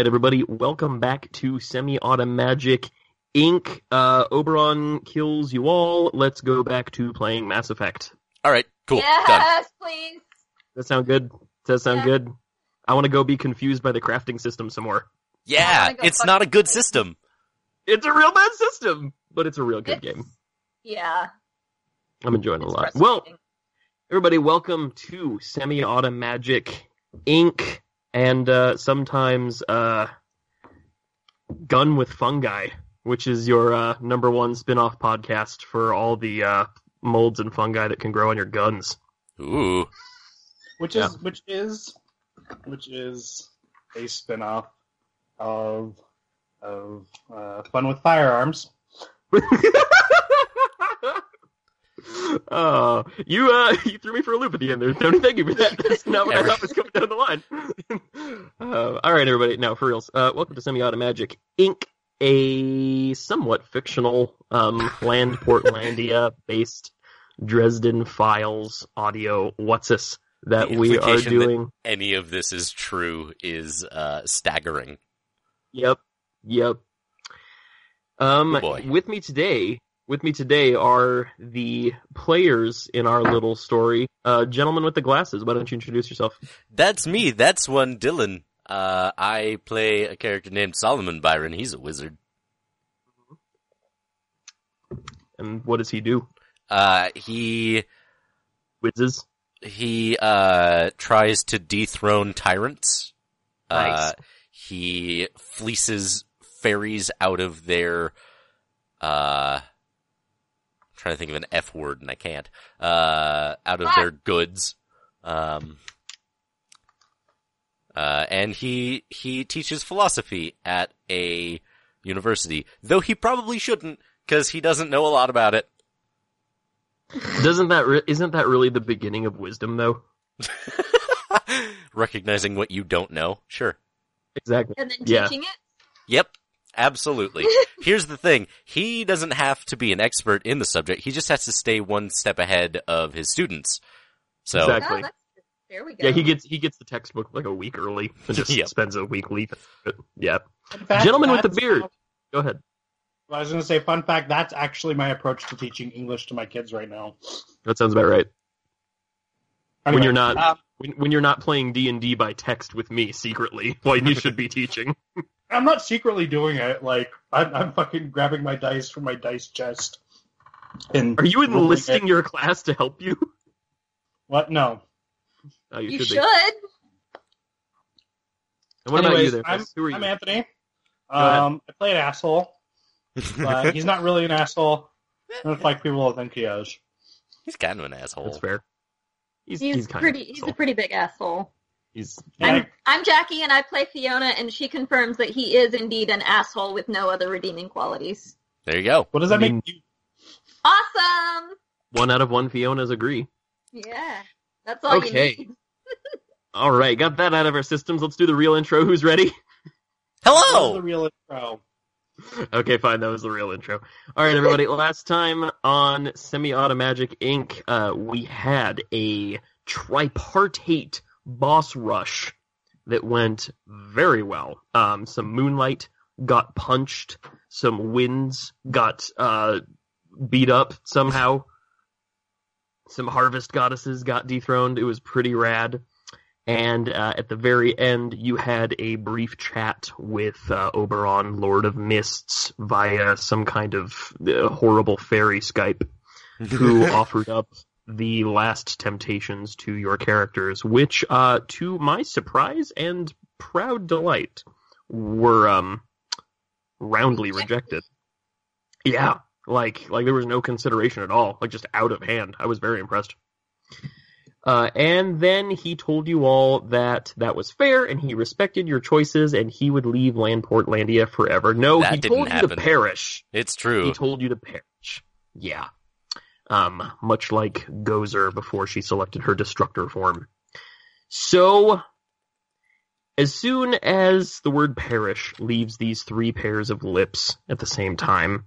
All right, everybody, welcome back to Semi-Automagic Inc. Uh, Oberon kills you all. Let's go back to playing Mass Effect. All right, cool. Done. yes, please. Does that sound good? Does that sound Yeah. good? I want to go be confused by the crafting system some more. Yeah, it's not a good play. system. It's a real bad system, but it's a real good It's- game. Yeah. I'm enjoying it a lot. Well, everybody, welcome to Semi-Automagic Inc. and uh, sometimes uh, Gun with Fungi, which is your uh, number one spin-off podcast for all the uh, molds and fungi that can grow on your guns. Ooh. which Yeah. is which is which is a spin-off of of uh, Fun with Firearms. Oh, you uh, you threw me for a loop at the end there, Tony. Thank you for that. That's not what I thought was coming down the line. uh, all right, everybody. Now, for reals, uh, welcome to Semi Automagic Inc., a somewhat fictional um, land Portlandia based Dresden Files audio what's this that The we are doing. Any of this is true is uh, staggering. Yep. Yep. Um, Oh, with me today, with me today are the players in our little story. Uh, gentleman with the glasses. Why don't you introduce yourself? That's me. That's one Dylan. Uh, I play a character named Solomon Byron. He's a wizard. And what does he do? Uh, he Whizzes. he uh tries to dethrone tyrants. Uh, Nice. he fleeces fairies out of their uh trying to think of an F word and I can't. Uh out of Ah. their goods. Um uh and he he teaches philosophy at a university, though he probably shouldn't cuz he doesn't know a lot about it. Doesn't that re- isn't that really the beginning of wisdom though? Recognizing what you don't know. Sure. Exactly. And then Yeah. teaching it? Yep. Absolutely. Here's the thing. He doesn't have to be an expert in the subject. He just has to stay one step ahead of his students. So, Exactly. Oh, there we go. Yeah, he gets he gets the textbook like a week early and just Yep. spends a week leaving. it. Yeah. Fact, Gentleman with the beard. Go ahead. I was going to say, fun fact. That's actually my approach to teaching English to my kids right now. That sounds about right. when you're not um, when, when you're not playing D and D by text with me secretly, while you should be teaching. I'm not secretly doing it. Like I'm, I'm fucking grabbing my dice from my dice chest. And Are you enlisting your class to help you? What? No. Oh, you, you should. should. Be. And what about you there? I'm, Who are you? I'm Anthony. Um, I play an asshole, but he's not really an asshole. It's like people will think he is. he's kind of an asshole. That's fair. He's, He's, he's pretty. He's a pretty big asshole. He's And I'm, I'm Jackie, and I play Fiona, and she confirms that he is indeed an asshole with no other redeeming qualities. There you go. what does that I mean- make you? Awesome. one out of one Fionas agree. Yeah, that's all Okay. you need. All right, got that out of our systems. Let's do the real intro. Who's ready? Hello. the real intro? Okay, fine. That was the real intro. All right, everybody. last time on Semi Automagic Inc., uh, we had a tripartite boss rush that went very well. Um, some moonlight got punched, some winds got uh, beat up somehow, some harvest goddesses got dethroned. It was pretty rad. And uh, at the very end, you had a brief chat with uh, Oberon, Lord of Mists, via some kind of uh, horrible fairy Skype, who offered up the last temptations to your characters, which, uh, to my surprise and proud delight, were um, roundly rejected. Yeah, like like there was no consideration at all, like just out of hand. I was very impressed. Uh, and then he told you all that that was fair, and he respected your choices, and he would leave Land Portlandia forever. No, That he told you happen. to perish. It's true. He told you to perish. Yeah. Um, much like Gozer before she selected her destructor form. So, as soon as the word perish leaves these three pairs of lips at the same time,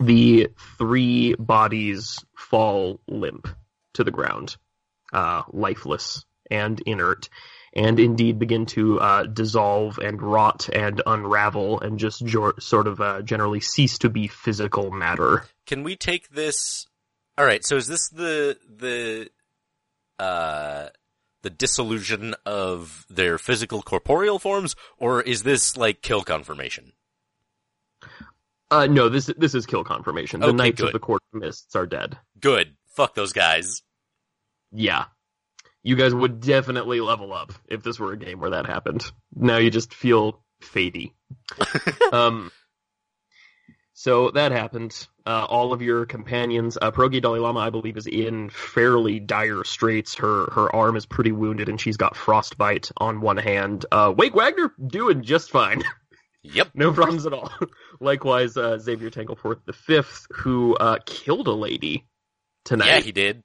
the three bodies fall limp to the ground, uh, lifeless and inert. and indeed begin to uh, dissolve and rot and unravel and just jor- sort of uh, generally cease to be physical matter. Can we take this? All right. So is this the the uh the dissolution of their physical corporeal forms, or is this like kill confirmation? Uh, no, this this is kill confirmation. The Okay, Knights good. of the Court of Mists are dead. Good. Fuck those guys. Yeah. You guys would definitely level up if this were a game where that happened. Now you just feel fady. um, so that happened. Uh, all of your companions, uh, Pierogi Dalai Lama, I believe, is in fairly dire straits. Her her arm is pretty wounded, and she's got frostbite on one hand. Uh, Wake Wagner doing just fine. Yep. No problems at all. Likewise, uh, Xavier Tangleforth the fifth, who uh, killed a lady tonight. Yeah, he did.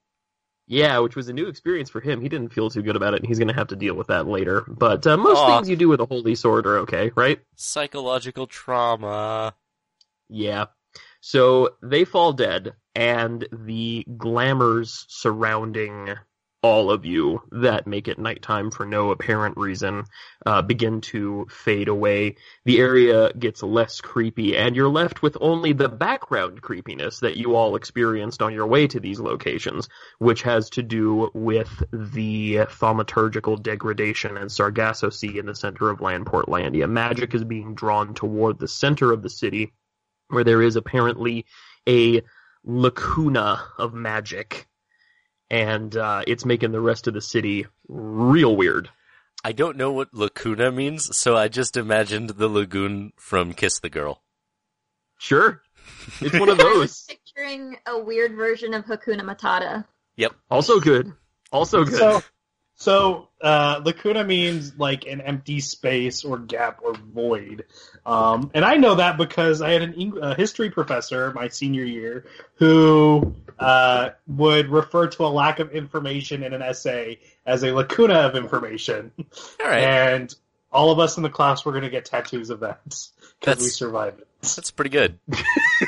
Yeah, which was a new experience for him. He didn't feel too good about it, and he's going to have to deal with that later. But uh, most Aw. things you do with a holy sword are okay, right? Psychological trauma. Yeah. So they fall dead, and the glamours surrounding all of you that make it nighttime for no apparent reason uh, begin to fade away. The area gets less creepy, and you're left with only the background creepiness that you all experienced on your way to these locations, which has to do with the thaumaturgical degradation and Sargasso Sea in the center of Land Portlandia. Magic is being drawn toward the center of the city, where there is apparently a lacuna of magic. And uh, it's making the rest of the city real weird. I don't know what lacuna means, so I just imagined the lagoon from Kiss the Girl. Sure, it's one of I was those. picturing a weird version of Hakuna Matata. Yep, also good. Also good. So, so uh, lacuna means like an empty space or gap or void, um, and I know that because I had an Eng- a history professor my senior year who uh, would refer to a lack of information in an essay as a lacuna of information, All right. and all of us in the class were going to get tattoos of that because That's- we survived it. That's pretty good.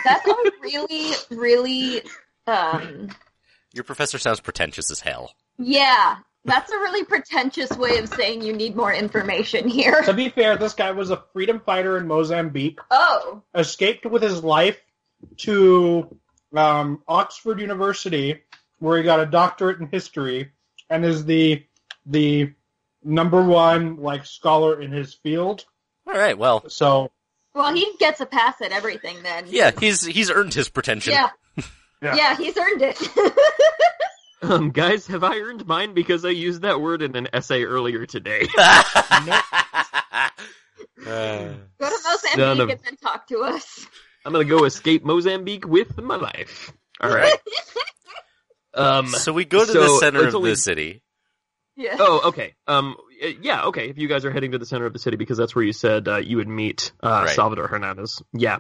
That sounds really, really, um, Your professor sounds pretentious as hell. yeah. That's a really pretentious way of saying you need more information here. To be fair, this guy was a freedom fighter in Mozambique. Oh, escaped with his life to um, Oxford University, where he got a doctorate in history, and is the the number one like scholar in his field. All right. Well, So well, he gets a pass at everything then. yeah, he's he's earned his pretension. Yeah. Yeah. Yeah, he's earned it. Um, guys, have I earned mine because I used that word in an essay earlier today? Uh, Go to Mozambique of- and then talk to us. I'm gonna go escape Mozambique with my life. All right. Um. so we go to so the center of only- the city. Yeah. Oh, okay. Um. Yeah. Okay. If you guys are heading to the center of the city, because that's where you said uh, you would meet uh, Right. Salvador Hernandez. Yeah.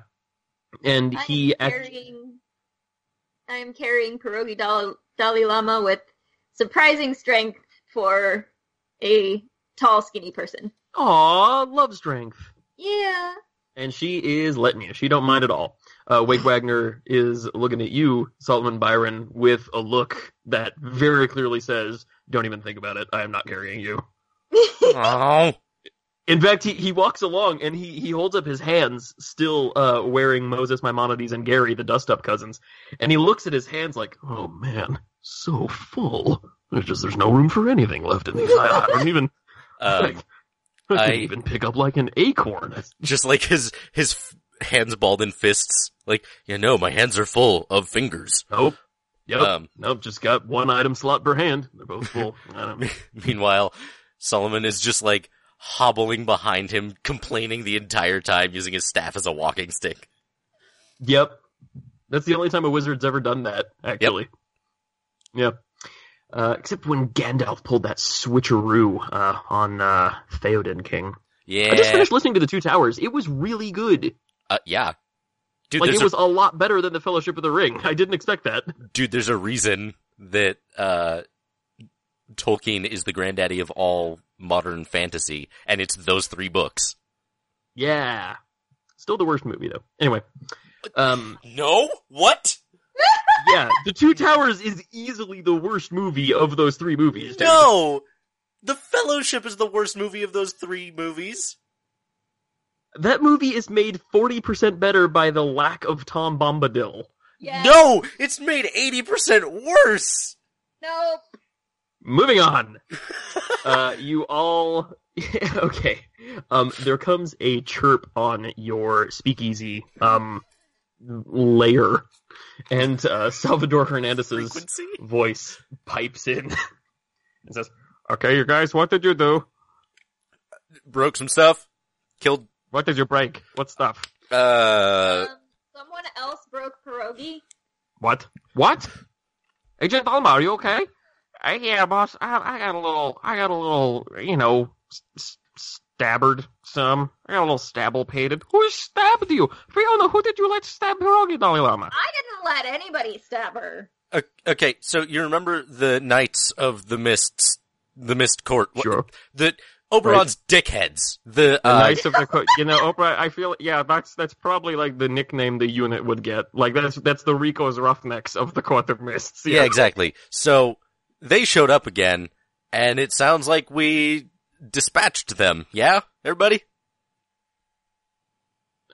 And I he. am act- carrying, I am carrying Pierogi Dal- Dalai Lama with surprising strength for a tall, skinny person. Aw, love strength. Yeah. and she is letting you. She don't mind at all. Uh, Wake Wagner is looking at you, Solomon Byron, with a look that very clearly says, "Don't even think about it. I am not carrying you." Oh, In fact, he, he walks along and he, he holds up his hands, still uh, wearing Moses, Maimonides, and Gary, the Dust Up cousins, and he looks at his hands like, "Oh man, so full. There's just there's no room for anything left in these. I, I don't even." um, I I- even pick up like an acorn. just like his his f- hands balled in fists. Like, you know, my hands are full of fingers. Nope. Yep. Um, Nope, just got one item slot per hand. They're both full. I don't- Meanwhile, Solomon is just like hobbling behind him, complaining the entire time, using his staff as a walking stick. yep. That's the only time a wizard's ever done that, actually. Yep. Uh, except when Gandalf pulled that switcheroo uh, on uh, Theoden King. Yeah. I just finished listening to the Two Towers. It was really good. uh, yeah, dude. like it was a, a lot better than the Fellowship of the Ring. I didn't expect that. dude. There's a reason that uh, Tolkien is the granddaddy of all modern fantasy, and it's those three books. Yeah. Still the worst movie though. Anyway. Um, No, what? yeah, The Two Towers is easily the worst movie of those three movies. No, The Fellowship is the worst movie of those three movies. That movie is made 40% better by the lack of Tom Bombadil. Yeah. No, it's made 80% worse. Nope. Moving on. uh, you all. okay. Um, there comes a chirp on your speakeasy um, layer, and uh, Salvador Hernandez's Frequency? voice pipes in and says, Okay, you guys, what did you do? Broke some stuff. Killed, What did you break? What stuff? uh, um, someone else broke pierogi. What? What? Agent Alma, are you okay? Uh, yeah, boss. I, I got a little. I got a little. You know, s- s- stabbered some. I got a little stabble pated. Who stabbed you? Fiona, who did you let stab Pierogi Dalai Lama? I didn't let anybody stab her. o- okay, so you remember the Knights of the Mists, the Mist Court? Sure. The, Oberon's dickheads. The, The uh, Knights of the Court. you know, Oprah. I feel yeah, that's that's probably like the nickname the unit would get. Like that's that's the Rico's Roughnecks of the Court of Mists. yeah, exactly. So, they showed up again, and it sounds like we dispatched them. Yeah, everybody?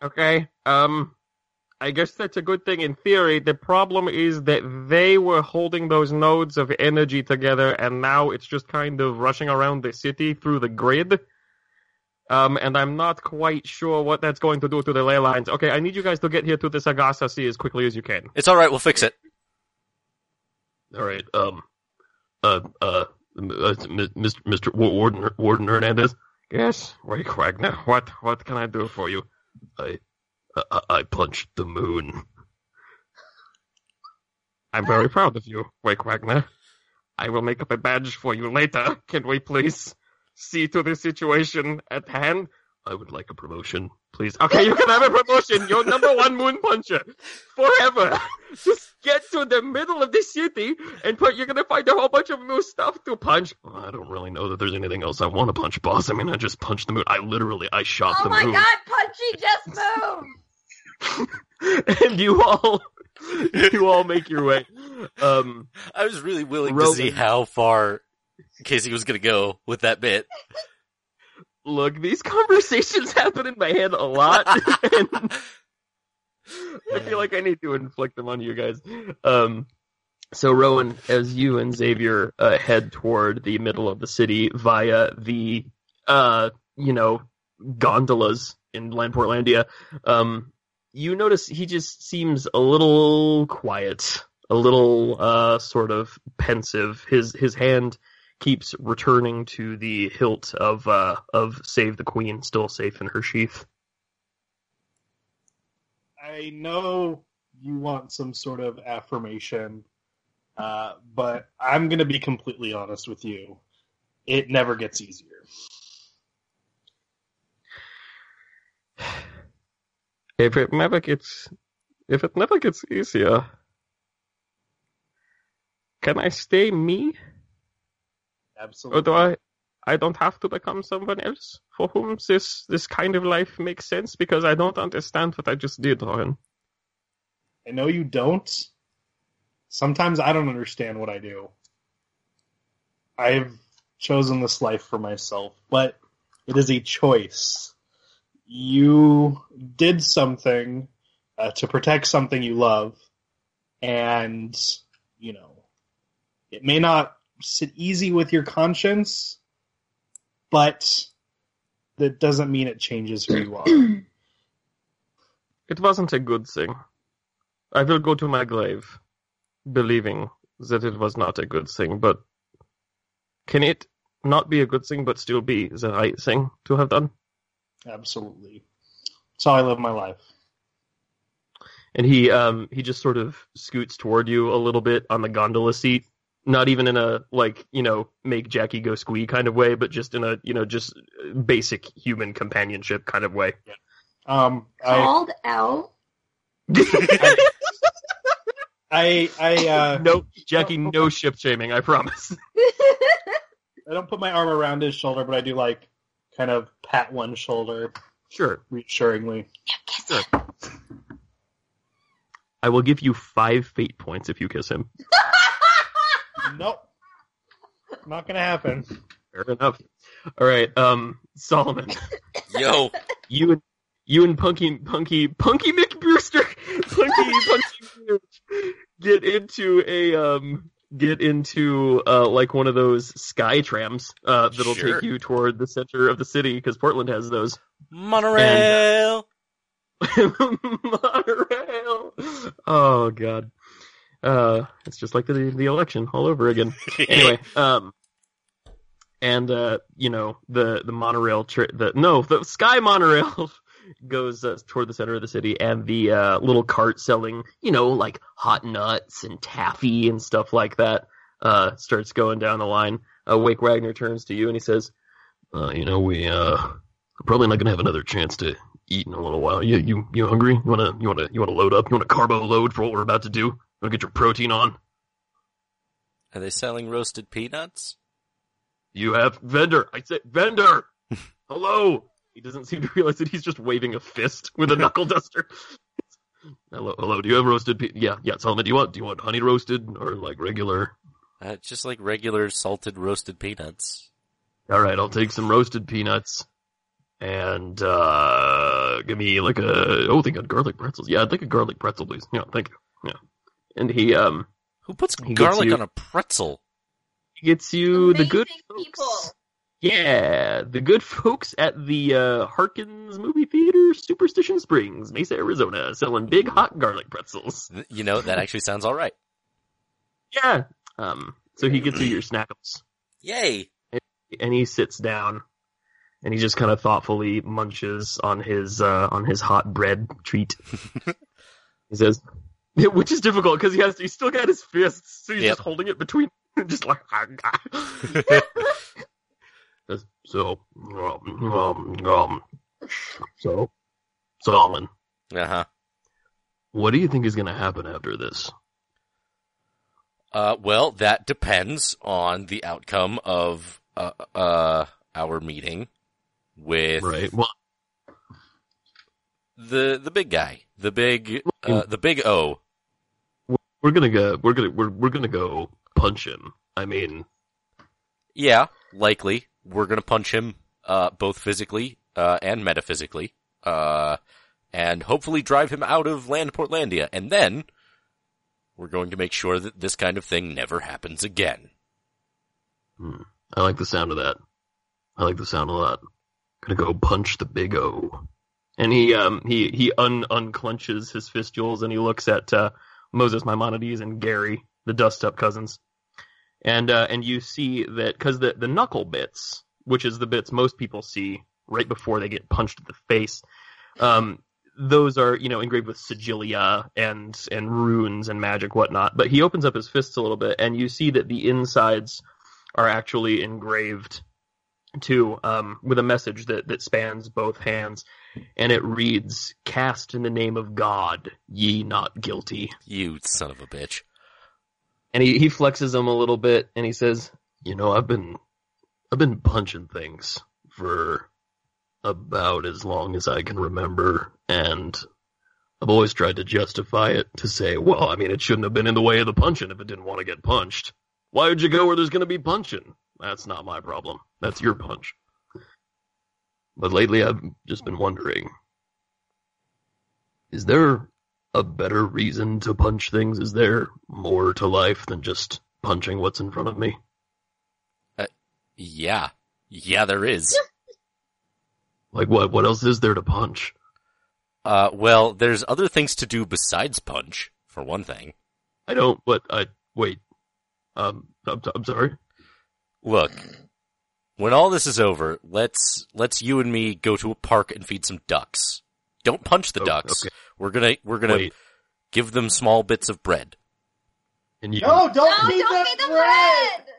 Okay. Um, I guess that's a good thing in theory. The problem is that they were holding those nodes of energy together, and now it's just kind of rushing around the city through the grid. Um, and I'm not quite sure what that's going to do to the ley lines. Okay, I need you guys to get here to the Sargasso Sea as quickly as you can. It's alright, we'll fix it. All right. Um. Uh. Uh. Mr. Mr. Warden Warden Hernandez. Yes, Wake Wagner. What What can I do for you? I I, I punched the moon. I'm very proud of you, Wake Wagner. I will make up a badge for you later. Can we please see to the situation at hand? I would like a promotion, please. Okay, you can have a promotion. You're number one moon puncher forever. Just get to the middle of the city and put. You're gonna find a whole bunch of new stuff to punch. Well, I don't really know that there's anything else I want to punch, boss. I mean, I just punched the moon. I literally, I shot Oh the moon. Oh my moon. god, Punchy just moved! and you all, you all make your way. Um, I was really willing Roman. to see how far Casey was gonna go with that bit. Look, these conversations happen in my head a lot, and I feel like I need to inflict them on you guys. Um, so Rowan, as you and Xavier uh, head toward the middle of the city via the, uh, you know, gondolas in Landportlandia, um, you notice he just seems a little quiet, a little uh, sort of pensive. His his hand keeps returning to the hilt of uh, of Save the Queen, still safe in her sheath. I know you want some sort of affirmation, uh, but I'm going to be completely honest with you. It never gets easier. If it never gets, if it never gets easier, can I stay me, or Absolutely. do I? I don't have to become someone else for whom this this kind of life makes sense because I don't understand what I just did, Rowan. I know you don't. Sometimes I don't understand what I do. I've chosen this life for myself, but it is a choice. You did something uh, to protect something you love, and, you know, it may not sit easy with your conscience, but that doesn't mean it changes who you are. It wasn't a good thing. I will go to my grave, believing that it was not a good thing. But can it not be a good thing, but still be the right thing to have done? Absolutely. That's how I live my life. and he um he just sort of scoots toward you a little bit on the gondola seat not even in a like you know make jackie go squee kind of way but just in a you know just basic human companionship kind of way. Um, I, Called out. I, I, uh, no jackie no ship shaming i promise. I don't put my arm around his shoulder, but I do like kind of pat one shoulder sure. reassuringly. sure. I will give you five fate points if you kiss him nope, not gonna happen. Fair enough. All right, um, Solomon, Yo, you and you and Punky Punky Punky McBrewster, Punky Punky get into a um get into uh like one of those sky trams uh that'll Sure. take you toward the center of the city because Portland has those. monorail. Monorail. Oh god. Uh, it's just like the the election all over again. anyway, um, and uh, you know the the monorail, tri- the no, the sky monorail goes uh, toward the center of the city, and the uh, little cart selling, you know, like hot nuts and taffy and stuff like that, uh, starts going down the line. Uh, Wake Wagner turns to you and he says, uh, "You know, we uh, probably not gonna have another chance to eat in a little while. You you you hungry? You wanna you wanna you wanna load up? You wanna carbo load for what we're about to do? Wanna get your protein on?" Are they selling roasted peanuts? You have vendor. I said vendor. Hello. He doesn't seem to realize that he's just waving a fist with a knuckle duster. hello, hello. Do you have roasted? Pe- yeah, yeah. Solomon, do you want? Do you want honey roasted or like regular? Uh, just like regular salted roasted peanuts. All right, I'll take some roasted peanuts and uh give me like a oh, they got garlic pretzels. Yeah, I'd like a garlic pretzel, please. Yeah, thank you. Yeah, and he um Who puts garlic you- on a pretzel? he gets you the good Amazing folks. people. Yeah, the good folks at the uh, Harkins Movie Theater, Superstition Springs, Mesa, Arizona, selling big hot garlic pretzels. You know, that actually sounds alright. Yeah. Um. So he gets you your snackles, Yay! and he sits down, and he just kind of thoughtfully munches on his uh, on his hot bread treat. he says, which is difficult because he has he's still got his fists, so he's Yep. just holding it between, just like. So, um, um, um, so, Solomon, Uh-huh. what do you think is going to happen after this? Uh, well, that depends on the outcome of, uh, uh, our meeting with Right. Well, the, the big guy. The big, uh, the big O. we're gonna go. We're gonna we're we're gonna go punch him. I mean, Yeah, likely. We're gonna punch him, uh, both physically, uh, and metaphysically. Uh, and hopefully drive him out of Land Portlandia. And then, we're going to make sure that this kind of thing never happens again. I like the sound of that. I like the sound a lot. Gonna go punch the big O. And he um he he un unclenches his fistules and he looks at uh, Moses Maimonides and Gary, the dust up cousins. And uh, and you see that because the the knuckle bits, which is the bits most people see right before they get punched in the face, um, those are you know engraved with sigilia and and runes and magic whatnot. But he opens up his fists a little bit, and you see that the insides are actually engraved too, um, with a message that that spans both hands, and it reads, "Cast in the name of God, ye not guilty." You son of a bitch. and he, he flexes him a little bit and he says, "You know, I've been I've been punching things for about as long as I can remember, and I've always tried to justify it to say, well, I mean, it shouldn't have been in the way of the punching if it didn't want to get punched. Why would you go where there's going to be punching? That's not my problem. That's your punch." But lately, I've just been wondering: Is there a better reason to punch things? Is there more to life than just punching what's in front of me? Yeah. Yeah, there is. Like what? What else is there to punch? Uh, well, there's other things to do besides punch, for one thing. I don't. but I wait. Um, I'm, I'm sorry. Look, when all this is over, let's, let's you and me go to a park and feed some ducks. Don't punch the Oh, ducks. okay. We're gonna, we're gonna Wait. give them small bits of bread. And you? No, don't No, feed don't that feed the bread. bread.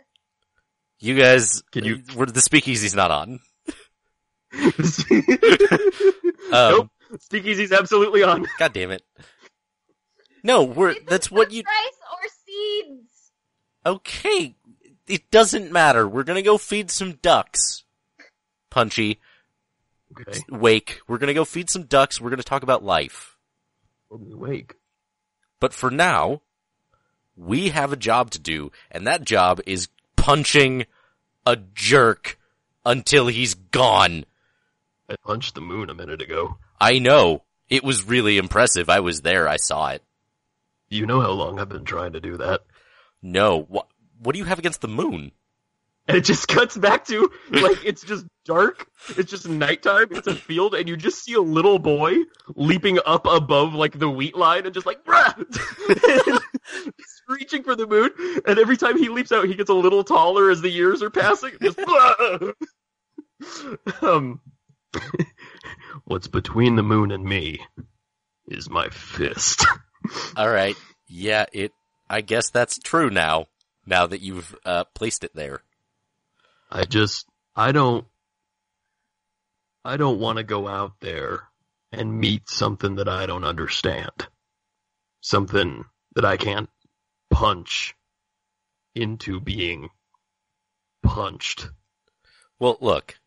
You guys, Can you- we're, the speakeasy's not on. Um, nope. Speakeasy's absolutely on. God damn it. No, we're, Feed them that's what some you, rice or seeds. okay. It doesn't matter. We're gonna go feed some ducks. Punchy. Okay. Wake. We're gonna go feed some ducks. We're gonna talk about life. Wake. But for now, we have a job to do, and that job is punching a jerk until he's gone. I punched the moon a minute ago. I know. It was really impressive. I was there. I saw it. You know how long I've been trying to do that. No. What, what do you have against the moon? And it just cuts back to like it's just dark. It's just nighttime. It's a field, and you just see a little boy leaping up above like the wheat line and just like bruh, reaching for the moon. And every time he leaps out, he gets a little taller as the years are passing. Just, um, what's between the moon and me is my fist. All right. Yeah, it, I guess that's true now, now that you've, uh, placed it there. I just I don't I don't want to go out there and meet something that I don't understand. Something that I can't punch into being punched. Well, look.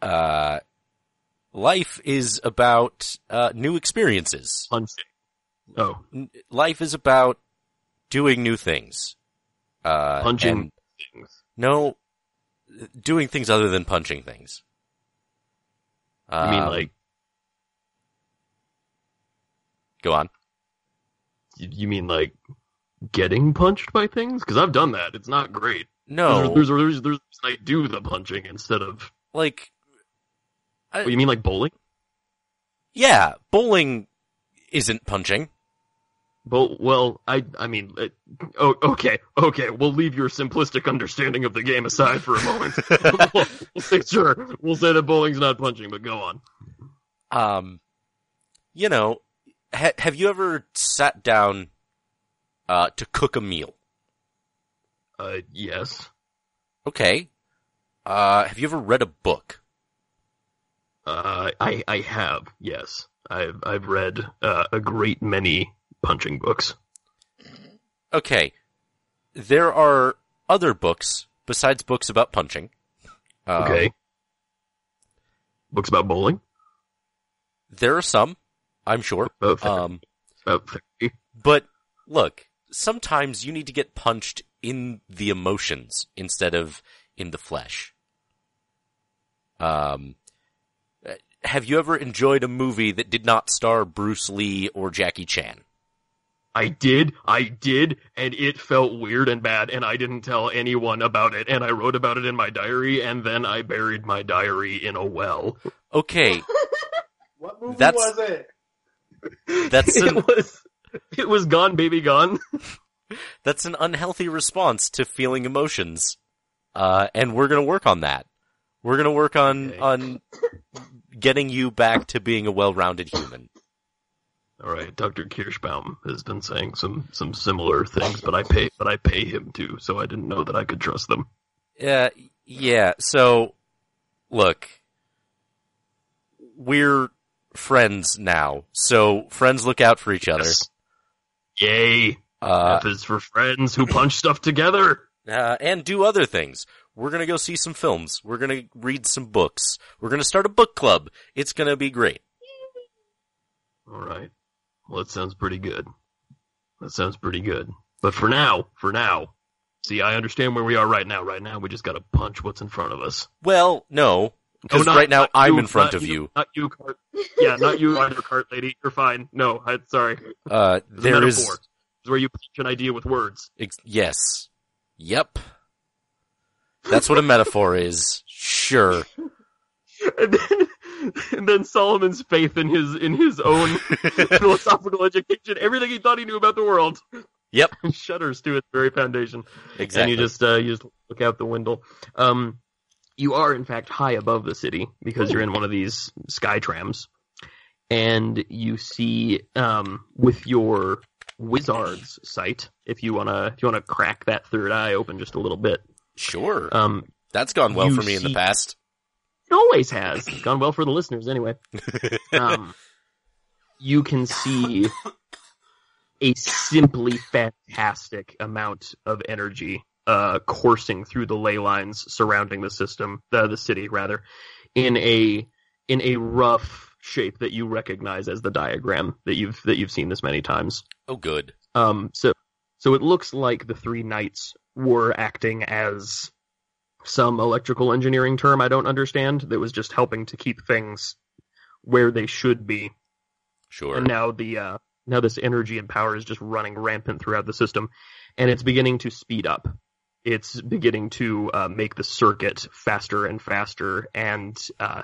Uh, life is about, uh, new experiences. Punching. Oh, Life is about doing new things. Uh, punching things. no, doing things other than punching things. I mean Um, like go on. you mean like getting punched by things? Because I've done that. It's not great. No, There's, there's, there's, there's I do the punching instead of. like, Oh, you mean like bowling? yeah, bowling isn't punching. But well, I I mean, it, oh, okay, okay. We'll leave your simplistic understanding of the game aside for a moment. we'll, we'll say sure. We'll say that bowling's not punching, but go on. Um, you know, ha- have you ever sat down uh, to cook a meal? Uh, yes. Okay. Uh, have you ever read a book? Uh, I I have yes. I've I've read uh, a great many punching books. Okay. There are other books besides books about punching. Um, Okay. Books about bowling. There are some, I'm sure. About th- Um, about therapy. but look, sometimes you need to get punched in the emotions instead of in the flesh. Um, have you ever enjoyed a movie that did not star Bruce Lee or Jackie Chan? I did, I did, and it felt weird and bad, and I didn't tell anyone about it, and I wrote about it in my diary, and then I buried my diary in a well. Okay, What movie That's- was it? That's an- it was, it was gone, baby, gone. that's an unhealthy response to feeling emotions. Uh, and we're gonna work on that. We're gonna work on, Okay. on getting you back to being a well-rounded human. All right, Doctor Kirschbaum has been saying some some similar things, but I pay but I pay him to, so I didn't know that I could trust them. Uh, yeah, so, look, we're friends now, so friends look out for each other. Yes. Yay! Uh, F is for friends who punch stuff together. uh, and do other things. We're gonna go see some films. We're gonna read some books. We're gonna start a book club. It's gonna be great. All right. Well, that sounds pretty good. That sounds pretty good. But for now, for now, see, I understand where we are right now. Right now, we just got to punch what's in front of us. Well, no, because not- right now I'm you, in front of you. Not you, cart. Yeah, not you either, cart lady. You're fine. No, I, sorry. Uh, there is, where you punch an idea with words. ex- yes, yep. That's what a metaphor is. Sure. And then, and then Solomon's faith in his in his own philosophical education, everything he thought he knew about the world, Yep. shudders to its very foundation. Exactly. And you just uh, you just look out the window. Um, you are in fact high above the city because you're in one of these sky trams, and you see um, with your wizard's sight, if you wanna if you wanna crack that third eye open just a little bit, sure. um, That's gone well for me in the past. Always has It's gone well for the listeners anyway. Um, you can see a simply fantastic amount of energy uh, coursing through the ley lines surrounding the system, the the city rather, in a in a rough shape that you recognize as the diagram that you've that you've seen this many times. Oh, good. Um, so So it looks like the three knights were acting as some electrical engineering term I don't understand that was just helping to keep things where they should be. Sure. And now the uh, now this energy and power is just running rampant throughout the system, and it's beginning to speed up. It's beginning to uh, make the circuit faster and faster, and uh,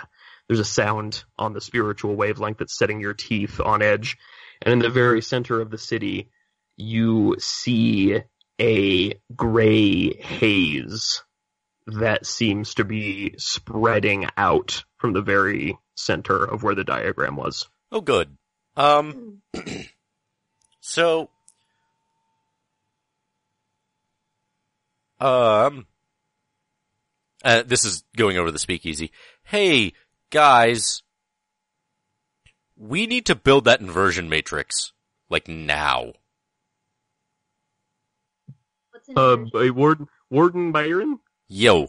there's a sound on the spiritual wavelength that's setting your teeth on edge. And in the very center of the city, you see a gray haze that seems to be spreading out from the very center of where the diagram was. Oh, good. Um, so, um, uh, this is going over the speakeasy. Hey, guys, we need to build that inversion matrix, like now. What's Uh, by Warden, Warden Byron? Yo.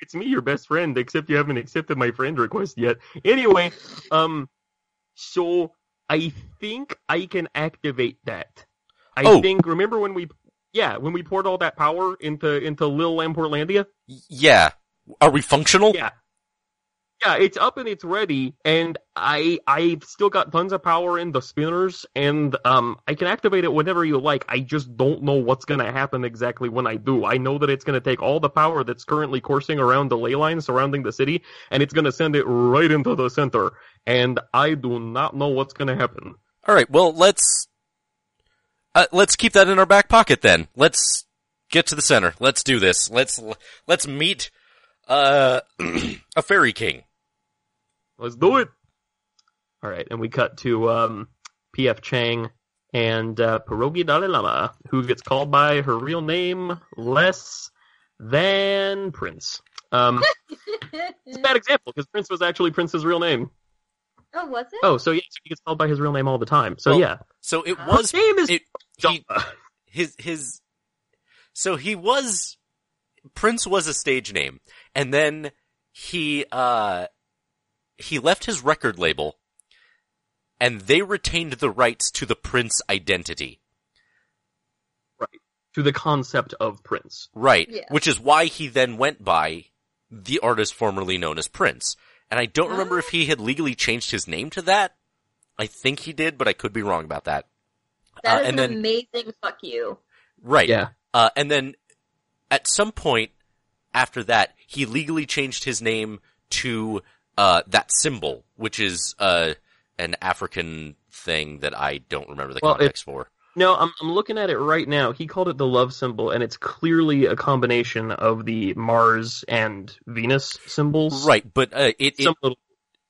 It's me, your best friend, except you haven't accepted my friend request yet. Anyway, um, so I think I can activate that. I Oh. think, remember when we, yeah, when we poured all that power into, into Lil Landportlandia? Yeah. Are we functional? Yeah. Yeah, it's up and it's ready, and I I've still got tons of power in the spinners, and um I can activate it whenever you like. I just don't know what's gonna happen exactly when I do. I know that it's gonna take all the power that's currently coursing around the ley line surrounding the city, and it's gonna send it right into the center. And I do not know what's gonna happen. All right. Well, let's uh, let's keep that in our back pocket then. Let's get to the center. Let's do this. Let's let's meet uh a fairy king. Let's do it. All right, and we cut to um, P.F. Chang and uh, Pierogi Dalai Lama, who gets called by her real name less than Prince. Um, it's a bad example because Prince was actually Prince's real name. oh, was it? Oh, so yeah, so he gets called by his real name all the time. So Well, yeah, So it was his name is it, he, his his so he was Prince was a stage name and then he uh he left his record label and they retained the rights to the Prince identity. Right. To the concept of Prince. Right. Yeah. Which is why he then went by the artist formerly known as Prince. And I don't remember if he had legally changed his name to that. I think he did, but I could be wrong about that. That uh, is and an then- amazing fuck you. Right. Yeah, Uh, and then at some point after that, he legally changed his name to uh, that symbol, which is uh, an African thing that I don't remember the Well, it- context for. No, I'm I'm looking at it right now. He called it the love symbol, and it's clearly a combination of the Mars and Venus symbols. Right, but uh, it it, little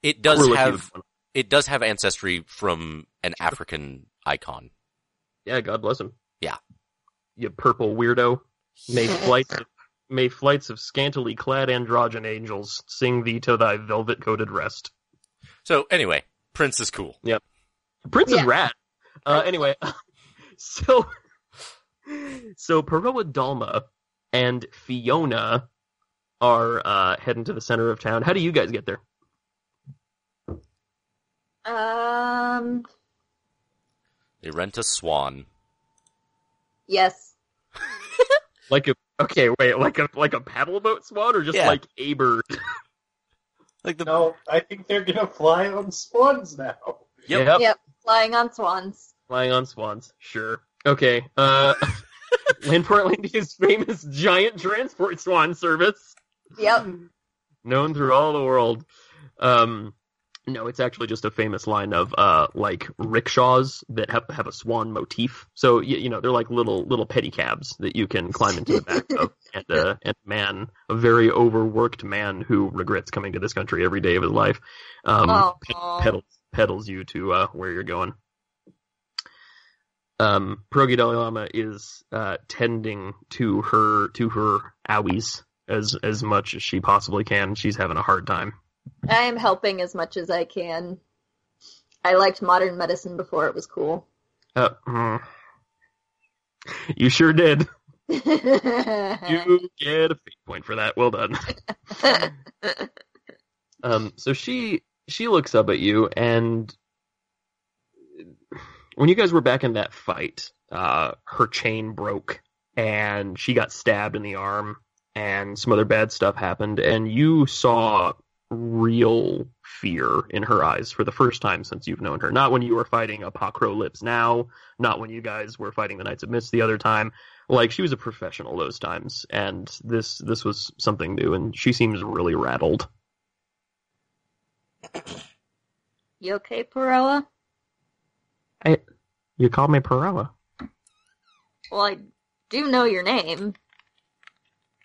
it does have one. it does have ancestry from an African icon. Yeah, God bless him. Yeah. You purple weirdo. May flights may flights of scantily clad androgen angels sing thee to thy velvet coated rest. So anyway, Prince is cool. Yep. Prince is Yeah. rad. Uh, anyway, so so Peroa Dalma and Fiona are uh, heading to the center of town. How do you guys get there? Um, They rent a swan. yes. Like a okay, wait, like a like a paddle boat swan, or just Yeah. like a bird? Like the No, I think they're gonna fly on swans now. Yep. Yep. Flying on swans. Flying on swans, sure. Okay. Uh, Land Portlandia's famous giant transport swan service, Yep. known through all the world. Um, no, it's actually just a famous line of uh, like rickshaws that have have a swan motif. So you, you know they're like little little pedicabs that you can climb into the back of, and uh, and a man, a very overworked man who regrets coming to this country every day of his life, um, Aw. pe- pedals pedals you to uh, where you're going. Um, Pierogi Dalai Lama is uh, tending to her to her owies as as much as she possibly can. She's having a hard time. I am helping as much as I can. I liked modern medicine before it was cool. Uh, mm. You sure did. you get a fate point for that. Well done. Um, so she she looks up at you, and when you guys were back in that fight, uh, her chain broke and she got stabbed in the arm and some other bad stuff happened and you saw real fear in her eyes for the first time since you've known her. Not when you were fighting Apocro Lips now, not when you guys were fighting the Knights of Mist the other time. Like she was a professional those times, and this this was something new, and she seems really rattled. You okay, Perella? You called me Perella. Well, I do know your name.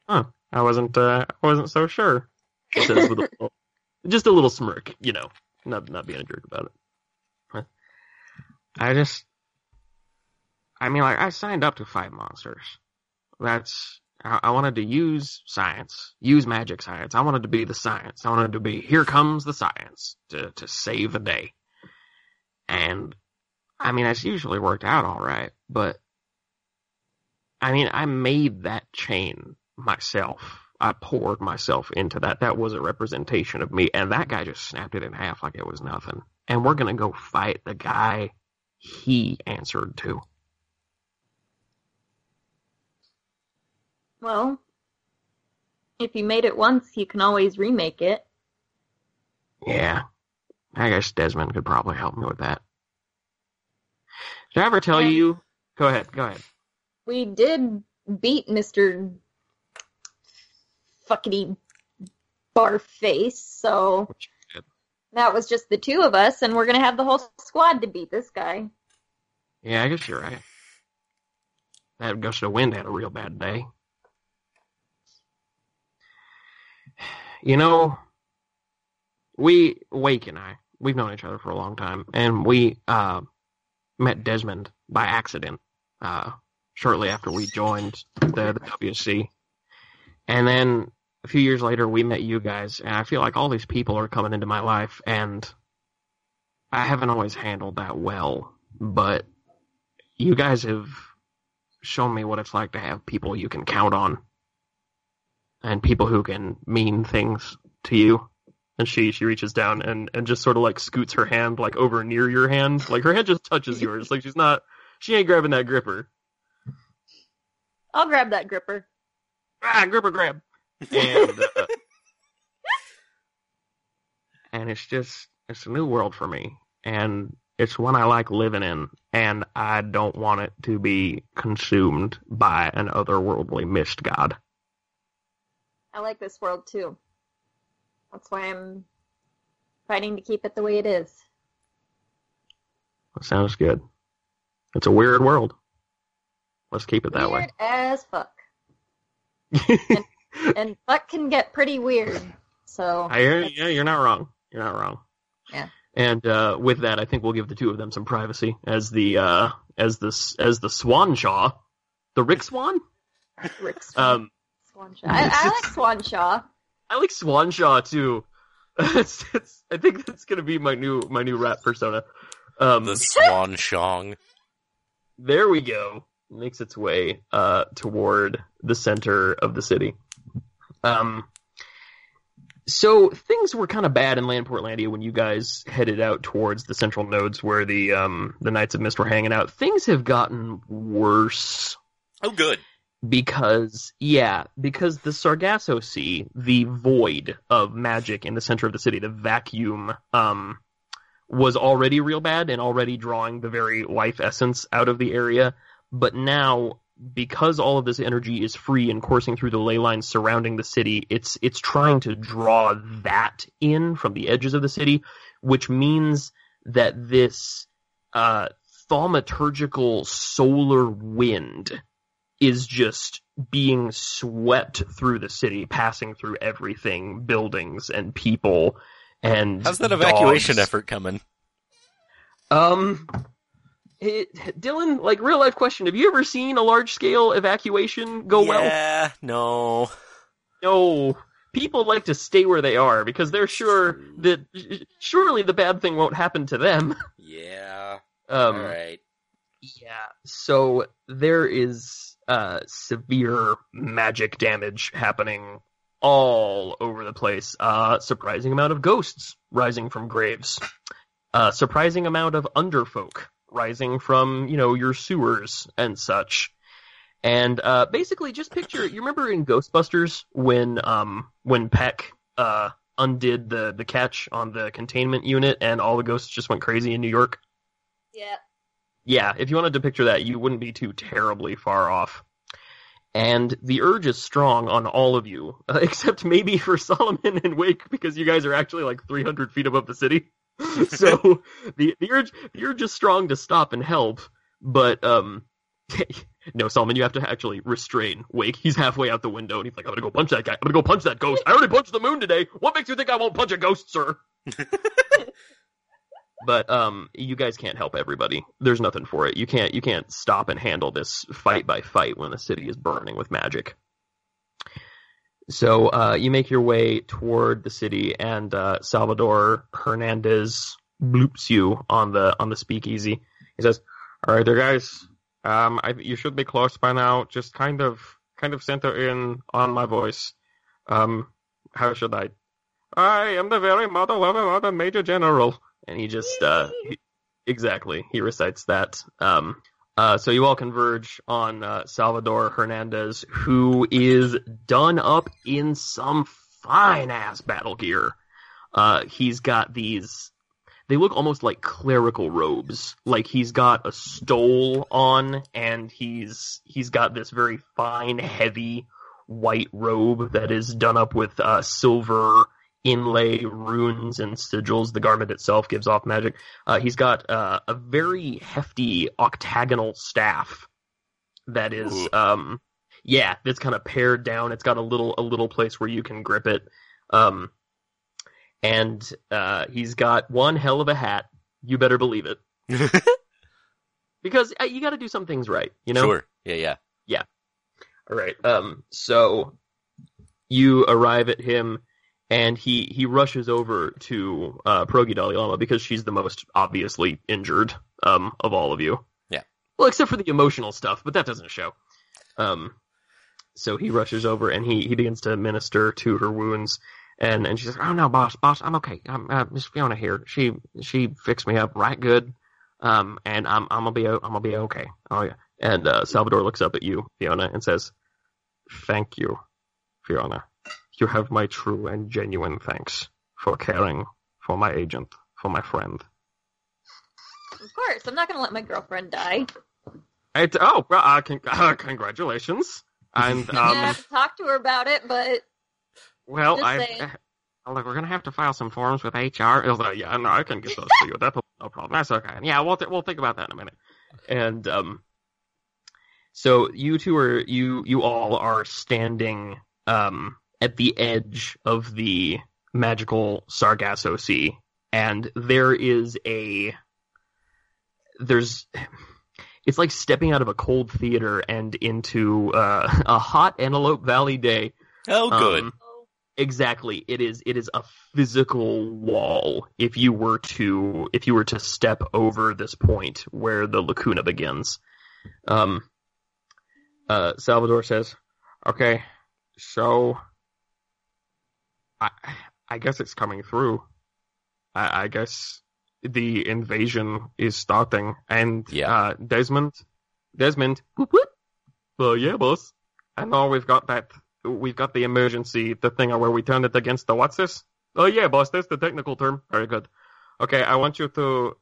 Huh. I wasn't uh, I wasn't so sure. She says with a little, just a little smirk, you know, not not being a jerk about it. I just, I mean, like I signed up to fight monsters. That's I, I wanted to use science, use magic science. I wanted to be the science. I wanted to be here comes the science to to save the day. And I mean, it's usually worked out all right, but I mean, I made that chain myself. I poured myself into that. That was a representation of me, and that guy just snapped it in half like it was nothing. And we're gonna go fight the guy he answered to. Well, if you made it once, you can always remake it. Yeah, I guess Desmond could probably help me with that. Did I ever tell Yeah. you? Go ahead. Go ahead. We did beat Mr. Fuckity so Which you did. that was just the two of us, and we're gonna have the whole squad to beat this guy. Yeah, I guess you're right. That gust of wind had a real bad day. You know, we, Wake and I, we've known each other for a long time, and we uh, met Desmond by accident uh, shortly after we joined the, the WC. And then a few years later, we met you guys, and I feel like all these people are coming into my life, and I haven't always handled that well, but you guys have shown me what it's like to have people you can count on and people who can mean things to you. And she she reaches down and and just sort of like scoots her hand like over near your hand. Like her hand just touches yours. Like she's not she ain't grabbing that gripper. I'll grab that gripper. ah gripper grab and uh, and it's just it's a new world for me and it's one I like living in, and I don't want it to be consumed by an otherworldly mist god. I like this world too. That's why I'm fighting to keep it the way it is. That sounds good. It's a weird world. Let's keep it that way. as fuck. way. And fuck can get pretty weird. So I hear, yeah, you're not wrong. You're not wrong. Yeah. And uh, with that, I think we'll give the two of them some privacy as the uh, as the as the Swanshaw, the Rick Swan. Rick Swan, Um, Swanshaw. I, I like Swanshaw. I like Swanshaw too. it's, it's, I think that's gonna be my new my new rap persona. Um, The Swan Shong. there we go. Makes its way uh, toward the center of the city. Um, so things were kind of bad in Landportlandia when you guys headed out towards the central nodes where the um, the Knights of Mist were hanging out. Things have gotten worse Oh, good. because yeah, because the Sargasso Sea, the void of magic in the center of the city, the vacuum, um, was already real bad and already drawing the very life essence out of the area. But now, because all of this energy is free and coursing through the ley lines surrounding the city, it's it's trying to draw that in from the edges of the city, which means that this uh, thaumaturgical solar wind is just being swept through the city, passing through everything, buildings and people. And How's that evacuation dogs. effort coming? Um, it, Dylan, like real life question: Have you ever seen a large scale evacuation go well? yeah, no. No. People like to stay where they are because they're sure that surely the bad thing won't happen to them. Yeah. Um, Alright. Yeah. So there is uh, severe magic damage happening all over the place. Uh, surprising amount of ghosts rising from graves. Uh, surprising amount of underfolk rising from you know your sewers and such. And uh, basically, just picture you remember in Ghostbusters when um when Peck uh undid the the catch on the containment unit and all the ghosts just went crazy in New York. Yeah. Yeah, if you wanted to picture that, you wouldn't be too terribly far off. And the urge is strong on all of you, uh, except maybe for Solomon and Wake because you guys are actually like 300 feet above the city. so the the urge the urge is strong to stop and help, but um. no, Solomon, you have to actually restrain Wake. He's halfway out the window, and he's like, "I'm gonna go punch that guy. I'm gonna go punch that ghost. I already punched the moon today. What makes you think I won't punch a ghost, sir?" but um, you guys can't help everybody. There's nothing for it. You can't you can't stop and handle this fight by fight when the city is burning with magic. So uh, you make your way toward the city, and uh, Salvador Hernandez bloops you on the on the speakeasy. He says, "All right, there, guys. Um, I, you should be close by now. Just kind of kind of center in on my voice. Um, how should I? I am the very mother of the Major General." And he just uh, he, exactly he recites that. Um, uh, so you all converge on uh, Salvador Hernandez, who is done up in some fine ass battle gear. Uh, he's got these. They look almost like clerical robes. Like he's got a stole on, and he's he's got this very fine, heavy white robe that is done up with uh, silver inlay runes and sigils. The garment itself gives off magic. Uh, he's got uh, a very hefty octagonal staff that is, um, yeah, that's kind of pared down. It's got a little a little place where you can grip it. Um, and uh, he's got one hell of a hat. You better believe it, because uh, you got to do some things right. You know. Sure. Yeah. Yeah, yeah. All right. Um. So you arrive at him, and he he rushes over to uh, Progi Dalai Lama because she's the most obviously injured um of all of you. Yeah. Well, except for the emotional stuff, but that doesn't show. Um. So he rushes over and he he begins to minister to her wounds. And and she says, "Oh no, boss, boss, I'm okay. I'm uh, Miss Fiona here. She she fixed me up right good. Um, and I'm I'm gonna be I'm gonna be okay. Oh yeah." And uh, Salvador looks up at you, Fiona, and says, "Thank you, Fiona. You have my true and genuine thanks for caring for my agent, for my friend." Of course, I'm not gonna let my girlfriend die. I oh, well, uh, con- uh, congratulations. And um, have to talk to her about it, but well, I uh, look, we're gonna have to file some forms with HR. Like, yeah, no, I can get those to you. That's no problem. That's okay. Yeah, we'll th- we'll think about that in a minute. And um, so you two are you you all are standing um at the edge of the magical Sargasso Sea, and there is a there's it's like stepping out of a cold theater and into uh, a hot Antelope Valley day. Oh, good. Um, exactly. It is it is a physical wall if you were to if you were to step over this point where the lacuna begins. Um uh Salvador says, "Okay, so I I guess it's coming through. I, I guess the invasion is starting and Yeah. uh Desmond Desmond whoop whoop. Uh, yeah, boss. I know we've got that we've got the emergency, the thing where we turn it against the what's this? Oh yeah, boss, that's the technical term. Very good. Okay, I want you to,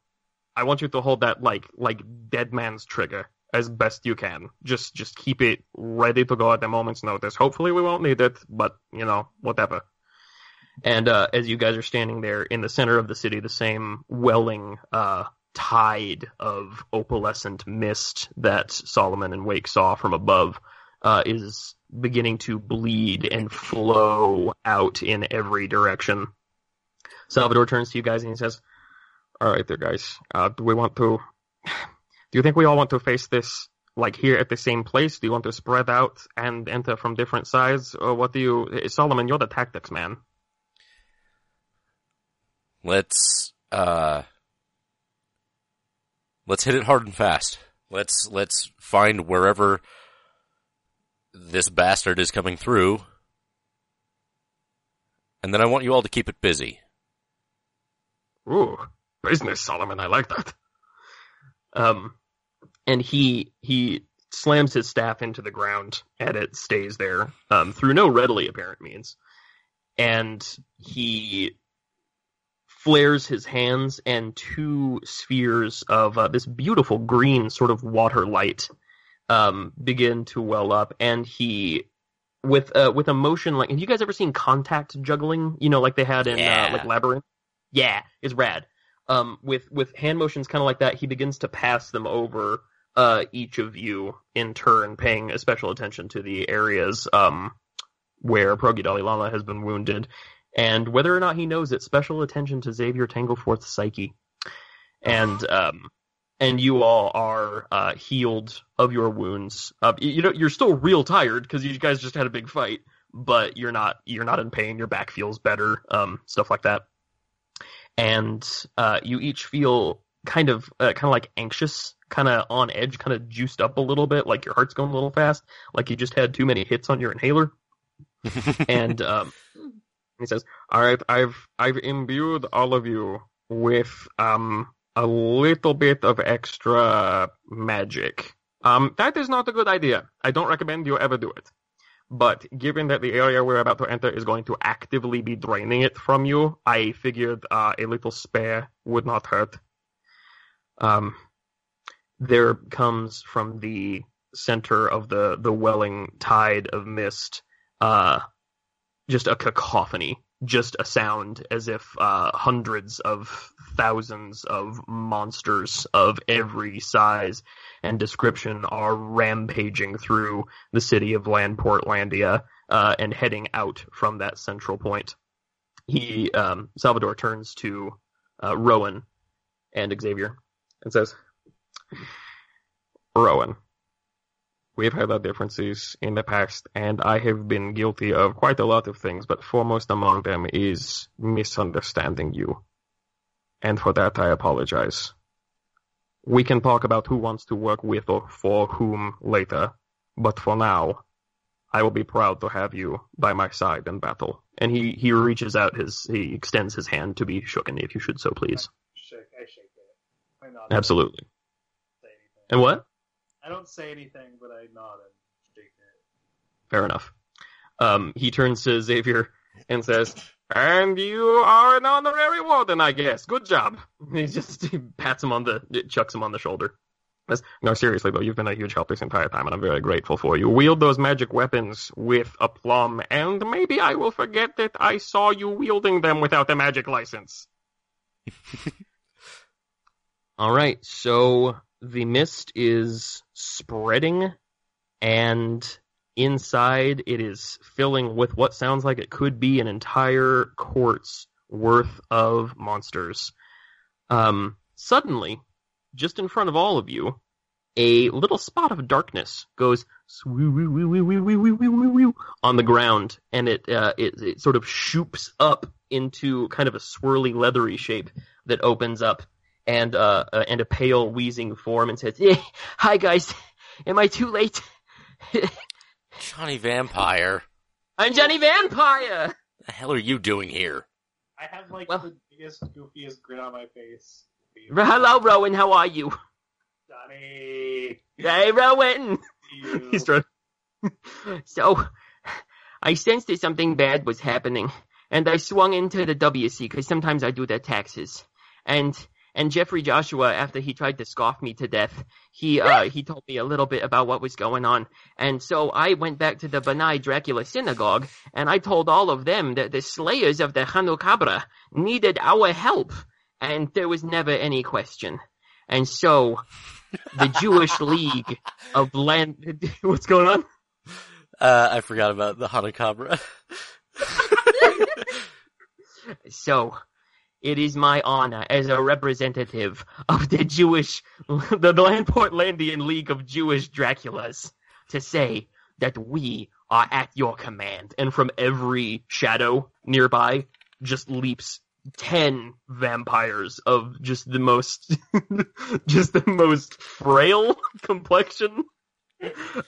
I want you to hold that like like dead man's trigger as best you can. Just just keep it ready to go at the moment's notice. Hopefully we won't need it, but you know whatever. And uh, as you guys are standing there in the center of the city, the same welling uh, tide of opalescent mist that Solomon and Wake saw from above uh, is beginning to bleed and flow out in every direction. Salvador turns to you guys and he says, "All right, there, guys. Uh, do we want to? Do you think we all want to face this like here at the same place? Do you want to spread out and enter from different sides, or what do you? Solomon, you're the tactics man. Let's uh let's hit it hard and fast. Let's let's find wherever this bastard is coming through. And then I want you all to keep it busy. Ooh, business, Solomon. I like that. Um, and he he slams his staff into the ground, and it stays there um, through no readily apparent means. And he flares his hands, and two spheres of uh, this beautiful green sort of water light um, begin to well up, and he. With uh, with a motion like have you guys ever seen contact juggling? You know, like they had in Yeah. uh, like Labyrinth. Yeah, it's rad. Um, with with hand motions kind of like that, he begins to pass them over uh, each of you in turn, paying a special attention to the areas um, where Progi Dalai Lama has been wounded, and whether or not he knows it, special attention to Xavier Tangleforth's psyche, and um, and you all are uh, healed of your wounds. Uh, you you know you're still real tired because you guys just had a big fight, but you're not you're not in pain. Your back feels better, um, stuff like that, and uh, you each feel kind of uh, kind of like anxious, kind of on edge, kind of juiced up a little bit, like your heart's going a little fast, like you just had too many hits on your inhaler. and um, he says, "All right, I've I've imbued all of you with um a little bit of extra magic. Um, that is not a good idea. I don't recommend you ever do it. But given that the area we're about to enter is going to actively be draining it from you, I figured uh, a little spare would not hurt. Um, there comes from the center of the the welling tide of mist, uh, just a cacophony, just a sound as if uh, hundreds of thousands of monsters of every size and description are rampaging through the city of Landportlandia uh, and heading out from that central point. He um, Salvador turns to uh, Rowan and Xavier and says, Rowan, we've had our differences in the past, and I have been guilty of quite a lot of things, but foremost among them is misunderstanding you. And for that, I apologize. We can talk about who wants to work with or for whom later, but for now, I will be proud to have you by my side in battle. And he, he reaches out his, he extends his hand to be shooken, if you should so please. Shake, I shake it. I nod. Absolutely. And what? I don't say anything, but I nod and shake it. Fair enough. Um, he turns to Xavier and says, "And you are an honorary warden, I guess. Good job." He just he pats him on the, chucks him on the shoulder. Says, No, seriously though, you've been a huge help this entire time, and I'm very grateful for you. Wield those magic weapons with aplomb, and maybe I will forget that I saw you wielding them without the magic license. All right, so the mist is spreading, and inside it is filling with what sounds like it could be an entire court's worth of monsters. Um, suddenly, just in front of all of you, a little spot of darkness goes on the ground, and it, uh, it it sort of shoops up into kind of a swirly, leathery shape that opens up, and uh, uh and a pale, wheezing form, and says, "Eh, "Hi guys, am I too late?" Johnny Vampire. I'm Johnny Vampire. The hell are you doing here? I have like Well- the biggest, goofiest grin on my face. Hello, Rowan. How are you? Johnny. Hey, Rowan. He's trying. so, I sensed that something bad was happening, and I swung into the WC because sometimes I do their taxes. And and Jeffrey Joshua, after he tried to scoff me to death, he uh he told me a little bit about what was going on. And so I went back to the B'nai Dracula synagogue, and I told all of them that the slayers of the Hanukabra needed our help, and there was never any question. And so, the Jewish League of Land. What's going on? Uh, I forgot about the Hanukabra. So, it is my honor as a representative of the Jewish, the Landportlandian League of Jewish Draculas to say that we are at your command. And from every shadow nearby just leaps 10 vampires of just the most, just the most frail complexion.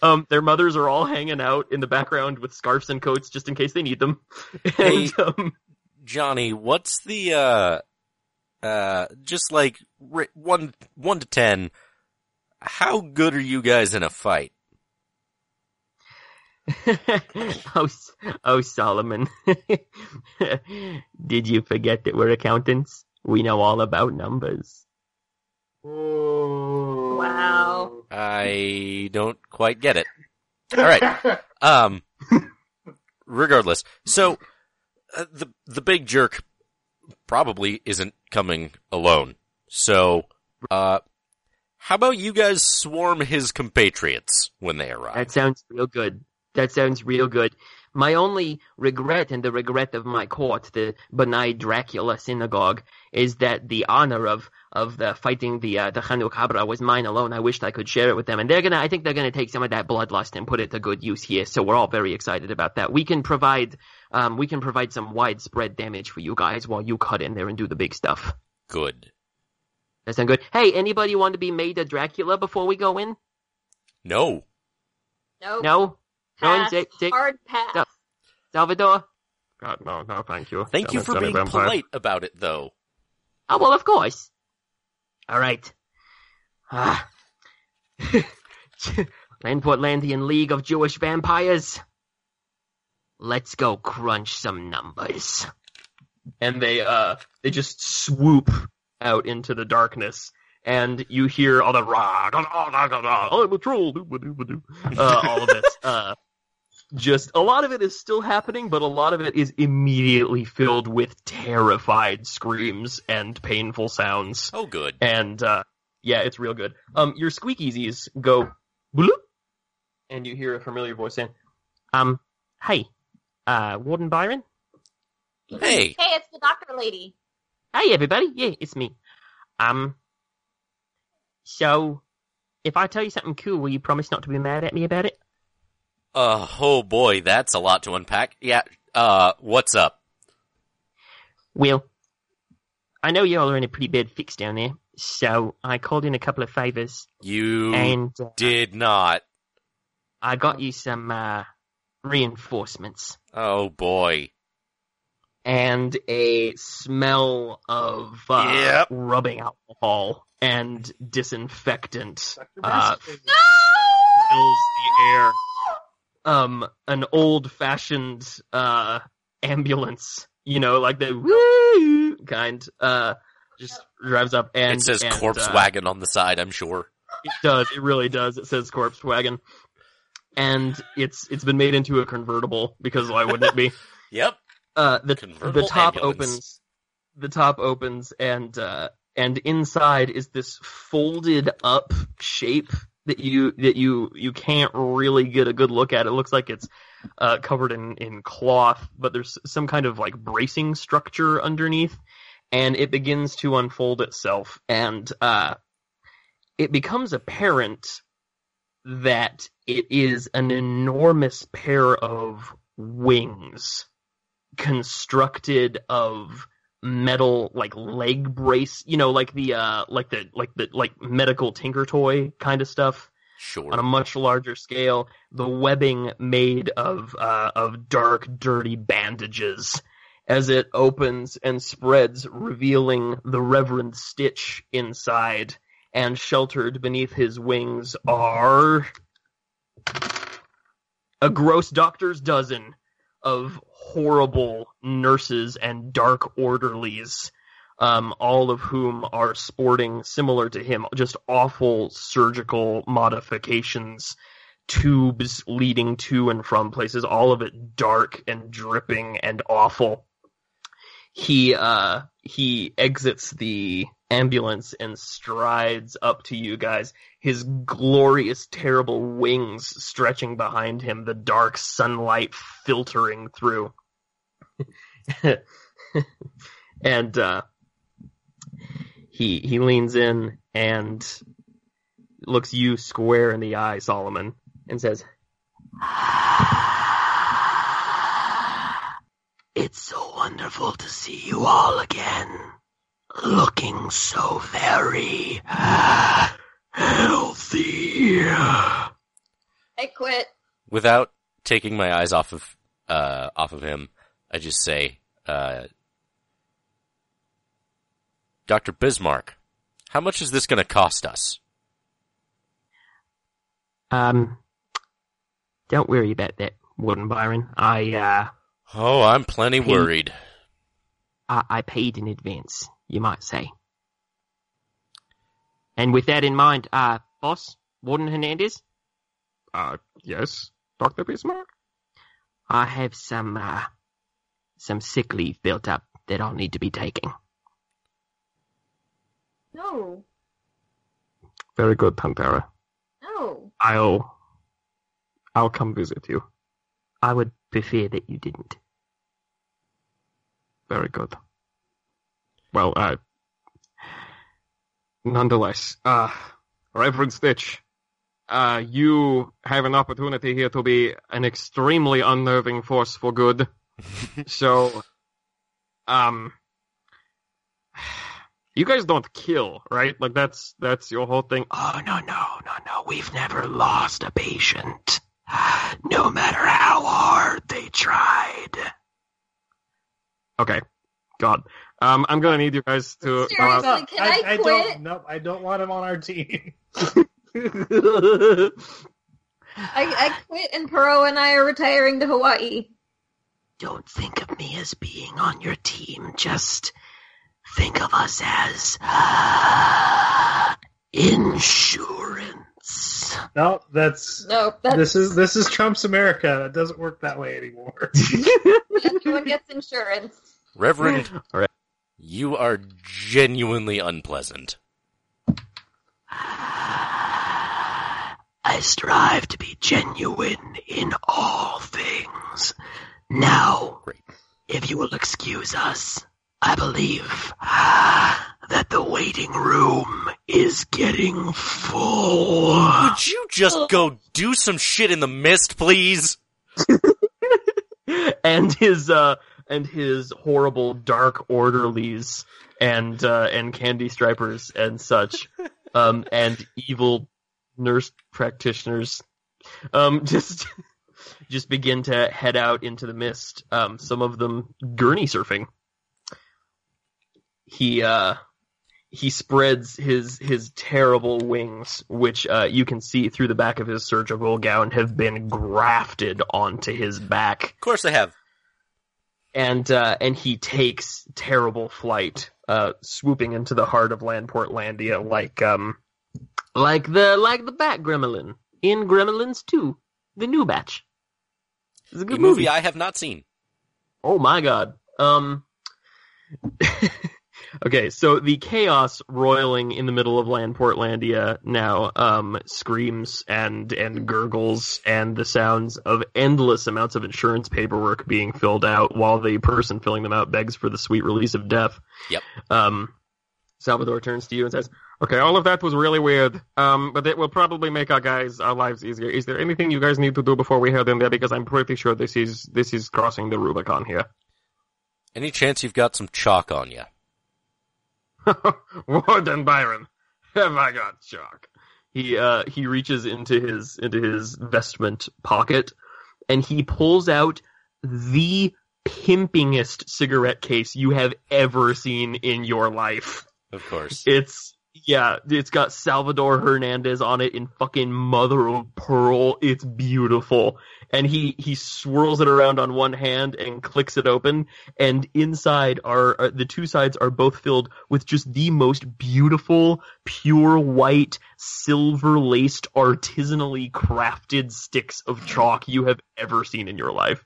Um, their mothers are all hanging out in the background with scarves and coats just in case they need them. Hey. Um, Johnny, what's the uh uh just like one one to ten? how good are you guys in a fight? oh, oh, Solomon. Did you forget that we're accountants? We know all about numbers. Wow. I don't quite get it. All right. Um, regardless, so uh, the the big jerk probably isn't coming alone. So, uh, how about you guys swarm his compatriots when they arrive? That sounds real good. That sounds real good. My only regret and the regret of my court, the B'nai Dracula synagogue, is that the honor of of the fighting the uh, the Chanukabra was mine alone. I wished I could share it with them, and they're gonna. I think they're gonna take some of that bloodlust and put it to good use here. So we're all very excited about that. We can provide um we can provide some widespread damage for you guys while you cut in there and do the big stuff. Good. That sound good? Hey, anybody want to be made a Dracula before we go in? No. Nope. No. No one Pass. take take Hard pass. No. Salvador. God, no, no, thank you. Thank you Damn it, for being Vampire. polite about it, though. Oh, well, of course. All right. Ah. Landportlandian League of Jewish Vampires. Let's go crunch some numbers. And they, uh, they just swoop out into the darkness. And you hear all the rah, da, da, da, da, da, I'm a troll, dooba, dooba, doo. uh, all of it. Uh, just a lot of it is still happening, but a lot of it is immediately filled with terrified screams and painful sounds. Oh, good. And uh, yeah, it's real good. Um, your squeakiesies go bloop, and you hear a familiar voice saying, "Um, hey, uh, Warden Byron. Hey. Hey, it's the doctor lady. Hey, everybody. Yeah, it's me. Um, so if I tell you something cool, will you promise not to be mad at me about it? Uh, oh boy, that's a lot to unpack. Yeah, uh, what's up? Well, I know y'all are in a pretty bad fix down there, so I called in a couple of favors, You and uh, did not. I got you some uh, reinforcements. Oh boy. and a smell of uh, Yep. rubbing alcohol and disinfectant uh, fills the air. Um, an old-fashioned uh, ambulance, you know, like the woo kind, uh, just drives up and it says and, corpse uh, wagon on the side, I'm sure. It does. It really does. It says corpse wagon, and it's it's been made into a convertible because why wouldn't it be? Yep. uh the Convertible the top ambulance. opens the top opens and uh and inside is this folded up shape that you that you you can't really get a good look at. It looks like it's uh covered in in cloth but there's some kind of like bracing structure underneath and it begins to unfold itself. And uh it becomes apparent that it is an enormous pair of wings constructed of metal like leg brace you know like the uh like the like the like medical tinker toy kind of stuff Sure. on a much larger scale. The webbing made of uh of dark dirty bandages as it opens and spreads revealing the reverend stitch inside. And sheltered beneath his wings are a gross doctor's dozen of horrible nurses and dark orderlies, um, all of whom are sporting, similar to him, just awful surgical modifications, tubes leading to and from places, all of it dark and dripping and awful. He uh he exits the ambulance and strides up to you guys, his glorious, terrible wings stretching behind him, the dark sunlight filtering through. and uh, he he leans in and looks you square in the eye, Solomon, and says, "It's so wonderful to see you all again, looking so very healthy." I quit. Without taking my eyes off of uh off of him, I just say, uh Dr. Bismarck, how much is this gonna cost us? Um, don't worry about that, Warden Byron. I uh, Oh, I'm plenty Pete. worried. I, I paid in advance, you might say. And with that in mind, uh, boss, Warden Hernandez, Uh, yes, Dr. Bismarck? I have some, uh, some sick leave built up that I'll need to be taking. No, Very good, Pantera. no. I'll, I'll come visit you. I would prefer that you didn't. Very good. Well, uh, nonetheless, uh, Reverend Stitch, uh, you have an opportunity here to be an extremely unnerving force for good. so, um, you guys don't kill, right? Like that's that's your whole thing. Oh, no, no, no, no. We've never lost a patient. No matter how hard they tried. Okay, God, um, I'm gonna need you guys to. Seriously, bow out. Like, can I I quit? don't. Nope, I don't want him on our team. I, I quit, and Puro and I are retiring to Hawaii. Don't think of me as being on your team. Just think of us as insurance. No, that's No, that's this is this is Trump's America. It doesn't work that way anymore. everyone gets insurance. Reverend, All right. you are genuinely unpleasant. I strive to be genuine in all things. Now, Great. if you will excuse us, I believe that the waiting room is getting full. Would you just go do some shit in the mist, please? and his uh and his horrible dark orderlies and uh and candy stripers and such um and evil nurse practitioners um just just begin to head out into the mist um some of them gurney surfing he uh he spreads his his terrible wings, which uh, you can see through the back of his surgical gown have been grafted onto his back Of course they have. and uh, and he takes terrible flight, uh, swooping into the heart of Landportlandia like um like the like the Bat Gremlin in Gremlins 2, the new batch. It's a A good movie movie. I have not seen. Oh my god. Um Okay, so the chaos roiling in the middle of Landportlandia now um screams and and gurgles and the sounds of endless amounts of insurance paperwork being filled out while the person filling them out begs for the sweet release of death. Yep. Um Salvador turns to you and says, Okay, all of that was really weird. Um, but it will probably make our guys our lives easier. Is there anything you guys need to do before we head in there? Because I'm pretty sure this is this is crossing the Rubicon here. Any chance you've got some chalk on you? Warden Byron, have I got chalk? he uh he reaches into his into his vestment pocket and he pulls out the pimpingest cigarette case you have ever seen in your life. Of course. It's yeah, it's got Salvador Hernandez on it in fucking mother of pearl. It's beautiful. And he he swirls it around on one hand and clicks it open and inside are, are the two sides are both filled with just the most beautiful pure white silver laced artisanally crafted sticks of chalk you have ever seen in your life.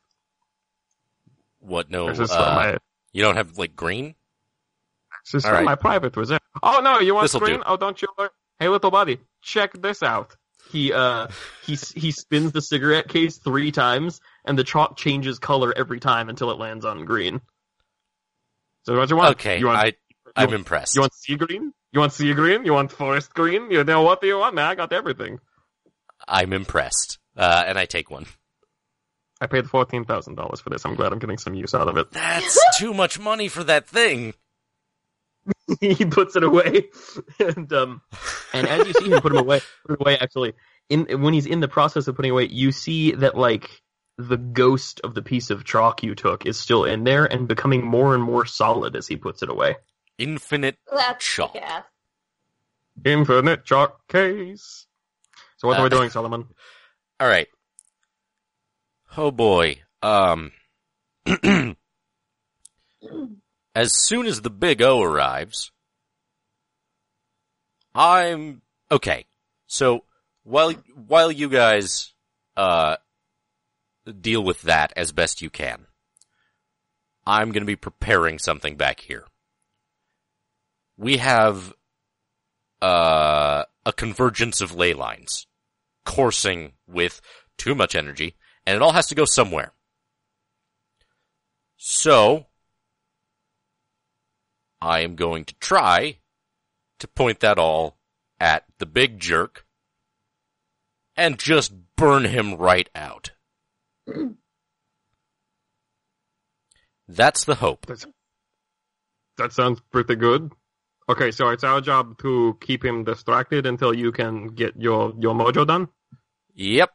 What? No. Uh, you don't have like green? This is right. my private reserve. Oh no, you want This'll screen? do. Oh, don't you? Hey, little buddy, check this out. He uh he he spins the cigarette case three times, and the chalk changes color every time until it lands on green. So what you want? Okay, you want, I you I'm want- impressed. You want sea green? You want sea green? You want forest green? You know what do you want, man? I got everything. I'm impressed. Uh, and I take one. I paid fourteen thousand dollars for this. I'm glad I'm getting some use out of it. That's too much money for that thing. he puts it away, and um, and as you see him put him away, put it away actually, in when he's in the process of putting away, you see that like the ghost of the piece of chalk you took is still in there and becoming more and more solid as he puts it away. Infinite. That's Chalk. gas. Infinite chalk case. So what are Uh, we doing, Solomon? All right. Oh boy. Um. as soon as the big O arrives, I'm okay. So while while you guys uh deal with that as best you can, I'm going to be preparing something back here. We have uh a convergence of ley lines coursing with too much energy, and it all has to go somewhere. So, I am going to try to point that all at the big jerk and just burn him right out. That's the hope. That sounds pretty good. Okay, so it's our job to keep him distracted until you can get your your mojo done. Yep.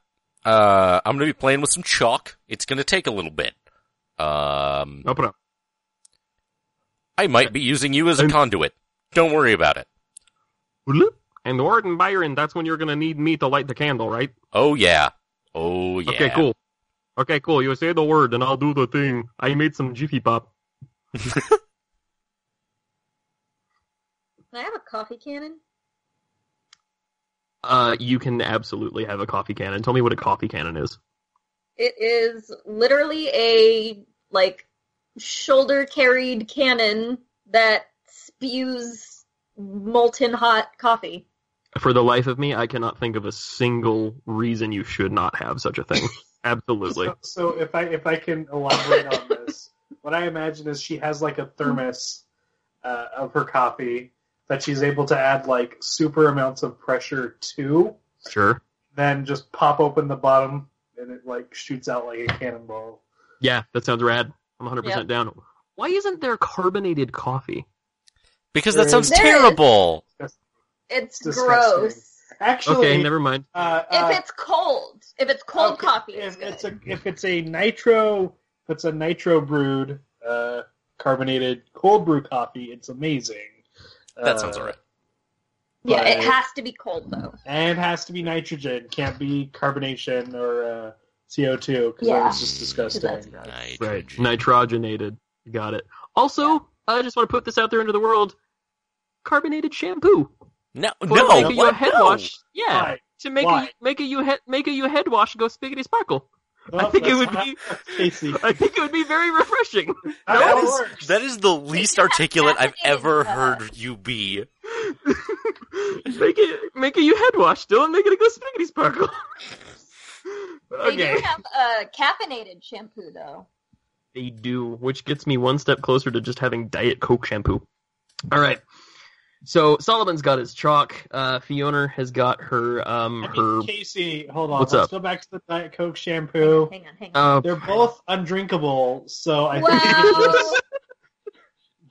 Uh, I'm gonna be playing with some chalk. It's gonna take a little bit. Um, No problem. I might be using you as a And- conduit. Don't worry about it. And Warden Byron, that's when you're gonna need me to light the candle, right? Oh yeah. Oh yeah. Okay, cool. Okay, cool. You say the word and I'll do the thing. I made some Jiffy Pop. Can I have a coffee cannon? Uh, you can absolutely have a coffee cannon. Tell me what a coffee cannon is. It is literally a like shoulder carried cannon that spews molten hot coffee. For the life of me, I cannot think of a single reason you should not have such a thing. Absolutely. So, so if I if I can elaborate on this, what I imagine is she has like a thermos uh, of her coffee that she's able to add like super amounts of pressure to, Sure. then just pop open the bottom and it like shoots out like a cannonball. Yeah, that sounds rad. I'm 100% Yep. down. Why isn't there carbonated coffee? Because that There sounds is- terrible. It's Disgusting. gross. Actually, Okay, never mind. uh, uh, if it's cold, if it's cold okay, coffee, it's if good. it's a if it's a nitro if it's a nitro brewed uh, carbonated cold brew coffee, it's amazing. That sounds Uh, alright. yeah, it has to be cold though. And it has to be nitrogen, can't be carbonation or uh, CO2 because Yeah. that was just disgusting. That's gross. Right. Nitrogenated. Got it. Also, I just want to put this out there into the world. Carbonated shampoo. No, For no, making you a what? head No. wash. Yeah. Why? To make Why? a make a you head make a you head wash go spiggity sparkle. Well, think it would be- Casey. I think it would be very refreshing. That that, is, that is the least articulate I've ever heard you be. make it make a you head wash, Dylan. Make it a go spiggity sparkle. They do have a caffeinated shampoo though. They do, which gets me one step closer to just having Diet Coke shampoo. All right. So Solomon's got his chalk. Uh, Fiona has got her um I mean, her. Casey, hold on. What's Let's up? go back to the Diet Coke shampoo. Hang on, hang on. Uh, They're both undrinkable, so I think you should just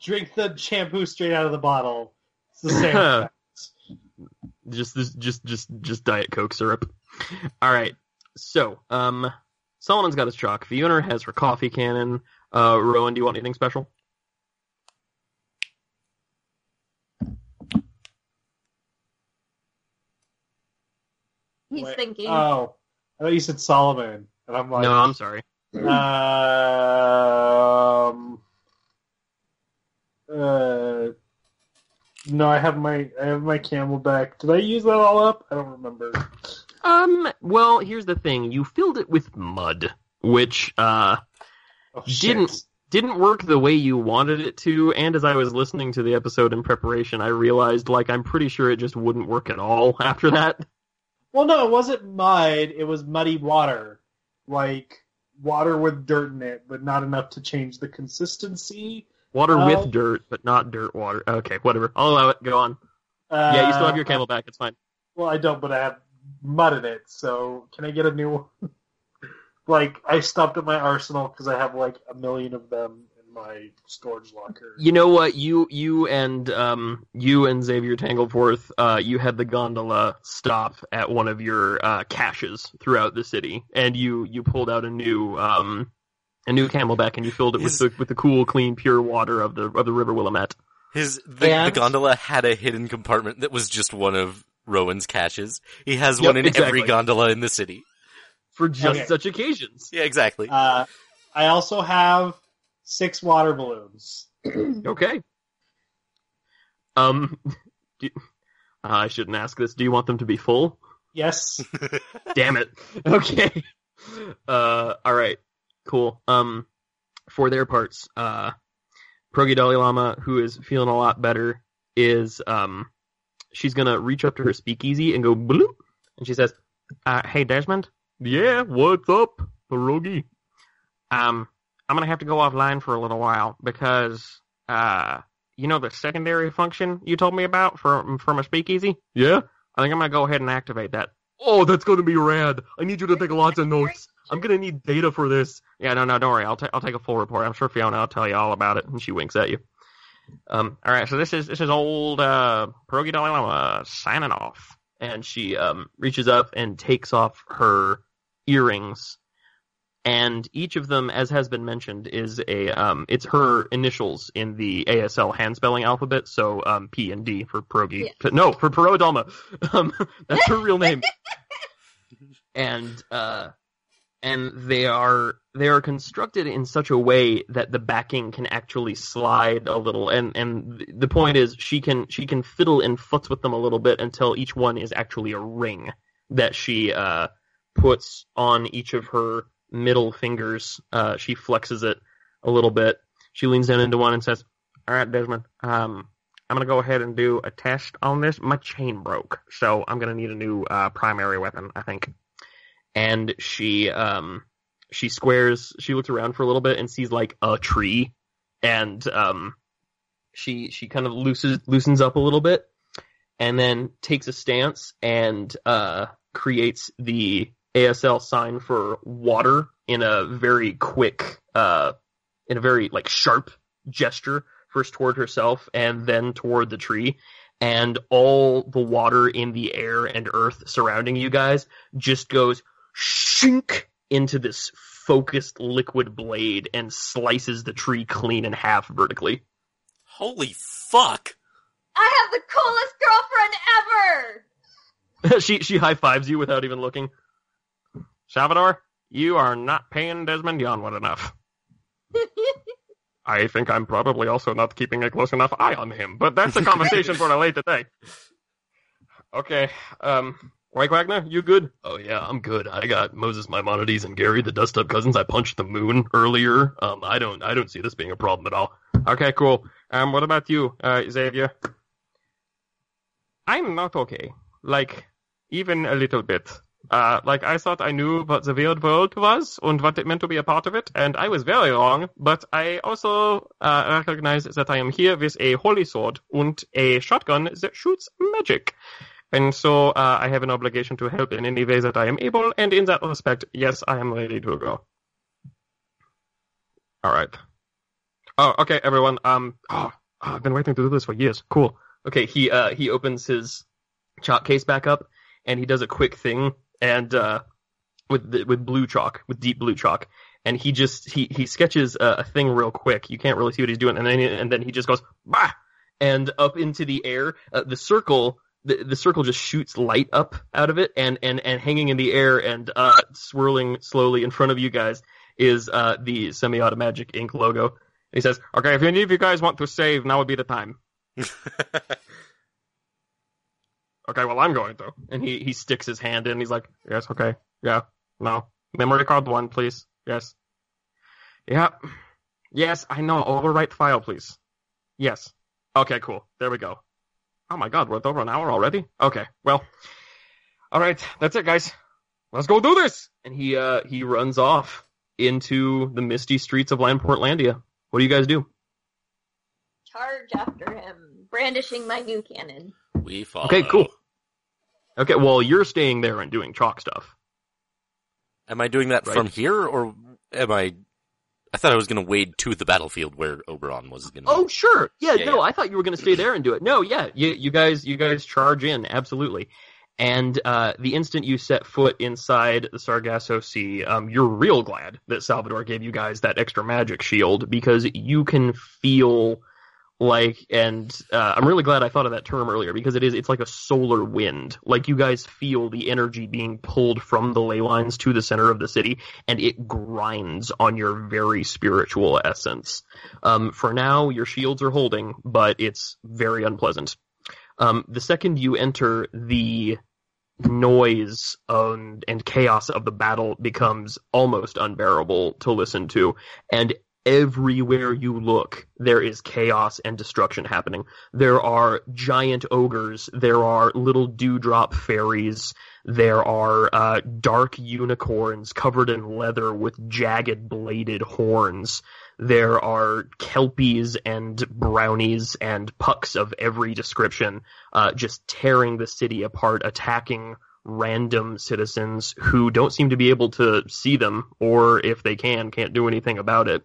drink the shampoo straight out of the bottle. It's the same. effect. just this just just just Diet Coke syrup. All right. So um, Solomon's got his chalk. Fiona has her coffee cannon. Uh, Rowan, do you want anything special? He's Wait, thinking. Oh, I thought you said Solomon, and I'm like, no, I'm sorry. Um. Uh. No, I have my I have my camelback. Did I use that all up? I don't remember. Um. Well, here's the thing. You filled it with mud, which uh Oh, didn't didn't work the way you wanted it to. And as I was listening to the episode in preparation, I realized like I'm pretty sure it just wouldn't work at all after that. Well, no, it wasn't mud. It was muddy water, like water with dirt in it, but not enough to change the consistency. Water Oh. with dirt, but not dirt water. Okay, whatever. I'll allow it. Go on. Uh, yeah, you still have your camelback. It's fine. Well, I don't, but I have mud in it. So can I get a new one? like I stopped at my arsenal because I have like a million of them in my storage locker. You know what? You you and um you and Xavier Tangleforth, uh, you had the gondola stop at one of your uh, caches throughout the city, and you you pulled out a new um a new camelback, and you filled it with the with the cool, clean, pure water of the of the River Willamette. His the, the gondola had a hidden compartment that was just one of Rowan's caches. He has Yep, one in exactly. every gondola in the city. For just Okay. such occasions. Yeah, exactly. Uh, I also have six water balloons. Okay. Um, do, I shouldn't ask this. Do you want them to be full? Yes. Damn it. Okay. Uh, all right. Cool. Um, for their parts, uh, Pierogi Dalai Lama, who is feeling a lot better, is um, she's gonna reach up to her speakeasy and go bloop, and she says, uh, "Hey Desmond." Yeah. What's up, Pierogi? Um, I'm gonna have to go offline for a little while because uh, you know the secondary function you told me about from from a speakeasy. Yeah. I think I'm gonna go ahead and activate that. Oh, that's gonna be rad. I need you to take lots of notes. I'm gonna need data for this. Yeah, no, no, don't worry. I'll take I'll take a full report. I'm sure Fiona I'll tell you all about it. And she winks at you. Um, all right. So this is this is old uh, Pierogi Dalai Lama signing off, and she um reaches up and takes off her earrings, and each of them, as has been mentioned, is a um it's her initials in the ASL hand spelling alphabet. So um P and D for Pierogi. No, for Pierogi Dalma. Um, that's her real name. and uh and they are they are constructed in such a way that the backing can actually slide a little. And and the point is she can she can fiddle and futz with them a little bit until each one is actually a ring that she uh puts on each of her middle fingers. Uh she flexes it a little bit. She leans down into one and says all right desmond um i'm gonna go ahead and do a test on this. My chain broke so i'm gonna need a new uh primary weapon i think. And she um she squares she looks around for a little bit and sees like a tree. And um she she kind of loosens loosens up a little bit and then takes a stance and uh creates the ASL sign for water in a very quick uh in a very like sharp gesture first toward herself and then toward the tree. And all the water in the air and earth surrounding you guys just goes shink into this focused liquid blade and slices the tree clean in half vertically. Holy fuck! I have the coolest girlfriend ever! she she high fives you without even looking. Salvador, you are not paying Desmond Yonwood enough. I think I'm probably also not keeping a close enough eye on him, but that's a conversation for a later day. Okay, um, Mike Wagner, you good? Oh yeah, I'm good. I got Moses Maimonides and Gary, the Dust Up Cousins. I punched the moon earlier. Um, I don't, I don't see this being a problem at all. Okay, cool. Um, what about you, uh, Xavier? I'm not okay. Like, even a little bit. Uh, like I thought I knew what the weird world was and what it meant to be a part of it, and I was very wrong. But I also uh, recognize that I am here with a holy sword and a shotgun that shoots magic, and so uh, I have an obligation to help in any way that I am able. And in that respect, yes, I am ready to go. All right. Oh, okay, everyone. Um, oh, oh, I've been waiting to do this for years. Cool. Okay, he uh he opens his chalk case back up and he does a quick thing and uh with the, with blue chalk with deep blue chalk and he just he he sketches a, a thing real quick you can't really see what he's doing and then and then he just goes bah and up into the air uh, the circle the, the circle just shoots light up out of it and and and hanging in the air and uh swirling slowly in front of you guys is uh the semi-auto magic ink logo he says okay if any of you guys want to save now would be the time okay, well, I'm going to. And he, he sticks his hand in. He's like, yes, okay. Yeah. No. Memory card one, please. Yes. Yeah. Yes, I know. Overwrite file, please. Yes. Okay, cool. There we go. Oh my god, we're over an hour already? Okay, well. Alright, that's it, guys. Let's go do this! And he, uh, he runs off into the misty streets of Landportlandia. What do you guys do? Charge after him, brandishing my new cannon. We follow. Okay, cool. Okay, well, you're staying there and doing chalk stuff. Am I doing that Right. from here, or am I? I thought I was going to wade to the battlefield where Oberon was going to. Oh, sure. Yeah, Yeah, no, yeah. I thought you were going to stay there and do it. No, yeah, you, you guys, you guys charge in absolutely. And uh, the instant you set foot inside the Sargasso Sea, um, you're real glad that Salvador gave you guys that extra magic shield because you can feel like and uh, i'm really glad i thought of that term earlier because it is it's like a solar wind. Like you guys feel the energy being pulled from the ley lines to the center of the city and it grinds on your very spiritual essence. Um, for now your shields are holding but it's very unpleasant. Um, the second you enter the noise and, and chaos of the battle becomes almost unbearable to listen to and everywhere you look, there is chaos and destruction happening. There are giant ogres. There are little dewdrop fairies. There are uh, dark unicorns covered in leather with jagged bladed horns. There are kelpies and brownies and pucks of every description, uh, just tearing the city apart, attacking random citizens who don't seem to be able to see them, or if they can, can't do anything about it.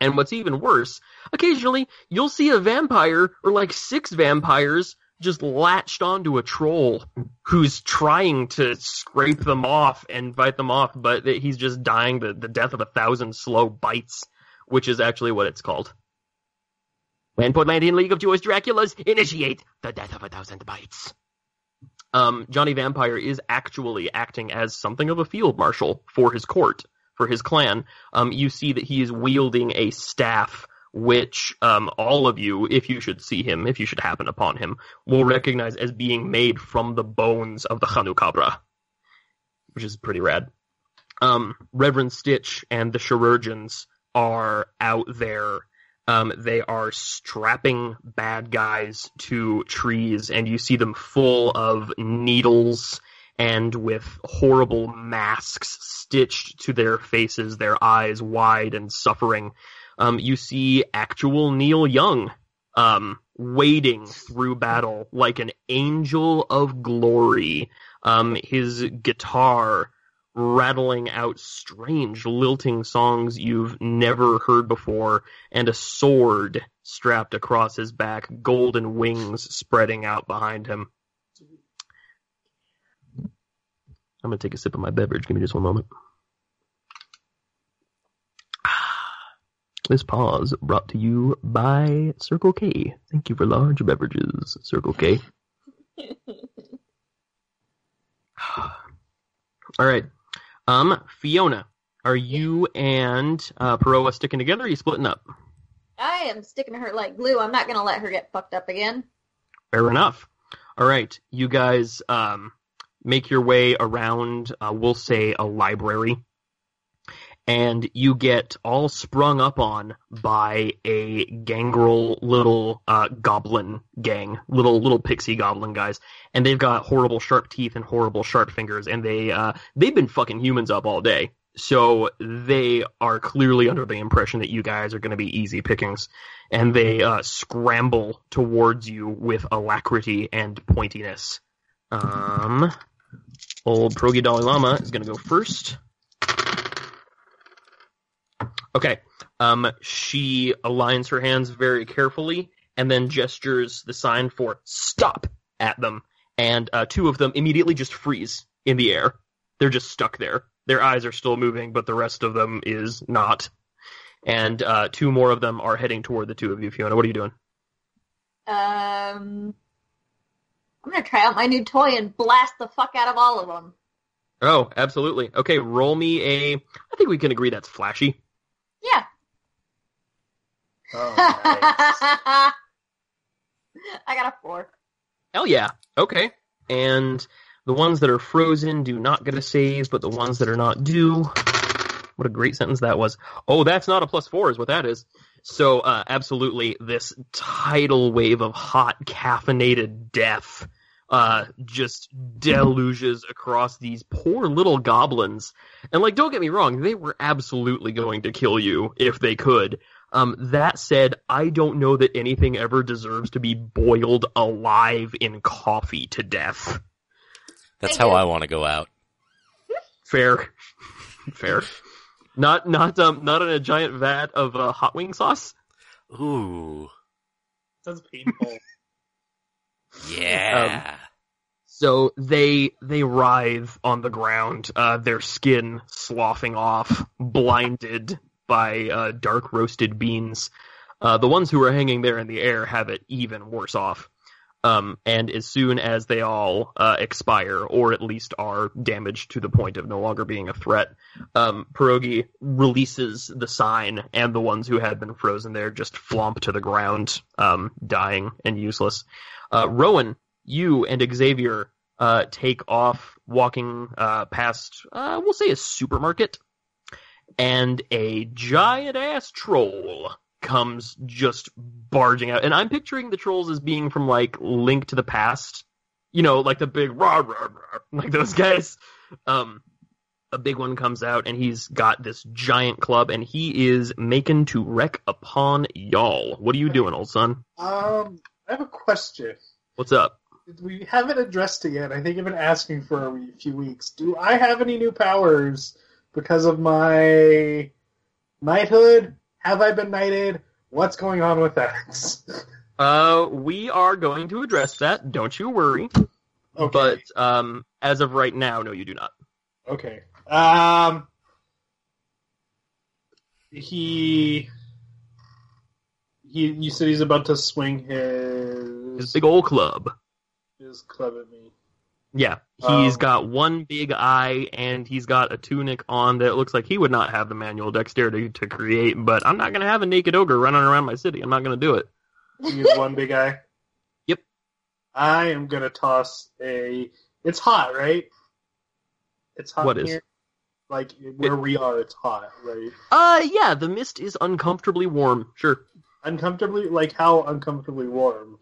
And what's even worse, occasionally you'll see a vampire or like six vampires just latched onto a troll who's trying to scrape them off and fight them off, but he's just dying the, the death of a thousand slow bites, which is actually what it's called. When Portlandian League of Jewish Draculas initiate the death of a thousand bites. Um, Johnny Vampire is actually acting as something of a field marshal for his court for his clan, um, you see that he is wielding a staff which um, all of you, if you should see him, if you should happen upon him, will recognize as being made from the bones of the Hanukabra, which is pretty rad. Um, Reverend Stitch and the chirurgeons are out there. Um, they are strapping bad guys to trees, and you see them full of needles and with horrible masks stitched to their faces, their eyes wide and suffering. Um, you see actual Neil Young um, wading through battle like an angel of glory. Um, his guitar rattling out strange lilting songs you've never heard before, and a sword strapped across his back, golden wings spreading out behind him. I'm gonna take a sip of my beverage. Give me just one moment. This pause brought to you by Circle K. Thank you for large beverages, Circle K. All right. Um, Fiona, are you and uh, Peroa sticking together? Or are you splitting up? I am sticking to her like glue. I'm not gonna let her get fucked up again. Fair enough. All right, you guys um, make your way around. Uh, we'll say a library, and you get all sprung up on by a gangrel little uh, goblin gang, little little pixie goblin guys, and they've got horrible sharp teeth and horrible sharp fingers, and they uh, they've been fucking humans up all day. So they are clearly under the impression that you guys are going to be easy pickings, and they uh, scramble towards you with alacrity and pointiness. Um, old Pierogi Dalai Lama is going to go first. Okay. Um, she aligns her hands very carefully and then gestures the sign for stop at them, and uh, two of them immediately just freeze in the air. They're just stuck there. Their eyes are still moving, but the rest of them is not. And uh, two more of them are heading toward the two of you, Fiona. What are you doing? Um, I'm gonna try out my new toy and blast the fuck out of all of them. Oh, absolutely. Okay, roll me a. I think we can agree that's flashy. Yeah. Oh, nice. I got a four. Hell yeah. Okay. And the ones that are frozen do not get a save, but the ones that are not do. What a great sentence that was. Oh, that's not a plus four, is what that is. So, uh, absolutely, this tidal wave of hot, caffeinated death uh, just deluges across these poor little goblins. And, like, don't get me wrong, they were absolutely going to kill you if they could. Um, that said, I don't know that anything ever deserves to be boiled alive in coffee to death. That's Thank how you. I want to go out. Fair, fair. Not not um not in a giant vat of uh, hot wing sauce. Ooh, Sounds painful. yeah. So they they writhe on the ground, uh, their skin sloughing off, blinded by uh, dark roasted beans. Uh, the ones who are hanging there in the air have it even worse off. Um, and as soon as they all uh, expire, or at least are damaged to the point of no longer being a threat, um, Pierogi releases the sign, and the ones who had been frozen there just flomp to the ground, um, dying and useless. Uh, Rowan, you and Xavier uh, take off, walking uh, past, uh, we'll say, a supermarket, and a giant ass troll comes just barging out. And I'm picturing the trolls as being from like Link to the Past, you know, like the big rah rah rah, like those guys. Um, a big one comes out and he's got this giant club and he is making to wreck upon y'all. What are you doing, old son? Um, I have a question. What's up? We haven't addressed it yet. I think I've been asking for a few weeks. Do I have any new powers because of my knighthood? Have I been knighted? What's going on with that? Uh, we are going to address that. Don't you worry. okay. But um, as of right now, no, you do not. Okay. Um. He. He. You said he's about to swing his His big old club. his club at me. Yeah, he's Um, got one big eye and he's got a tunic on that looks like he would not have the manual dexterity to create. But I'm not going to have a naked ogre running around my city. I'm not going to do it. Has one big eye. Yep. I am gonna toss a. It's hot, right? It's hot What in here. Like where we are, it's hot, right? Uh, yeah, the mist is uncomfortably warm. Sure. Uncomfortably, like how uncomfortably warm?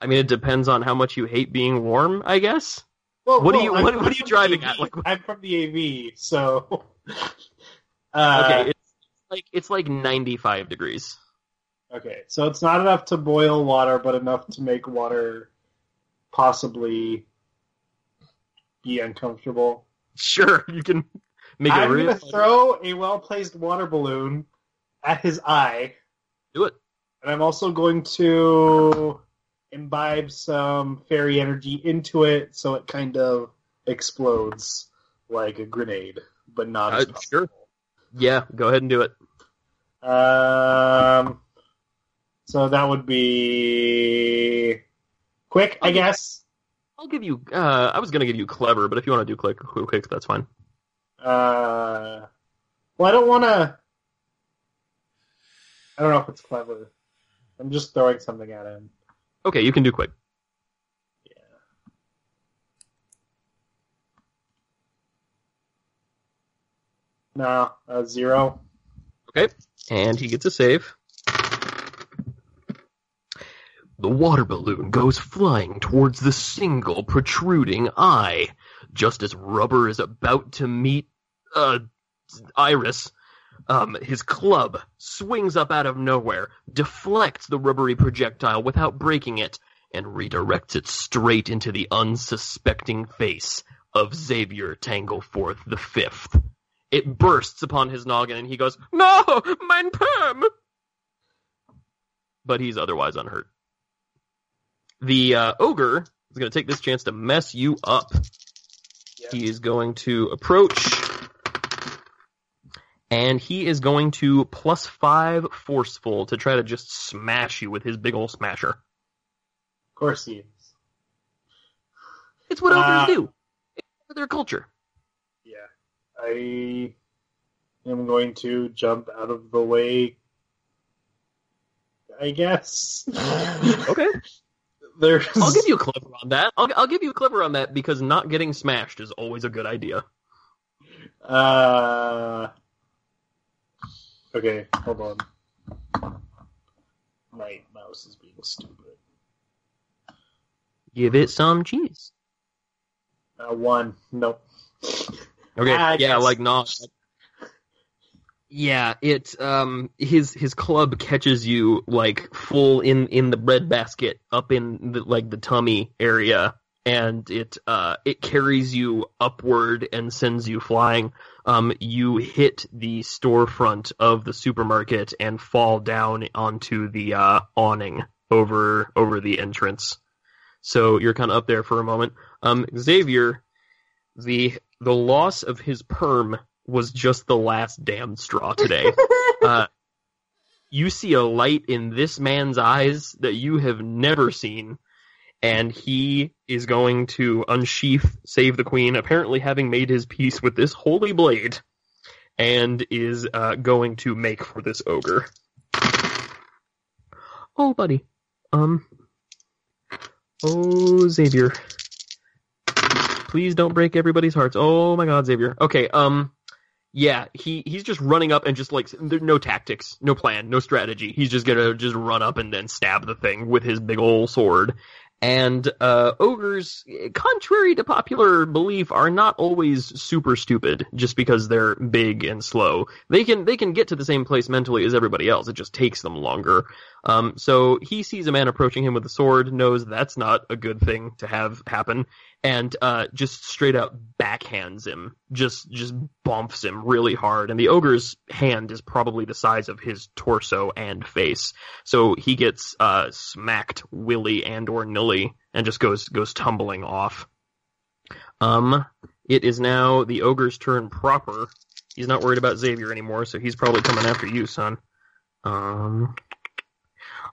I mean, it depends on how much you hate being warm, I guess. Well, What are you- what- what are you driving at? Like- I'm from the AV, so. Uh, Okay, it's like it's like 95 degrees. Okay, so it's not enough to boil water, but enough to make water possibly be uncomfortable. Sure, you can make it I'm real. gonna throw a well-placed water balloon at his eye, Do it. and I'm also going to imbibe some fairy energy into it, so it kind of explodes like a grenade, but not as Uh, sure. Yeah, go ahead and do it. Um, so that would be quick, I guess. I'll give you. Uh, I was gonna give you clever, but if you want to do quick, quick, that's fine. Uh, well, I don't want to. I don't know if it's clever. I'm just throwing something at him. Okay, you can do quick. Yeah. No, uh, zero. Okay, and he gets a save. The water balloon goes flying towards the single protruding eye. Just as Rubber is about to meet, uh, Iris, um, his club swings up out of nowhere, deflects the rubbery projectile without breaking it, and redirects it straight into the unsuspecting face of Xavier Tangleforth the Fifth. It bursts upon his noggin, and he goes, "No, mein perm!" But he's otherwise unhurt. The uh, ogre is going to take this chance to mess you up. Yeah. He is going to approach, and he is going to plus five forceful to try to just smash you with his big old smasher. Of course he is. It's what Uh, do. It's their culture. Yeah. I am going to jump out of the way. I guess. Okay. There's. I'll give you a clever on that. I'll, I'll give you a clever on that because not getting smashed is always a good idea. Uh. Okay, hold on. My mouse is being stupid. Give it some cheese. Uh, one. Nope. Okay. Ah, yeah, yes. like not. Yeah, it um his his club catches you like full in in the bread basket up in the, like the tummy area and it uh it carries you upward and sends you flying. Um you hit the storefront of the supermarket and fall down onto the uh awning over over the entrance. So you're kind of up there for a moment. Um Xavier the the loss of his perm was just the last damn straw today. uh, you see a light in this man's eyes that you have never seen, and he is going to unsheath Save the Queen, apparently having made his peace with this holy blade, and is uh, going to make for this ogre. Oh, buddy. Um. Oh, Xavier. Please don't break everybody's hearts. Oh my God, Xavier. Okay. Um. Yeah, he he's just running up and just like no tactics, no plan, no strategy. He's just gonna just run up and then stab the thing with his big old sword. And uh, ogres, contrary to popular belief, are not always super stupid just because they're big and slow. They can they can get to the same place mentally as everybody else. It just takes them longer. Um, so he sees a man approaching him with a sword, knows that's not a good thing to have happen, and uh, just straight up backhands him. Just just bumps him really hard. And the ogre's hand is probably the size of his torso and face. So he gets uh, smacked willy and or nilly and just goes goes tumbling off. Um, it is now the ogre's turn proper. He's not worried about Xavier anymore, so he's probably coming after you, son. Um,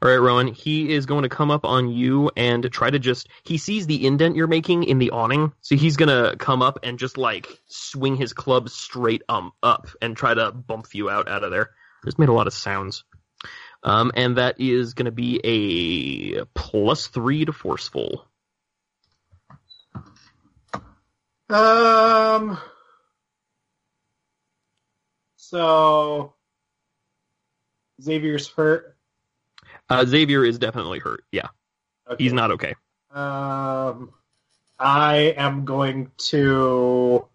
all right, Rowan. He is going to come up on you and try to just. He sees the indent you're making in the awning, so he's gonna come up and just like swing his club straight um up and try to bump you out out of there. Just made a lot of sounds. Um, and that is going to be a plus three to forceful. Um. So Xavier's hurt. Uh, Xavier is definitely hurt. Yeah, Okay. he's not okay. Um, I am going to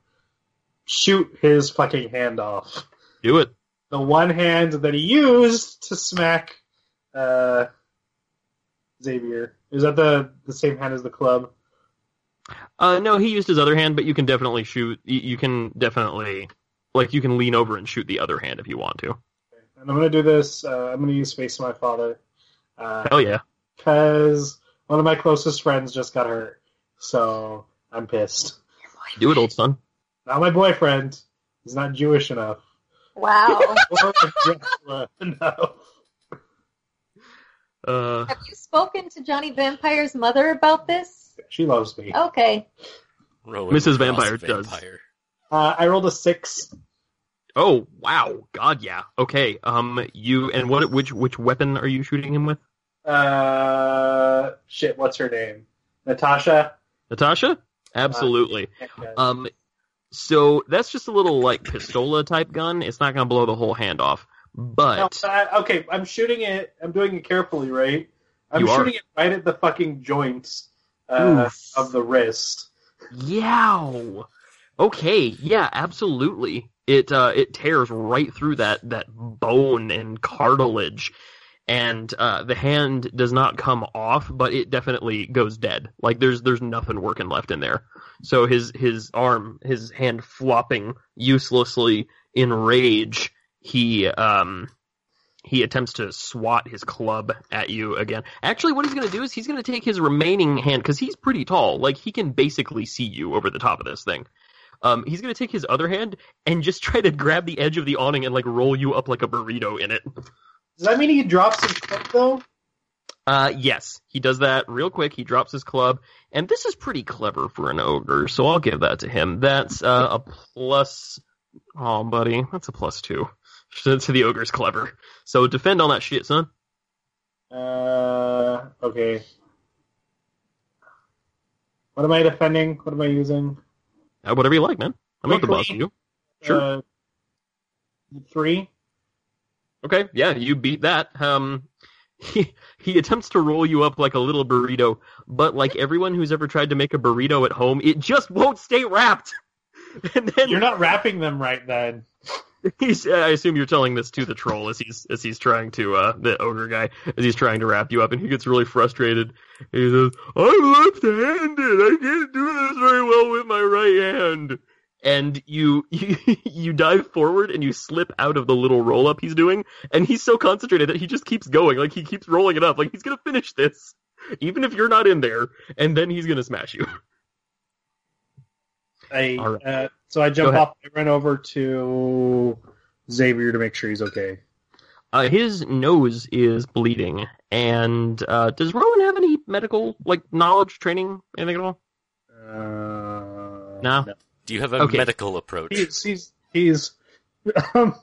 shoot his fucking hand off. Do it. The one hand that he used to smack uh, Xavier. Is that the, the same hand as the club? Uh, no, he used his other hand, but you can definitely shoot. You, you can definitely, like, you can lean over and shoot the other hand if you want to. And I'm going to do this. Uh, I'm going to use Face of My Father. Uh, Hell yeah. because one of my closest friends just got hurt. So I'm pissed. Do it, old son. Not my boyfriend. He's not Jewish enough. Wow. Dracula enough. Uh, Have you spoken to Johnny Vampire's mother about this? She loves me. Okay. Rowan Mrs. Frost Vampire does. Uh, I rolled a six. oh wow, God yeah. Okay. Um, you and what? Which which weapon are you shooting him with? Uh, shit, what's her name? Natasha? Natasha? Absolutely. Um, so that's just a little like pistola type gun. It's not gonna blow the whole hand off, No, but I- okay, I'm shooting it. I'm doing it carefully, right? I'm You are. shooting it right at the fucking joints uh, of the wrist. yow. Okay, yeah, absolutely. It uh, it tears right through that that bone and cartilage, and uh, the hand does not come off, but it definitely goes dead. Like there's there's nothing working left in there. So his his arm, his hand flopping uselessly in rage, he um he attempts to swat his club at you again. Actually, what he's going to do is he's going to take his remaining hand because he's pretty tall. Like he can basically see you over the top of this thing. Um, he's going to take his other hand and just try to grab the edge of the awning and like roll you up like a burrito in it. Does that mean he drops his club though? Uh, yes, he does that real quick. He drops his club, and this is pretty clever for an ogre, so I'll give that to him. That's uh, a plus. Oh, buddy, that's a plus two. To to the ogre's clever. So defend on that shit, son. Uh, okay. What am I defending? What am I using? Uh, whatever you like, man. I'm not the boss of you. Sure. Uh, three. Okay, yeah, you beat that. Um, he he attempts to roll you up like a little burrito, but like everyone who's ever tried to make a burrito at home, it just won't stay wrapped. And then You're not wrapping them right then. he's I assume you're telling this to the troll as he's as he's trying to uh the ogre guy as he's trying to wrap you up and he gets really frustrated. He says, I'm left handed, I can't do this very well with my right hand. And you, you you dive forward and you slip out of the little roll up he's doing, and he's so concentrated that he just keeps going, like he keeps rolling it up, like he's gonna finish this, even if you're not in there, and then he's gonna smash you. I right. uh, so I jump off. I run over to Xavier to make sure he's okay. Uh, his nose is bleeding, and uh, does Rowan have any medical like knowledge, training, anything at all? Uh, No? Do you have a Okay. medical approach? He's he's he's um,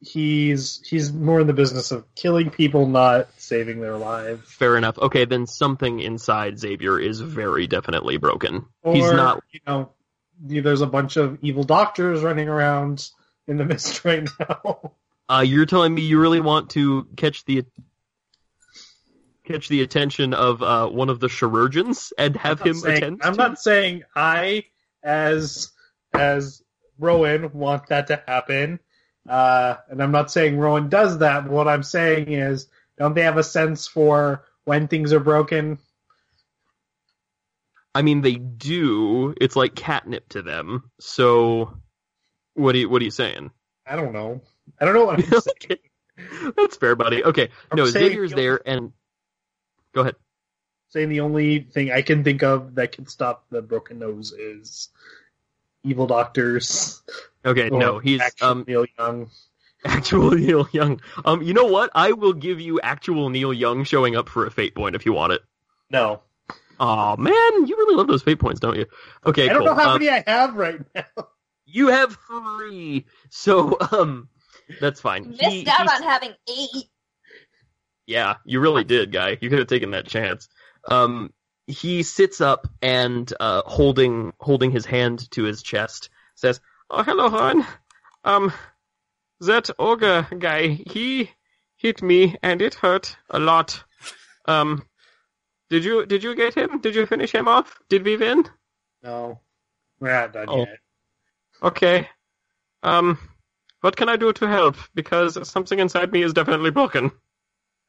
he's he's more in the business of killing people, not saving their lives. Fair enough. Okay, then something inside Xavier is very definitely broken. Or, He's not. You know, there's a bunch of evil doctors running around in the mist right now. Uh, you're telling me you really want to catch the catch the attention of uh, one of the chirurgeons and have him saying- attend? I'm to not saying I, as as Rowan, want that to happen, uh, and I'm not saying Rowan does that. But what I'm saying is, don't they have a sense for when things are broken? I mean, they do. It's like catnip to them. So, what are you what are you saying? I don't know. I don't know what I'm saying. That's fair, buddy. Okay, I'm no, Xavier's there, and go ahead. Saying the only thing I can think of that can stop the broken nose is evil doctors. Okay, no, he's actual um Neil Young. actual Neil Young. Um, you know what? I will give you actual Neil Young showing up for a fate point if you want it. No, Oh man, you really love those fate points, don't you? Okay, I don't cool. know how Um, many I have right now. You have three, so um, that's fine. Missed He- out he's- on having eight. Yeah, you really did, guy. You could have taken that chance. Um, he sits up and uh, holding holding his hand to his chest, says, "Oh, hello, hon. Um, that ogre guy, he hit me and it hurt a lot. Um, did you did you get him? Did you finish him off? Did we win? No, we're not done Oh. yet. Okay. Um, what can I do to help? Because something inside me is definitely broken.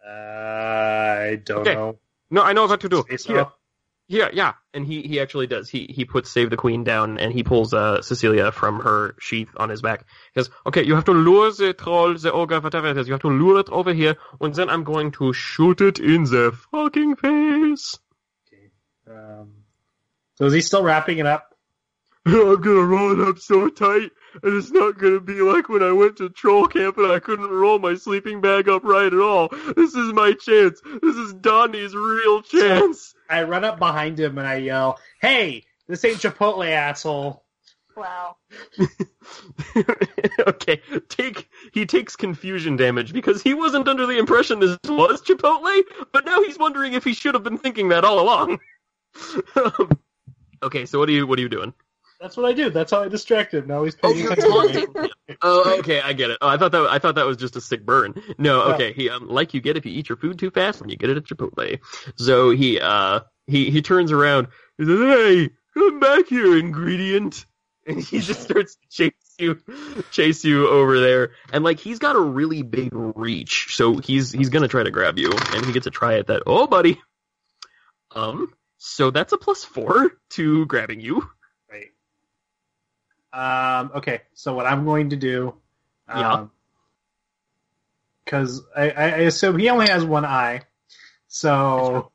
Uh, I don't Okay. know. No, I know what to do. Say so. Here, Yeah, yeah, and he he actually does. He he puts save the queen down and he pulls uh Cecilia from her sheath on his back. He says, "Okay, you have to lure the troll, the ogre, whatever it is. You have to lure it over here, and then I'm going to shoot it in the fucking face." Okay. Um, so is he still wrapping it up? I'm gonna roll it up so tight, and it's not gonna be like when I went to troll camp and I couldn't roll my sleeping bag up right at all. This is my chance. This is Donnie's real chance. I run up behind him and I yell, "Hey, this ain't Chipotle, asshole!" Wow. okay, take he takes confusion damage because he wasn't under the impression this was Chipotle, but now he's wondering if he should have been thinking that all along. Um, okay, so what are you what are you doing? That's what I do. That's how I distract him. Now he's Oh, paying you're attention. taunting him. Oh, okay, I get it. Oh, I thought that I thought that was just a sick burn. No, okay, he um like you get if you eat your food too fast when you get it at Chipotle. So he uh he he turns around. He says, "Hey, come back here, ingredient." And he just starts to chase you, chase you over there. And like he's got a really big reach, so he's he's gonna try to grab you, and he gets a try at that. Oh, buddy. Um. So that's a plus four to grabbing you. Um, okay, so what I'm going to do, Yeah. because I, I I assume he only has one eye, so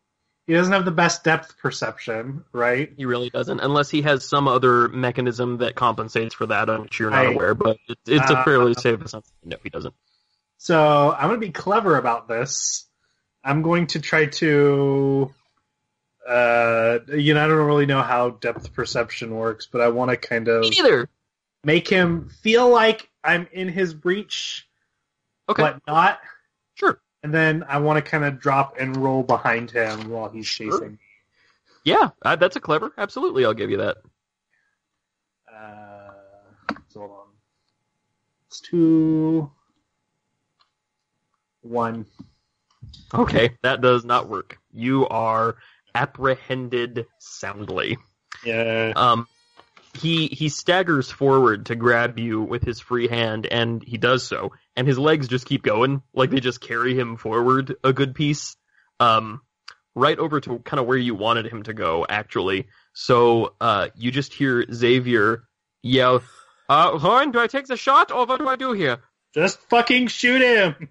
he doesn't have the best depth perception, right? He really doesn't, unless he has some other mechanism that compensates for that, which you're not I- aware. But it, it's a Uh, fairly safe assumption. No, he doesn't. So I'm going to be clever about this. I'm going to try to, uh, you know, I don't really know how depth perception works, but I want to kind of Me neither. make him feel like I'm in his breach, Okay, but not. sure. And then I want to kind of drop and roll behind him while he's Sure. chasing. Yeah, uh, that's a clever. Absolutely, I'll give you that. Uh, hold on. It's two, one. Okay, that does not work. You are apprehended soundly. Yeah. Um, he he staggers forward to grab you with his free hand, and he does so, and his legs just keep going, like they just carry him forward a good piece, um, right over to kind of where you wanted him to go, actually. So uh, you just hear Xavier yell, uh, "Horn, do I take the shot, or what do I do here?" Just fucking shoot him.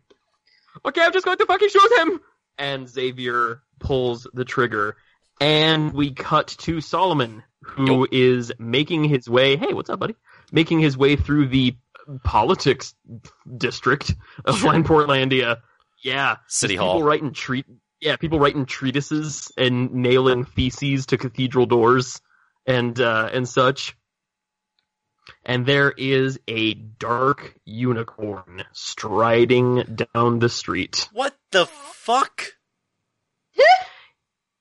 okay, I'm just going to fucking shoot him. And Xavier pulls the trigger, and we cut to Solomon, who is making his way. Hey, what's up, buddy? Making his way through the politics district of Sure. Portlandia. Yeah, City people Hall. writing treat. Yeah, people writing treatises and nailing theses to cathedral doors and uh, and such. And there is a dark unicorn striding down the street. What the fuck?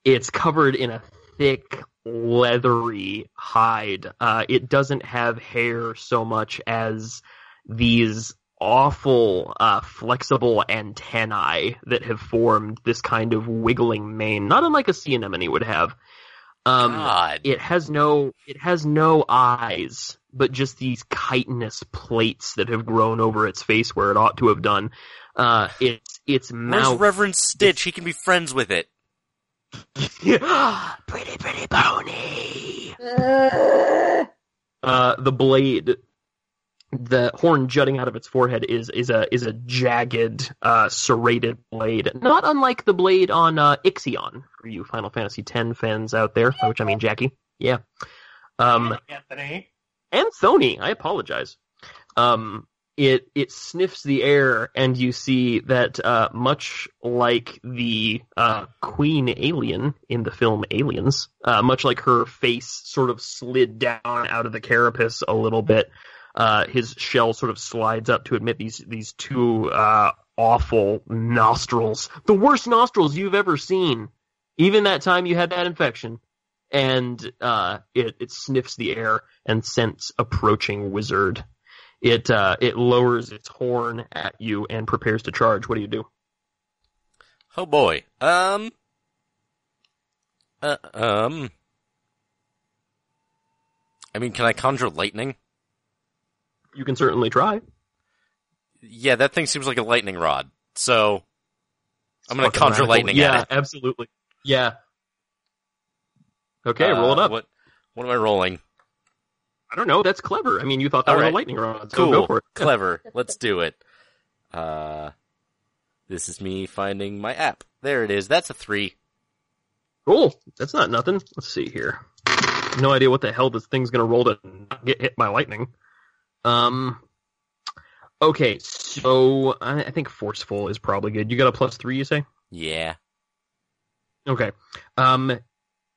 It's covered in a thick, leathery hide. Uh, it doesn't have hair so much as these awful, uh, flexible antennae that have formed this kind of wiggling mane, not unlike a sea anemone would have. Um, God. it has no, it has no eyes, but just these chitinous plates that have grown over its face where it ought to have done. Uh, its its Where's mouth Reverend Stitch? He can be friends with it. pretty, pretty pony. Uh, the blade, the horn jutting out of its forehead is is a is a jagged, uh, serrated blade, not unlike the blade on uh, Ixion for you Final Fantasy X fans out there, which I mean Jackie. Yeah. Um, Anthony. And Sony. I apologize. Um, it it sniffs the air, and you see that uh, much like the uh, Queen Alien in the film Aliens, uh, much like her face sort of slid down out of the carapace a little bit. Uh, his shell sort of slides up to admit these these two uh, awful nostrils, the worst nostrils you've ever seen. Even that time you had that infection, and uh, it it sniffs the air and scents approaching wizard. It uh, it lowers its horn at you and prepares to charge. What do you do? Oh boy. Um. Uh, um. I mean, can I conjure lightning? You can certainly try. Yeah, that thing seems like a lightning rod. So I'm gonna conjure radical. lightning Yeah, at it. absolutely. Yeah. Okay, Uh, roll it up. What? What am I rolling? I don't know. That's clever. I mean, you thought that All was right. a lightning rod, so Cool. go for it. Clever. Let's do it. Uh, this is me finding my app. There it is. That's a three. Cool. That's not nothing. Let's see here. No idea what the hell this thing's gonna roll to not get hit by lightning. Um. Okay, so I, I think forceful is probably good. You got a plus three, you say? Yeah. Okay. Um,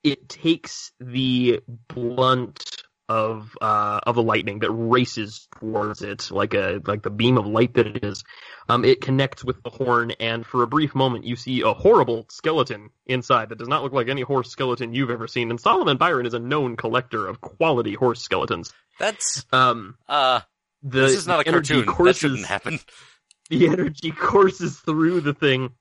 it takes the blunt of uh of the lightning that races towards it like a like the beam of light that it is. Um, it connects with the horn, and for a brief moment, you see a horrible skeleton inside that does not look like any horse skeleton you've ever seen. And Solomon Byron is a known collector of quality horse skeletons. That's Um, uh. the this is not a energy cartoon. That shouldn't happen. the energy courses through the thing,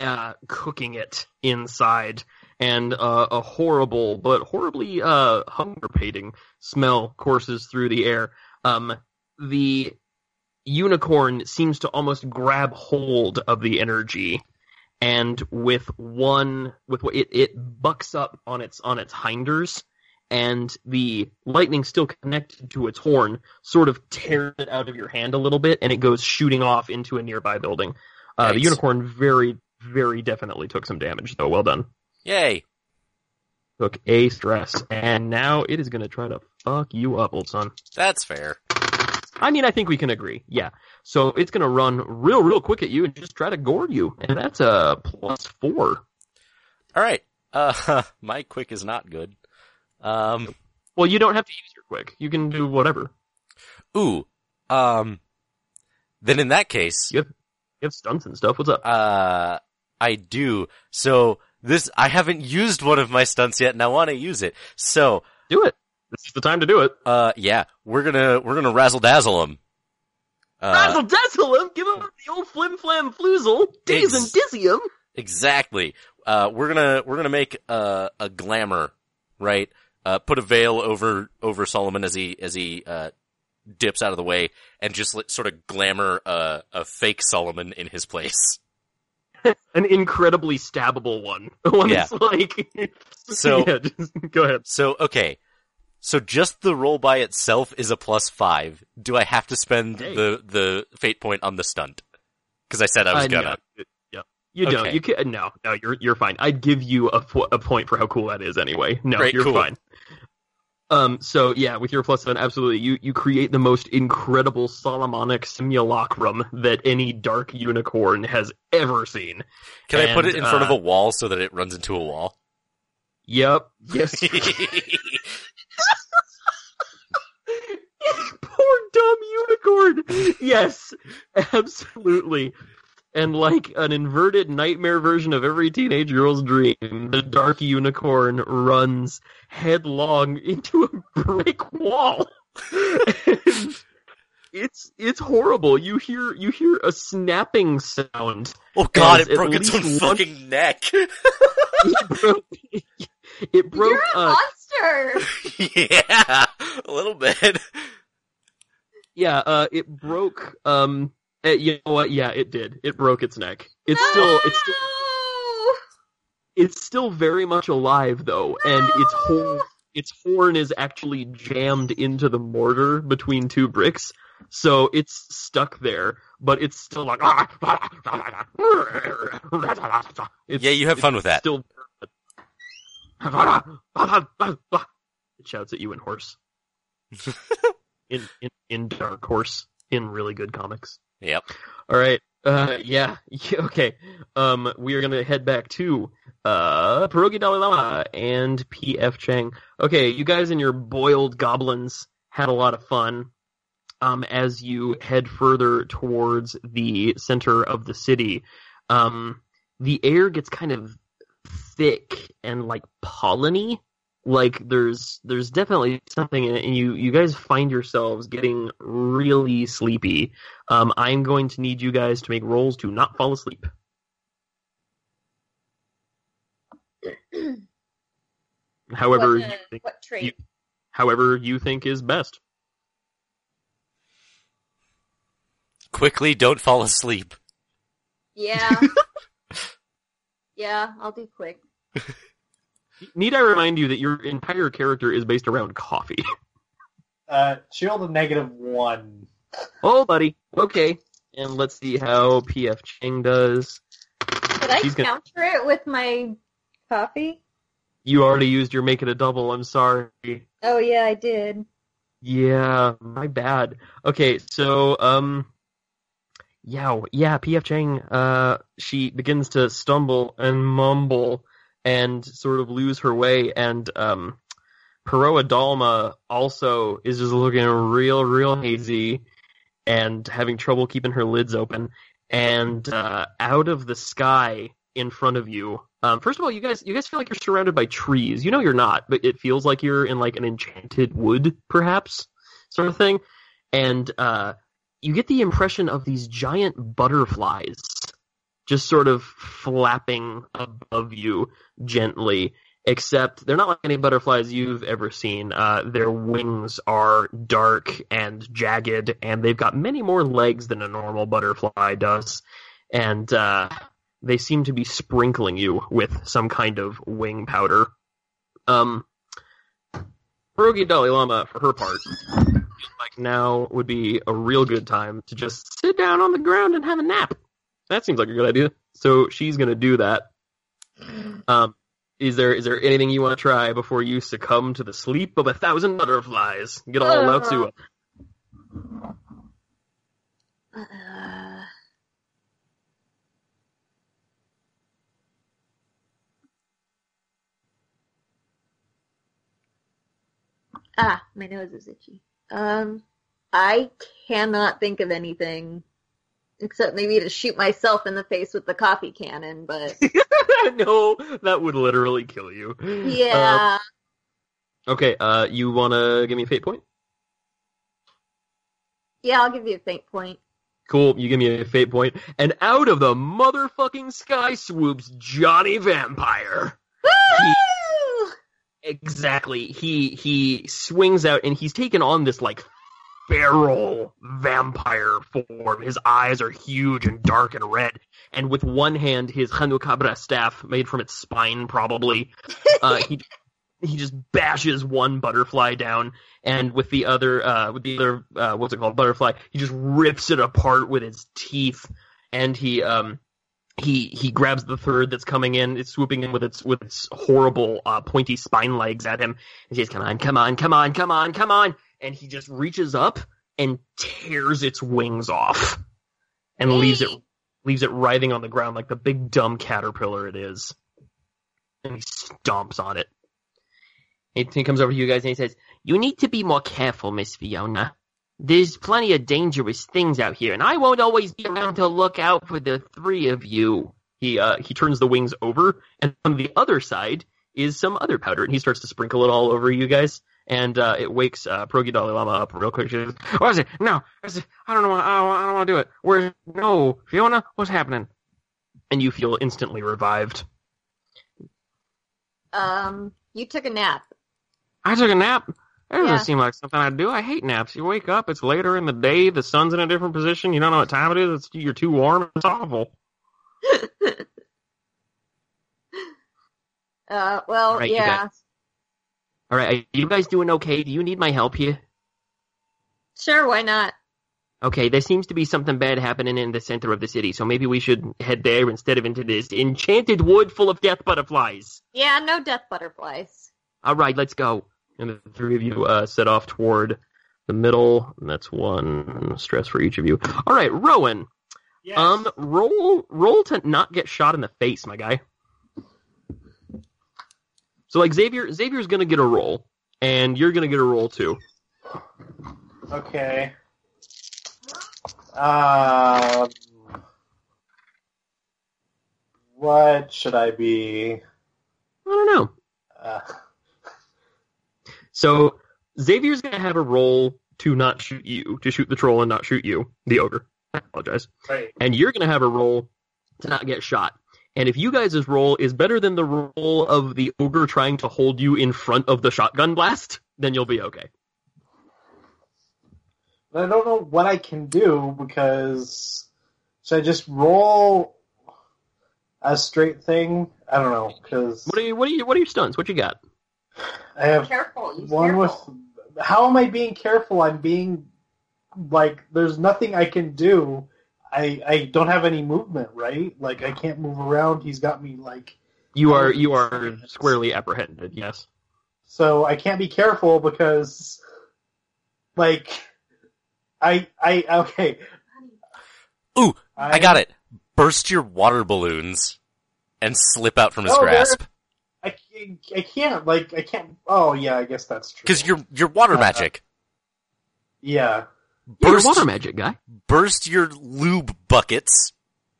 uh, cooking it inside, and uh, a horrible but horribly uh, hunger-pating smell courses through the air. Um, the unicorn seems to almost grab hold of the energy, and with one, with what it it bucks up on its on its hinders. And the lightning still connected to its horn sort of tears it out of your hand a little bit, and it goes shooting off into a nearby building. Uh, the unicorn very, very definitely took some damage, though. Well done. Yay. Took a stress, and now it is going to try to fuck you up, old son. That's fair. I mean, I think we can agree. Yeah. So it's going to run real, real quick at you and just try to gore you, and that's a plus four. All right. Uh, my quick is not good. Um. Well, you don't have to use your quick. You can do whatever. Ooh. Um. Then in that case, You have, you have stunts and stuff. What's up? Uh, I do. So this, I haven't used one of my stunts yet, and I want to use it. So, Do it. This is the time to do it. uh, yeah, we're gonna we're gonna razzle dazzle him. Uh, Razzle dazzle him. Give him the old flim flam floozle. Daze Ex- and dizzy him. exactly. Uh, we're gonna we're gonna make a a glamour, right? Uh, put a veil over over Solomon as he as he uh dips out of the way, and just let, sort of glamour uh, a fake Solomon in his place. An incredibly stabbable one. One Yeah. like. So- yeah, just go ahead. So okay. So just the roll by itself is a plus five. Do I have to spend the the fate point on the stunt? Because I said I was Uh, gonna. no. Yeah. You don't. You can No, no. You're you're fine. I'd give you a, a point for how cool that is anyway. No, Great, you're cool. fine. Um, so yeah, with your plus seven, absolutely, you you create the most incredible Solomonic simulacrum that any dark unicorn has ever seen. Can I put it in front of uh, a wall so that it runs into a wall? Yep. Yes. Poor dumb unicorn. Yes, absolutely. And like an inverted nightmare version of every teenage girl's dream, the dark unicorn runs headlong into a brick wall. And it's it's horrible. You hear you hear a snapping sound. oh god, it broke its own one- fucking neck. It broke. It broke. You're a uh, monster. yeah, a little bit. Yeah, uh, it broke. Um, eh, you know what? Yeah, it did. It broke its neck. It's still, it's still, it's still very much alive though, and its horn, its horn is actually jammed into the mortar between two bricks, so it's stuck there. But it's still like. Ah, ah, ah, it's, Yeah, you have fun with that. Still. It shouts at you in horse. in, in in dark horse in really good comics. Yep. All right. Uh, yeah. Okay. Um, we are gonna head back to uh Pierogi Dalai Lama and P.F. Chang. Okay, you guys and your boiled goblins had a lot of fun. Um, as you head further towards the center of the city, um, the air gets kind of thick and like polleny like there's there's definitely something in it and you you guys find yourselves getting really sleepy um i'm going to need you guys to make rolls to not fall asleep however what, uh, you think, what trait? you- however you think is best Quickly, don't fall asleep. Yeah. yeah, I'll do quick. need i remind you that your entire character is based around coffee Uh, shield a negative one. oh buddy okay and let's see how pf chang does Could I She's gonna- counter it with my coffee? you already used your make it a double i'm sorry Oh yeah, I did. Yeah, my bad. Okay, so um yeah, yeah, PF Chang uh she begins to stumble and mumble and sort of lose her way and um Peroa Dalma also is just looking real real hazy and having trouble keeping her lids open and uh out of the sky in front of you um, first of all, you guys, you guys feel like you're surrounded by trees. You know you're not, but it feels like you're in like an enchanted wood, perhaps, sort of thing. And uh, you get the impression of these giant butterflies just sort of flapping above you gently. Except they're not like any butterflies you've ever seen. Uh, their wings are dark and jagged, and they've got many more legs than a normal butterfly does. And uh, they seem to be sprinkling you with some kind of wing powder. Um, Pierogi Dalai Lama, for her part, like now would be a real good time to just sit down on the ground and have a nap. That seems like a good idea. So she's gonna do that. Um, is there is there anything you want to try before you succumb to the sleep of a thousand butterflies? Get all Uh, Lao Tzu. Uh, ah, my nose is itchy. Um, I cannot think of anything except maybe to shoot myself in the face with the coffee cannon, but no, that would literally kill you. yeah. Uh, okay, uh, you wanna give me a fate point? yeah, I'll give you a fate point. Cool, you give me a fate point, and out of the motherfucking sky swoops Johnny Vampire. Woo! Exactly. He he swings out and he's taken on this like feral vampire form. His eyes are huge and dark and red, and with one hand, his Hanukabra staff, made from its spine probably, uh, he he just bashes one butterfly down, and with the other uh, with the other uh, what's it called butterfly, he just rips it apart with his teeth, and he um he he grabs the third that's coming in. It's swooping in with its with its horrible uh, pointy spine legs at him. And he says, "Come on, come on, come on, come on, come on!" And he just reaches up and tears its wings off, and leaves it leaves it writhing on the ground like the big dumb caterpillar it is. And he stomps on it. And he comes over to you guys and he says, "You need to be more careful, Miss Fiona." There's plenty of dangerous things out here, and I won't always be around to look out for the three of you. He uh, he turns the wings over, and on the other side is some other powder, and he starts to sprinkle it all over you guys. And uh, it wakes uh, Pierogi Dalai Lama up real quick. She says, "What is it? No, is it? I don't know. I don't, I don't want to do it. Where? No, Fiona, what's happening?" And you feel instantly revived. Um, you took a nap. I took a nap. That doesn't Yeah. seem like something I'd do. I hate naps. You wake up, it's later in the day, the sun's in a different position, you don't know what time it is, it's, you're too warm, it's awful. Uh, well, Right, yeah, All right, are you guys doing okay? Do you need my help here? sure, why not? Okay, there seems to be something bad happening in the center of the city, so maybe we should head there instead of into this enchanted wood full of death butterflies. Yeah, no death butterflies. All right, let's go. And the three of you uh, set off toward the middle. And that's one stress for each of you. All right, Rowan. Yes. Um, roll roll to not get shot in the face, my guy. So like Xavier, Xavier's gonna get a roll, and you're gonna get a roll too. Okay. Um, what should I be? I don't know. Uh, So Xavier's gonna have a roll to not shoot you, to shoot the troll and not shoot you, the ogre. I apologize. right. And you're gonna have a roll to not get shot. And if you guys' roll is better than the roll of the ogre trying to hold you in front of the shotgun blast, then you'll be okay. But I don't know what I can do because should I just roll a straight thing? I don't know because What are you? What are you? What are your stunts? What you got? I have Careful, one careful. with. How am I being careful? I'm being like there's nothing I can do. I I don't have any movement, right? Like I can't move around. He's got me like You are you are squarely apprehended. Yes. so I can't be careful because like I I okay. Ooh, I got it. Burst your water balloons and slip out from his Oh, grasp. I, can't- I can't like I can't. Oh yeah, I guess that's true. Because you're you're water Uh, magic. yeah. You're Burst water magic guy. burst your lube buckets.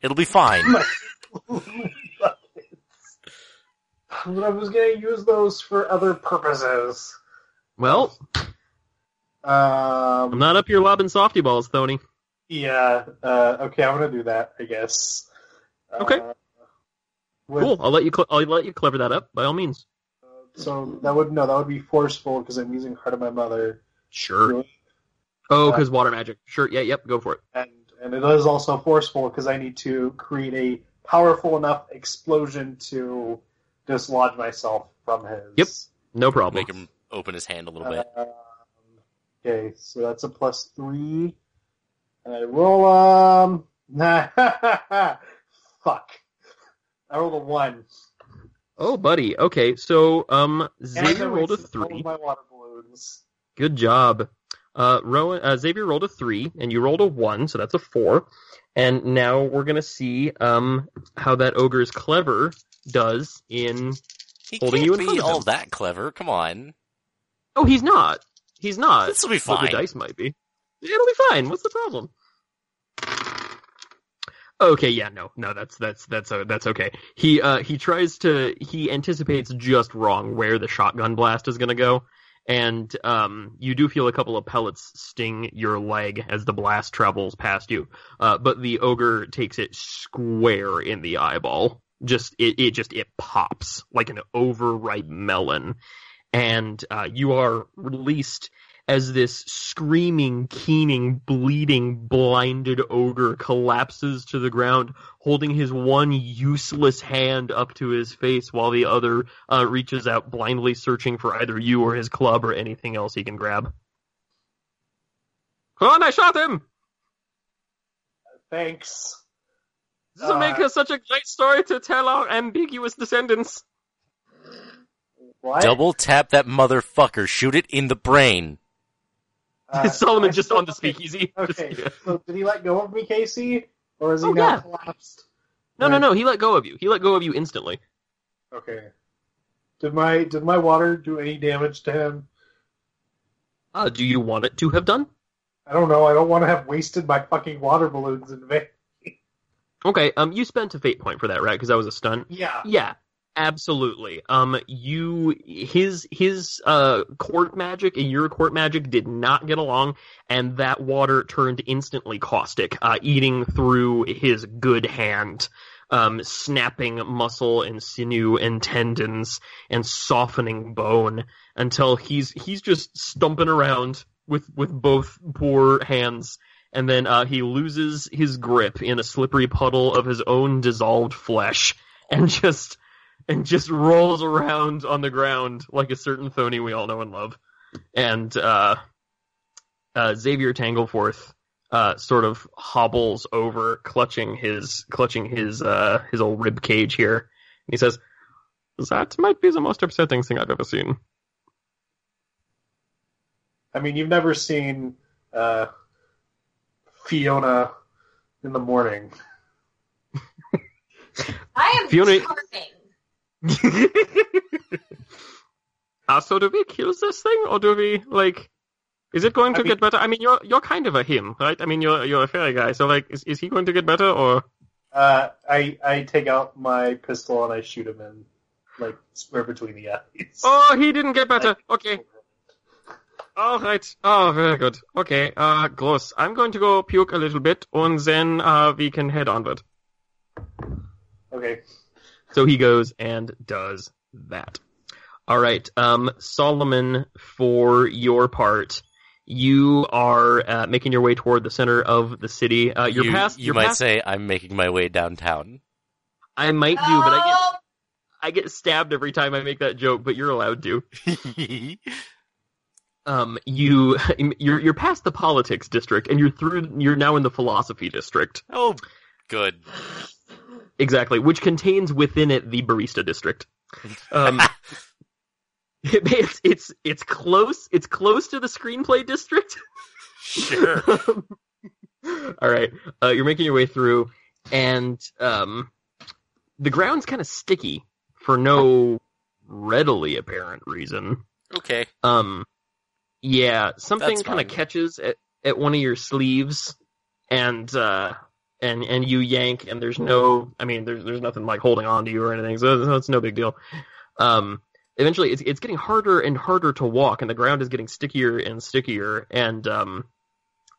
It'll be fine. but I was gonna use those for other purposes. Well, I'm Um, not up here lobbing softy balls, Thony. yeah. Uh, okay, I'm gonna do that. I guess. Okay. Uh, with- Cool. I'll let you. Cl- I'll let you clever that up by all means. So that would no, that would be forceful because I'm using Heart of My Mother, Sure. Oh, because water magic. Sure. Yeah. Yep. Go for it. and and it is also forceful because I need to create a powerful enough explosion to dislodge myself from his. Yep. No problem. Make him open his hand a little bit. Um, okay, so that's a plus three. And I roll um fuck. I rolled a one. Oh, buddy. Okay. So, um, And rolled a wasted of three. My water balloons. Good job. Uh, Rowan, uh, Xavier rolled a three, and you rolled a one, so that's a four. And now we're gonna see um how that ogre's clever does in. He holding you in be front of all him. that clever. Come on. Oh, he's not. He's not. This will be But the dice might be. It'll be fine. What's the problem? Okay, yeah, no, no, that's that's that's uh, that's okay. He uh he tries to he anticipates just wrong where the shotgun blast is gonna go, and um you do feel a couple of pellets sting your leg as the blast travels past you. Uh, but the ogre takes it square in the eyeball. Just it it just it pops like an overripe melon, and uh, you are released as this screaming, keening, bleeding, blinded ogre collapses to the ground, holding his one useless hand up to his face while the other uh, reaches out, blindly searching for either you or his club or anything else he can grab. Come on, I shot him! Thanks. This will make Uh, us such a great story to tell our ambiguous descendants. What? Double tap that motherfucker. Shoot it in the brain. Uh, Solomon just on the speakeasy. Okay, Just- so did he let go of me, Casey, or is he Oh, now yeah. collapsed? No, no, no. He let go of you. He let go of you instantly. Okay. Did my did my water do any damage to him? Uh, do you want it to have done? I don't know. I don't want to have wasted my fucking water balloons in vain. Okay. Um, you spent a fate point for that, right? Because that was a stun. Yeah. Yeah, absolutely. Um, you his his uh court magic and your court magic did not get along, and that water turned instantly caustic, uh, eating through his good hand, um, snapping muscle and sinew and tendons and softening bone until he's he's just stumping around with with both poor hands and then uh, he loses his grip in a slippery puddle of his own dissolved flesh, and just and just rolls around on the ground like a certain Thony we all know and love. And uh, uh, Xavier Tangleforth uh, sort of hobbles over, clutching his clutching his uh, his old rib cage here. And he says, "That might be the most upsetting thing I've ever seen." I mean, you've never seen uh, Fiona in the morning. I am Fiona- charming. Uh, so do we kill this thing, or do we like? Is it going I to mean- get better? I mean, you're you're kind of a him, right? I mean, you're you're a fairy guy, so like, is is he going to get better, or? Uh, I I take out my pistol and I shoot him in like square between the eyes. Oh, he didn't get better. Okay, all right. Oh, very good. Okay, uh, gross. I'm going to go puke a little bit, and then uh, we can head onward. Okay. So he goes and does that. All right, um, Solomon, for your part, you are uh, making your way toward the center of the city. Uh, you're you past. you you're might past, say I'm making my way downtown. I might do, but I get I get stabbed every time I make that joke. But you're allowed to. Um, you you're you're past the politics district, and you're through. You're now in the philosophy district. oh, good. Exactly, which contains within it the barista district. Um, it's it's it's close. It's close to the screenplay district. Sure. All right, uh, you're making your way through, and um, the ground's kind of sticky for no readily apparent reason. Okay. Um, yeah, something kind of catches at, at one of your sleeves, and uh, and and you yank, and there's no, I mean, there's there's nothing like holding on to you or anything, so it's, no big deal. Um, eventually, it's it's getting harder and harder to walk, and the ground is getting stickier and stickier, and um,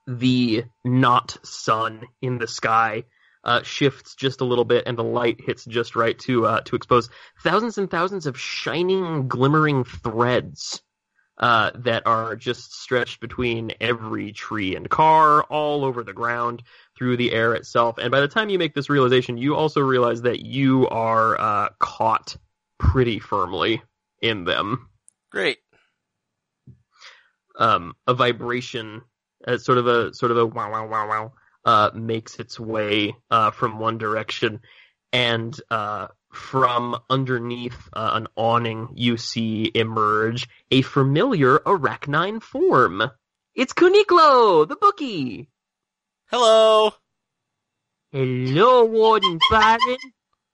the not sun in the sky. Uh, shifts just a little bit, and the light hits just right to uh, to expose thousands and thousands of shining, glimmering threads uh, that are just stretched between every tree and car, all over the ground, through the air itself. And by the time you make this realization, you also realize that you are uh, caught pretty firmly in them. Great. Um, a vibration, uh, sort of a sort of a wow wow wow wow, uh, makes its way uh, from one direction, and uh, from underneath uh, an awning, you see emerge a familiar arachnine form. It's Kuniklo, the bookie. Hello. Hello, Warden Byron.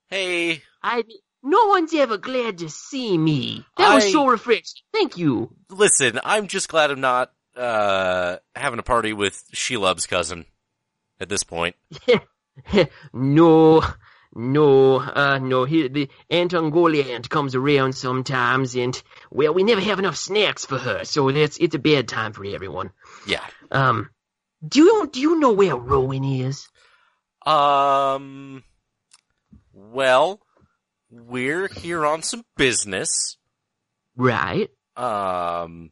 Hey. I no one's ever glad to see me. That was I- so refreshing. Thank you. Listen, I'm just glad I'm not uh having a party with Shelob's cousin at this point. no, no, uh, no. He, the Antongoliant comes around sometimes, and well, we never have enough snacks for her, so that's it's a bad time for everyone. Yeah. Um, do you do you know where Rowan is? Um well, we're here on some business. Right. Um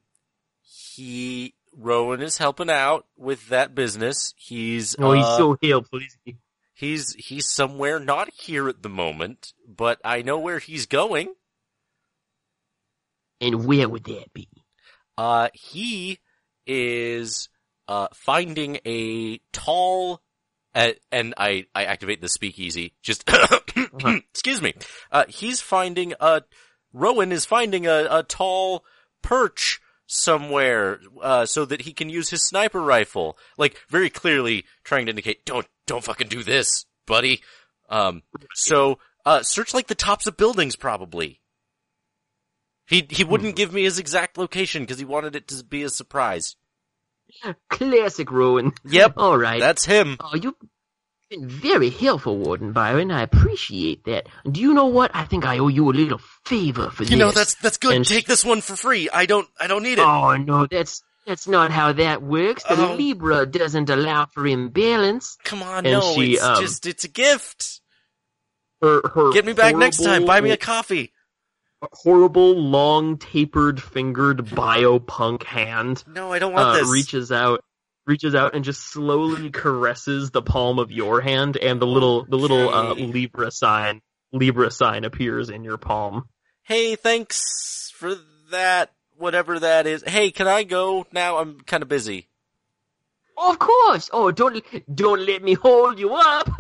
he Rowan is helping out with that business. He's Oh, he's uh, so helpful. He? he's he's somewhere not here at the moment, but I know where he's going. And where would that be? Uh, he is uh, finding a tall Uh, and I, I activate the speakeasy. Just, excuse me. Uh, he's finding a, Rowan is finding a, a tall perch somewhere, uh, so that he can use his sniper rifle. Like, very clearly trying to indicate, don't, don't fucking do this, buddy. Um, so, uh, search like the tops of buildings probably. He, he wouldn't give me his exact location because he wanted it to be a surprise. Classic Rowan. Yep. All right. That's him. Oh, you've been very helpful, Warden Byron. I appreciate that. Do you know what? I think I owe you a little favor for this. You know, that's, that's good. And- Take this one for free. I don't, I don't need it. Oh no, that's that's not how that works. The Oh. Libra doesn't allow for imbalance. Come on, and no, she, it's um, just, it's a gift. Her her Get me back next time. Buy me a coffee. Horrible, long, tapered, fingered biopunk hand No, I don't want uh, this. reaches out, reaches out, and just slowly caresses the palm of your hand, and the little the little uh, Libra sign Libra sign appears in your palm. Hey, thanks for that, whatever that is. Hey, can I go now? I'm kind of busy. Of course. Oh, don't don't let me hold you up.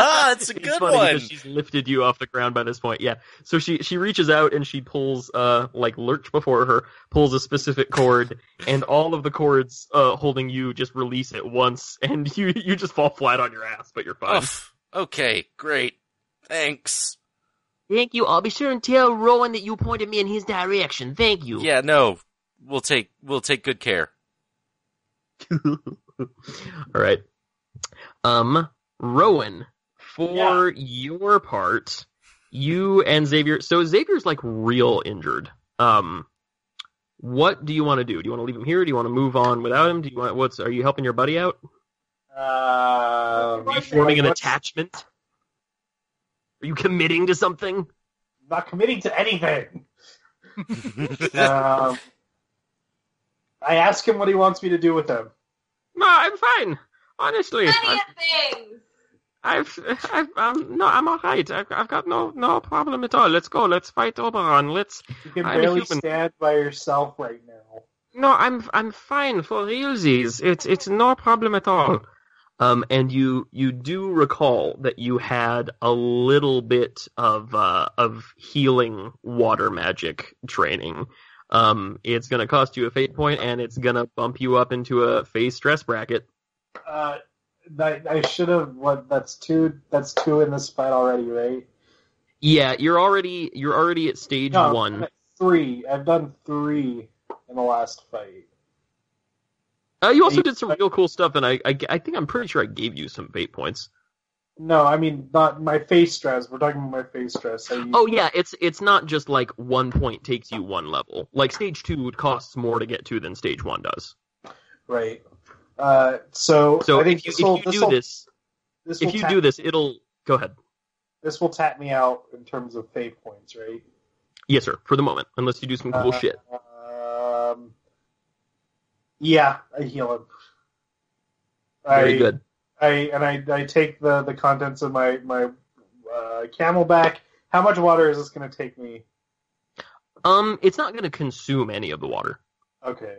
Ah, it's a good one. she's lifted you off the ground by this point. Yeah. So she she reaches out and she pulls uh like lurch before her, pulls a specific cord, and all of the cords uh holding you just release at once, and you you just fall flat on your ass, but you're fine. Oof. Okay, great. Thanks. Thank you. I'll be sure and tell Rowan that you pointed me in his direction. Thank you. Yeah, no, we'll take we'll take good care. All right. Um, Rowan, for your part, you and Xavier. So Xavier's like real injured. Um, what do you want to do? Do you want to leave him here? Do you want to move on without him? Do you want what's? Are you helping your buddy out? Uh, Are you forming an attachment? Are you committing to something? Not committing to anything. um, I ask him what he wants me to do with him. No, I'm fine. Honestly, Plenty I've, of things. I've, I've um, no, I'm all right. I've, I've got no, no problem at all. Let's go. Let's fight Oberon. Let's. You can I'm barely human. stand by yourself right now. No, I'm, I'm fine for realsies. It's, it's no problem at all. Um, and you you do recall that you had a little bit of uh, of healing water magic training. Um, it's gonna cost you a fate point, and it's gonna bump you up into a phase stress bracket. Uh, I, I should have. What? That's two. That's two in this fight already, right? Yeah, you're already you're already at stage No, one. at three. I've done three in the last fight. Uh, you also did some real cool stuff, and I, I I think I'm pretty sure I gave you some fate points. No, I mean not my face stress. We're talking about my face stress. Oh yeah, it's it's not just like one point takes you one level. Like stage two costs more to get to than stage one does. right. Uh, so So I think if you, this will if you this do this, this if you do this, it'll go ahead. this will tap me out in terms of fate points, right? Yes, sir. For the moment, unless you do some cool Uh, shit. Um, yeah, I heal him. Very I, good. I and I, I take the, the contents of my my uh, camelback. How much water is this going to take me? Um, it's not going to consume any of the water. Okay.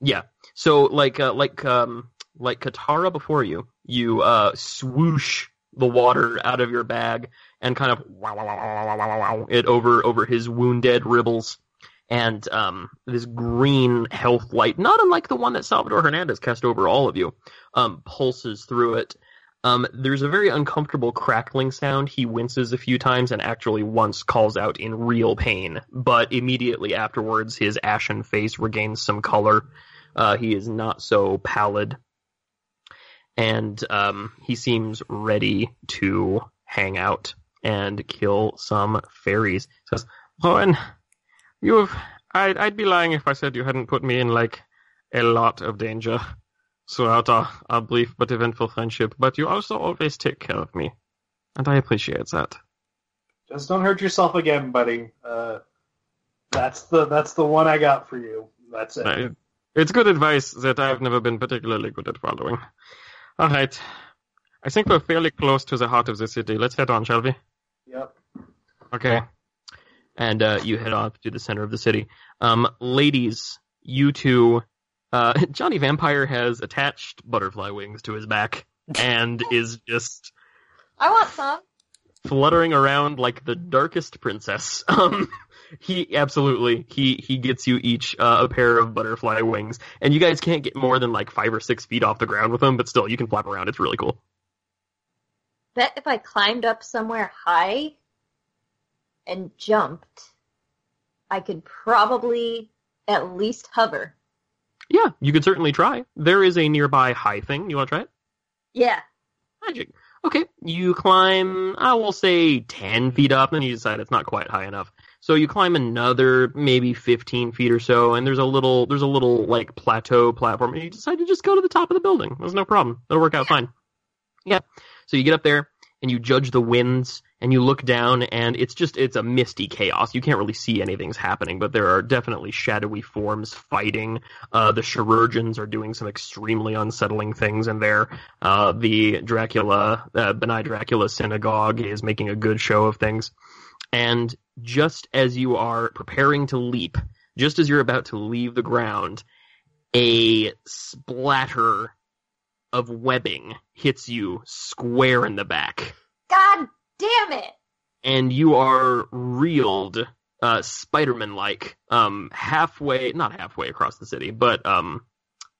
Yeah. So like uh, like um like Katara before you, you uh swoosh the water out of your bag and kind of wow, wow, wow, wow, wow, wow, wow, it over over his wounded ribbles. And um, this green health light, not unlike the one that Salvador Hernandez cast over all of you, um, pulses through it. Um, there's a very uncomfortable crackling sound. He winces a few times and actually once calls out in real pain, but immediately afterwards his ashen face regains some color. Uh, he is not so pallid, and um, he seems ready to hang out and kill some fairies. Says, Rowan, you've. I'd, I'd be lying if I said you hadn't put me in, like, a lot of danger throughout our, our brief but eventful friendship, but you also always take care of me. And I appreciate that. Just don't hurt yourself again, buddy. Uh, that's the that's the one I got for you. That's it. I- It's good advice that I've never been particularly good at following. All right. I think we're fairly close to the heart of the city. Let's head on, shall we? Yep. Okay. And uh, you head off to the center of the city. Um, ladies, you two, uh, Johnny Vampire has attached butterfly wings to his back. and is just I want some. fluttering around like the darkest princess. Um, he absolutely he he gets you each uh, a pair of butterfly wings, and you guys can't get more than like five or six feet off the ground with them, but still you can flap around. It's really cool. Bet if I climbed up somewhere high and jumped, I could probably at least hover. Yeah, you could certainly try. There is a nearby high thing. You want to try it? Yeah. Magic. Okay, you climb, I will say 10 feet up, and you decide it's not quite high enough. So you climb another maybe 15 feet or so, and there's a little, there's a little like plateau platform, and you decide to just go to the top of the building. There's no problem. It'll work out fine. Yeah. So you get up there, and you judge the winds, and you look down, and it's just, it's a misty chaos. You can't really see anything's happening, but there are definitely shadowy forms fighting. Uh, the chirurgeons are doing some extremely unsettling things in there. Uh, the Dracula, uh, B'nai Dracula synagogue is making a good show of things. And just as you are preparing to leap, just as you're about to leave the ground, a splatter of webbing hits you square in the back. God damn it! And you are reeled, uh, Spider-Man like, um, halfway, not halfway across the city, but, um,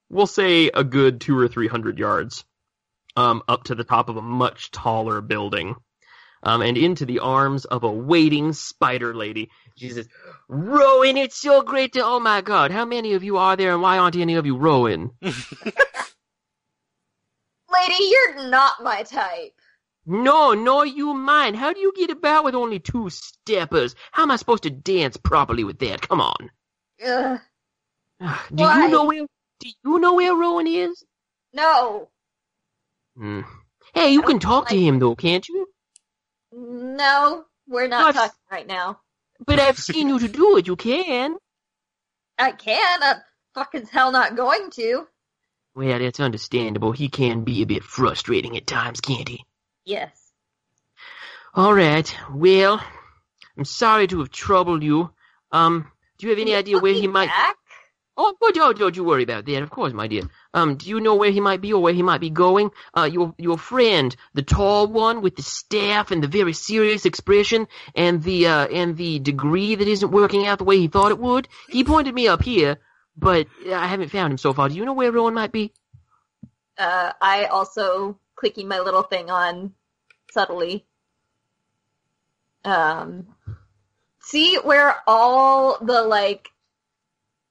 we'll say a good two or three hundred yards, um, up to the top of a much taller building um, and into the arms of a waiting spider lady. She says, Rowan, it's so great to, oh my god, how many of you are there and why aren't any of you Rowan? Lady, you're not my type. No, no, you mine. How do you get about with only two steppers? How am I supposed to dance properly with that? Come on. Ugh. Do Why? you know where, do you know where Rowan is? No. Hmm. Hey, you can talk to him though, can't you? No, we're not talking right now. But I've seen you to do it. You can. I can. I'm fucking hell not going to. Well, that's understandable. He can be a bit frustrating at times, can't he? Yes. All right. Well, I'm sorry to have troubled you. Um, do you have any idea where he might? Back? Oh, but don't, don't you worry about that. Of course, my dear. Um, do you know where he might be or where he might be going? Uh, your your friend, the tall one with the staff and the very serious expression and the uh and the degree that isn't working out the way he thought it would. He pointed me up here, but I haven't found him so far. Do you know where Rowan might be? Uh, I also clicking my little thing on subtly. Um, see where all the like,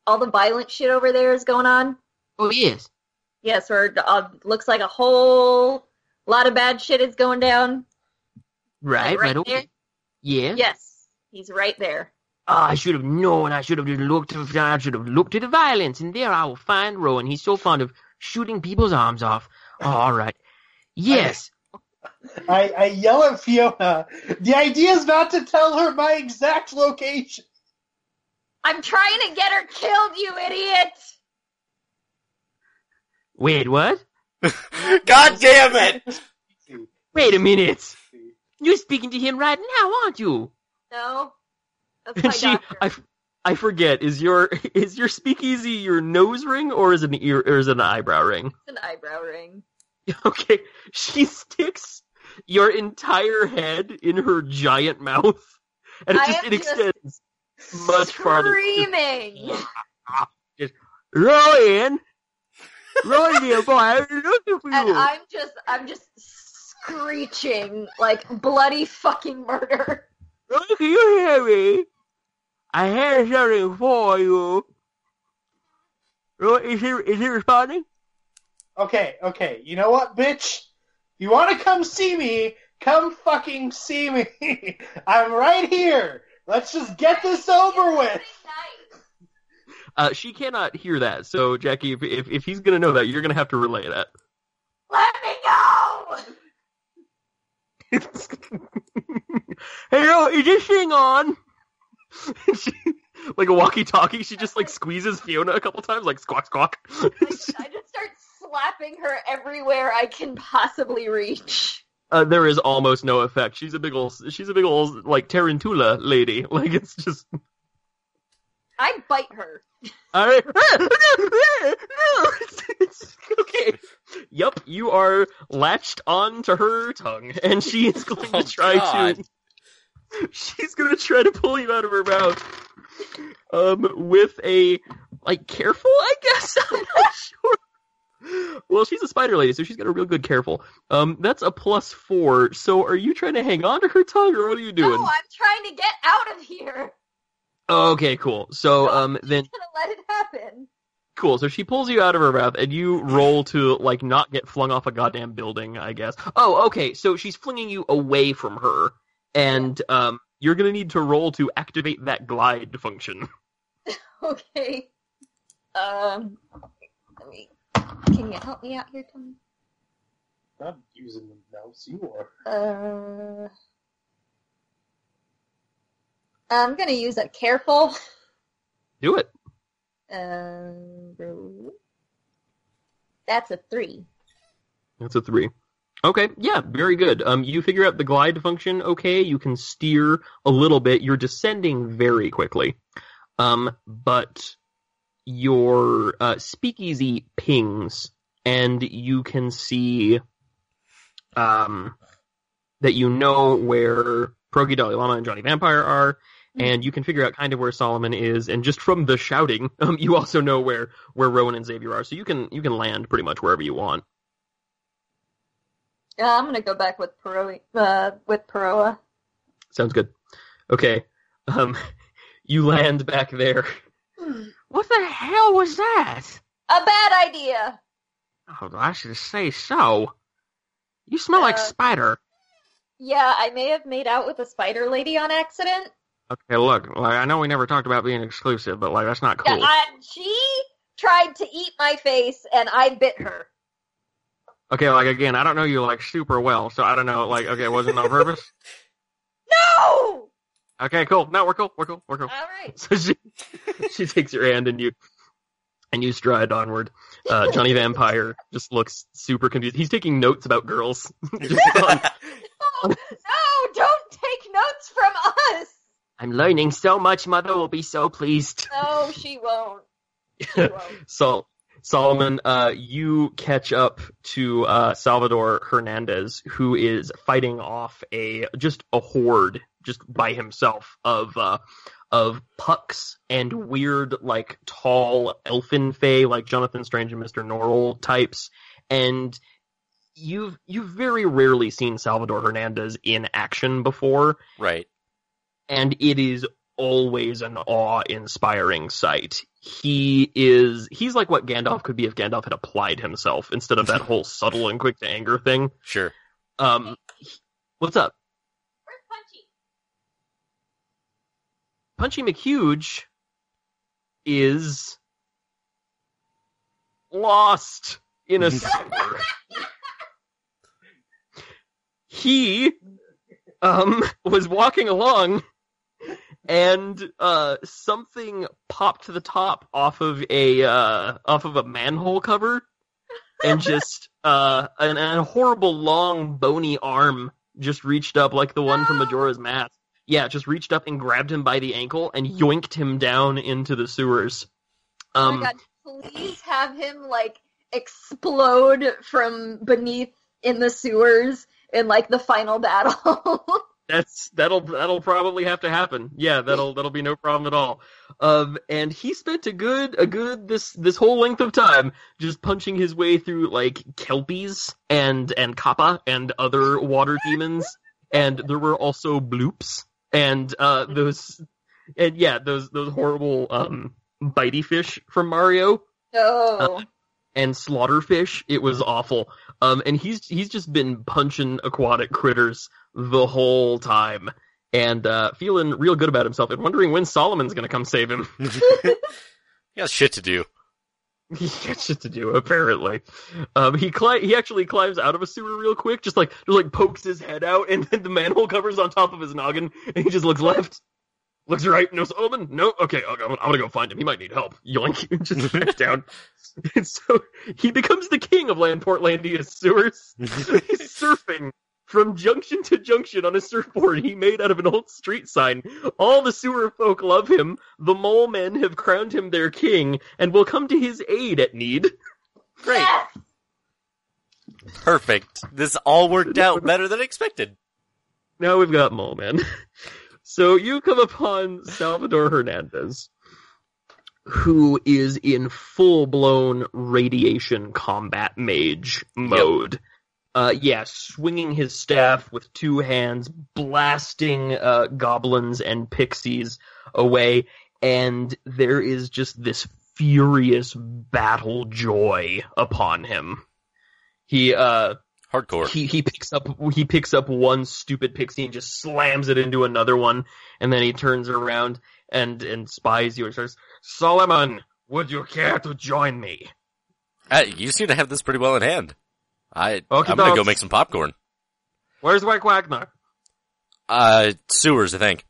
all the violent shit over there is going on. Oh yes. Yes, where uh, looks like a whole lot of bad shit is going down. Right, Like, right. right there? Yeah. Yes, he's right there. Ah, I should have known. I should have looked. I should have looked at the violence, and there I will find Rowan. He's so fond of shooting people's arms off. Oh, all right. Yes. I, I yell at Fiona. The idea is not to tell her my exact location. I'm trying to get her killed, you idiot! Wait, what? God damn it! Wait a minute. You're speaking to him right now, aren't you? No, that's my And she, doctor. I, f- I forget. Is your is your speakeasy your nose ring or is it an ear or is it an eyebrow ring? It's an eyebrow ring. Okay, she sticks your entire head in her giant mouth, and it just it just extends much farther. Screaming. Rowan, Rowan, dear boy, I'm looking for you. and. I'm just, I'm just screeching like bloody fucking murder. Can you hear me? I hear something for you. Is he is he responding? Okay, okay. You know what, bitch? You want to come see me? Come fucking see me. I'm right here. Let's just get this over with. Uh, she cannot hear that, so Jackie, if if, if he's gonna know that, you're gonna have to relay that. Let me go. Hello, is this thing on? she, like a walkie-talkie, she just like squeezes Fiona a couple times, like squawk squawk. I, I just start slapping her everywhere I can possibly reach. uh, there is almost no effect. She's a big old, she's a big old like tarantula lady. Like it's just I bite her. All right. okay. Yep, you are latched onto her tongue, and she is going Oh, to try God. to. She's going to try to pull you out of her mouth. Um, with a like careful, I guess. I'm not sure. Well, she's a spider lady, so she's got a real good careful. Um, that's a plus four. So, are you trying to hang on to her tongue, or what are you doing? No, I'm trying to get out of here. Okay, cool. So, um, then gonna let it happen. Cool. So she pulls you out of her mouth, and you roll to like not get flung off a goddamn building. I guess. Oh, okay. So she's flinging you away from her, and um, you're gonna need to roll to activate that glide function. Okay. Um, let me. Can you help me out here, Tony? I'm using the mouse. You are. Uh, I'm gonna use a careful. Do it. Um, that's a three. That's a three. Okay, yeah, very good. Um, you figure out the glide function. Okay, you can steer a little bit. You're descending very quickly. Um, but your uh, speakeasy pings, and you can see um, that you know where Pierogi Dalai Lama and Johnny Vampire are, and you can figure out kind of where Solomon is, and just from the shouting, um, you also know where where Rowan and Xavier are. So you can you can land pretty much wherever you want. Yeah, I'm gonna go back with Peroa. Uh, with Peroa. Sounds good. Okay. Um, you land back there. What the hell was that? A bad idea. Oh, I should say so. You smell like Uh, spider. Yeah, I may have made out with a spider lady on accident. Okay, look, like I know we never talked about being exclusive, but like that's not cool. Yeah, I, she tried to eat my face, and I bit her. Okay, like again, I don't know you like super well, so I don't know. Like, okay, it wasn't on purpose? No. Okay, cool. No, we're cool. We're cool. We're cool. All right. So she she takes your hand and you and you stride onward. Uh, Johnny Vampire just looks super confused. He's taking notes about girls. On- No, no, don't take notes from us. I'm learning so much. Mother will be so pleased. No, she won't. She won't. So Solomon, uh, you catch up to uh, Salvador Hernandez, who is fighting off a just a horde, just by himself of uh, of pucks and weird, like tall elfin fae, like Jonathan Strange and Mister Norrell types, and you've you've very rarely seen Salvador Hernandez in action before right. and it is always an awe-inspiring sight. He is he's like what Gandalf could be if Gandalf had applied himself instead of that whole subtle and quick to anger thing. Sure. Um what's up? Where's Punchy? Punchy McHuge is lost in a sewer. he um was walking along and uh something popped to the top off of a uh off of a manhole cover and just uh an, a horrible long bony arm just reached up like the one from Majora's Mask. Yeah, just reached up and grabbed him by the ankle and yoinked him down into the sewers. oh Um my god, please have him like explode from beneath in the sewers in like the final battle. That's that'll that'll probably have to happen. Yeah, that'll that'll be no problem at all. Um, and he spent a good a good this this whole length of time just punching his way through like kelpies and and kappa and other water demons, and there were also bloops and uh those and yeah those those horrible um bitey fish from Mario oh. and slaughterfish. It was awful. Um, and he's he's just been punching aquatic critters the whole time, and uh, feeling real good about himself, and wondering when Solomon's gonna come save him. he has shit to do. he got shit to do apparently. Um, he cli- he actually climbs out of a sewer real quick, just like just like pokes his head out, and then the manhole covers on top of his noggin, and he just looks left. Looks right, no Solomon? No? Okay, go, I'm gonna go find him. He might need help. Yoink, just back down. And so he becomes the king of Landportlandia's sewers. He's surfing from junction to junction on a surfboard he made out of an old street sign. All the sewer folk love him. The mole men have crowned him their king and will come to his aid at need. Great. Perfect. This all worked out better than expected. Now we've got Mole Man. So you come upon Salvador Hernandez, who is in full blown radiation combat mage mode. Uh, yeah, swinging his staff with two hands, blasting uh, goblins and pixies away, and there is just this furious battle joy upon him. He uh Hardcore. he he picks up he picks up one stupid pixie and just slams it into another one, and then he turns around and and spies you and says, "Solomon, would you care to join me?" Uh, you seem to have this pretty well in hand. I Okay, I'm gonna go make some popcorn. Where's Wag Wagner? Uh, sewers, I think.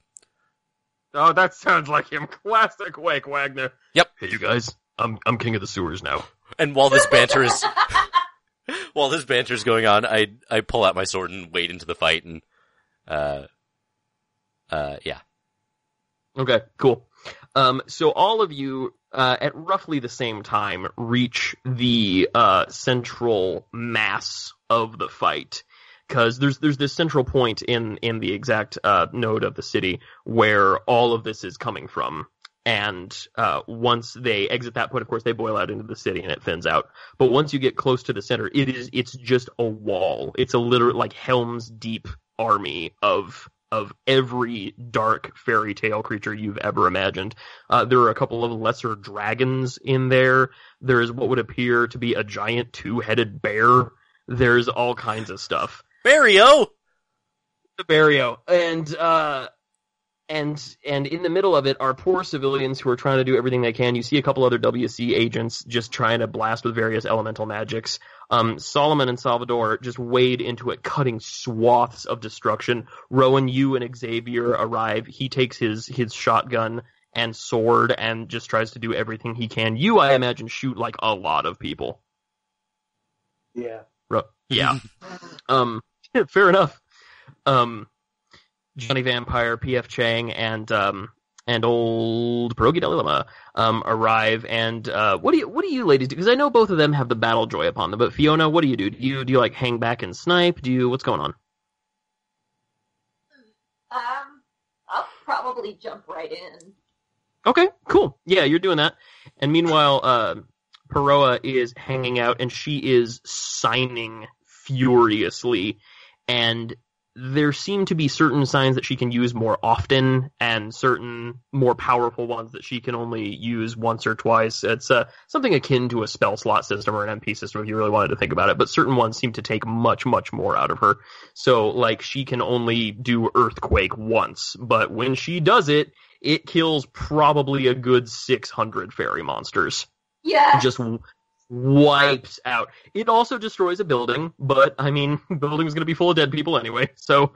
Oh, that sounds like him. Classic Wake Wagner. Yep. Hey, you guys. I'm I'm king of the sewers now. And while this banter is while this banter is going on, I I pull out my sword and wade into the fight and uh uh yeah. Okay, cool. Um, so all of you, uh, at roughly the same time, reach the uh, central mass of the fight, because there's there's this central point in in the exact uh, node of the city where all of this is coming from. And uh, once they exit that point, of course, they boil out into the city and it thins out. But once you get close to the center, it is it's just a wall. It's a literal like Helm's Deep army of of every dark fairy tale creature you've ever imagined. Uh, there are a couple of lesser dragons in there. There's what would appear to be a giant two-headed bear. There's all kinds of stuff. Barrio! The Barrio. And, uh, and, and in the middle of it are poor civilians who are trying to do everything they can. You see a couple other WC agents just trying to blast with various elemental magics. Um, Solomon and Salvador just wade into it, cutting swaths of destruction. Rowan, you and Xavier arrive. He takes his, his shotgun and sword and just tries to do everything he can. You, I imagine, shoot like a lot of people. Yeah. Ro- yeah. um, fair enough. Um, Johnny Vampire, P.F. Chang, and um, and old Pierogi Dalai Lama um arrive. And uh, what do you what do you ladies do? Because I know both of them have the battle joy upon them. But Fiona, what do you do? Do you do you like hang back and snipe? Do you what's going on? Um, I'll probably jump right in. Okay, cool. Yeah, you're doing that. And meanwhile, uh, Peroa is hanging out and she is signing furiously. And there seem to be certain signs that she can use more often and certain more powerful ones that she can only use once or twice. It's uh, something akin to a spell slot system or an MP system if you really wanted to think about it, but certain ones seem to take much, much more out of her. So, like, she can only do Earthquake once, but when she does it, it kills probably a good 600 fairy monsters. Yeah. Just wipes out. It also destroys a building, but I mean, the building's going to be full of dead people anyway. So,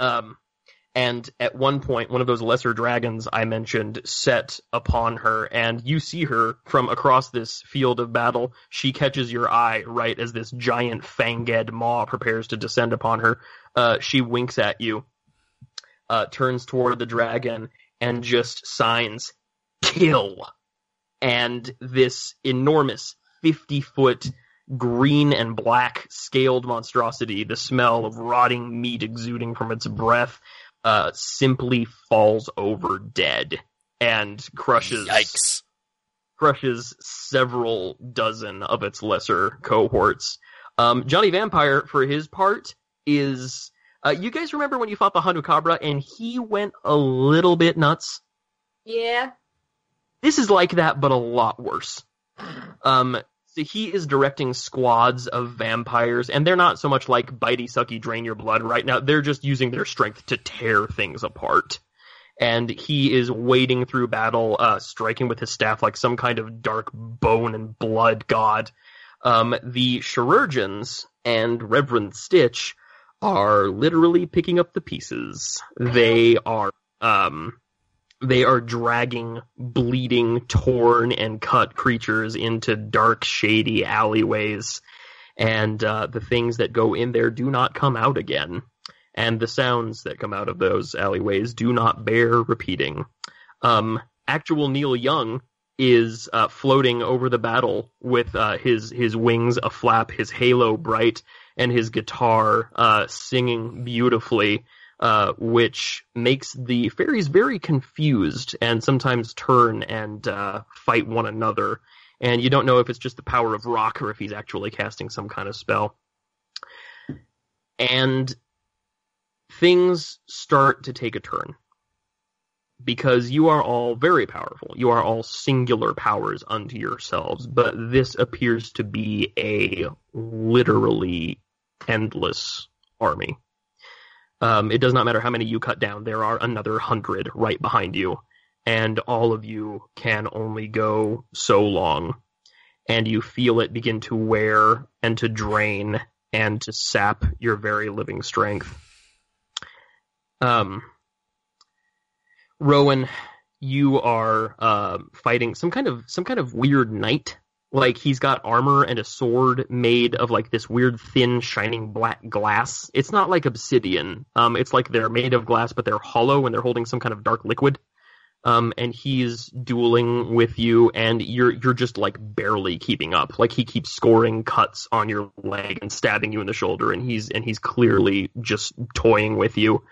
um, and at one point, one of those lesser dragons I mentioned set upon her, and you see her from across this field of battle. She catches your eye right as this giant fanged maw prepares to descend upon her. Uh, she winks at you, uh, turns toward the dragon, and just signs, kill and this enormous 50 foot green and black scaled monstrosity, the smell of rotting meat exuding from its breath, uh, simply falls over dead and crushes Yikes. crushes several dozen of its lesser cohorts. Um, Johnny Vampire, for his part, is uh, you guys remember when you fought the Hanukabra and he went a little bit nuts? Yeah. This is like that, but a lot worse. Um, so he is directing squads of vampires, and they're not so much like bitey, sucky, drain your blood right now. They're just using their strength to tear things apart. And he is wading through battle, uh, striking with his staff like some kind of dark bone and blood god. Um, the chirurgeons and Reverend Stitch are literally picking up the pieces. They are, um, they are dragging bleeding, torn, and cut creatures into dark, shady alleyways. and uh, the things that go in there do not come out again, and the sounds that come out of those alleyways do not bear repeating. Um, actual Neil Young is uh, floating over the battle with uh, his his wings aflap, his halo bright, and his guitar uh, singing beautifully, uh, which makes the fairies very confused and sometimes turn and uh, fight one another. And you don't know if it's just the power of rock or if he's actually casting some kind of spell. And things start to take a turn because you are all very powerful. You are all singular powers unto yourselves, but this appears to be a literally endless army. Um, it does not matter how many you cut down, there are another hundred right behind you, and all of you can only go so long. And you feel it begin to wear and to drain and to sap your very living strength. Um, Rowan, you are uh, fighting some kind of some kind of weird knight. Like he's got armor and a sword made of like this weird thin shining black glass. It's not like obsidian. Um, it's like they're made of glass, but they're hollow and they're holding some kind of dark liquid. Um, and he's dueling with you, and you're you're just like barely keeping up. Like he keeps scoring cuts on your leg and stabbing you in the shoulder, and he's and he's clearly just toying with you.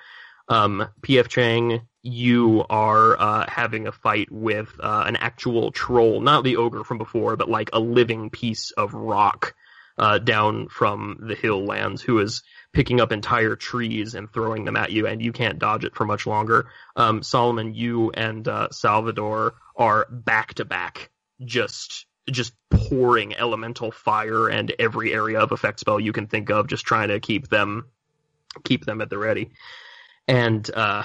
Um, PF Chang, you are uh, having a fight with uh, an actual troll, not the ogre from before, but like a living piece of rock uh, down from the hill lands who is picking up entire trees and throwing them at you, and you can't dodge it for much longer. Um, Solomon, you and uh, Salvador are back to back, just just pouring elemental fire and every area of effect spell you can think of, just trying to keep them keep them at the ready. And uh,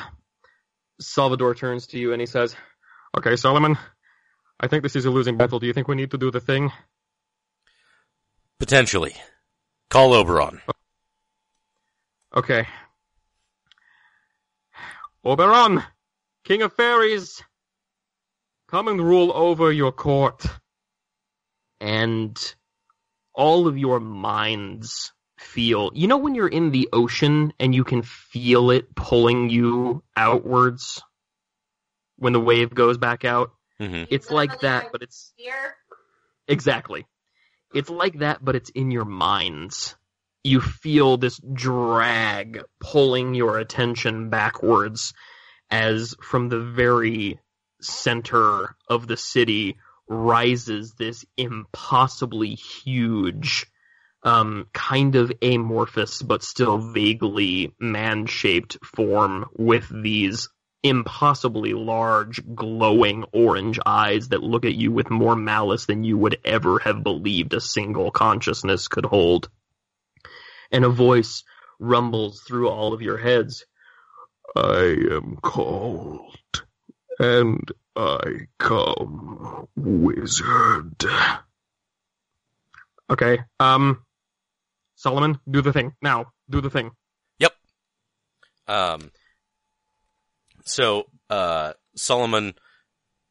Salvador turns to you and he says, Okay, Solomon, I think this is a losing battle. Do you think we need to do the thing? Potentially. Call Oberon. Okay. Oberon, King of Fairies, come and rule over your court. and all of your minds feel you know when you're in the ocean and you can feel it pulling you outwards when the wave goes back out? Hmm it's like that but it's Here. exactly. It's like that but it's in your minds. You feel this drag pulling your attention backwards as from the very center of the city rises this impossibly huge um, kind of amorphous but still vaguely man-shaped form with these impossibly large glowing orange eyes that look at you with more malice than you would ever have believed a single consciousness could hold. And a voice rumbles through all of your heads. I am called, and I come, wizard. Okay, um, Solomon, do the thing. Now, do the thing. Yep. Um, so, uh, Solomon,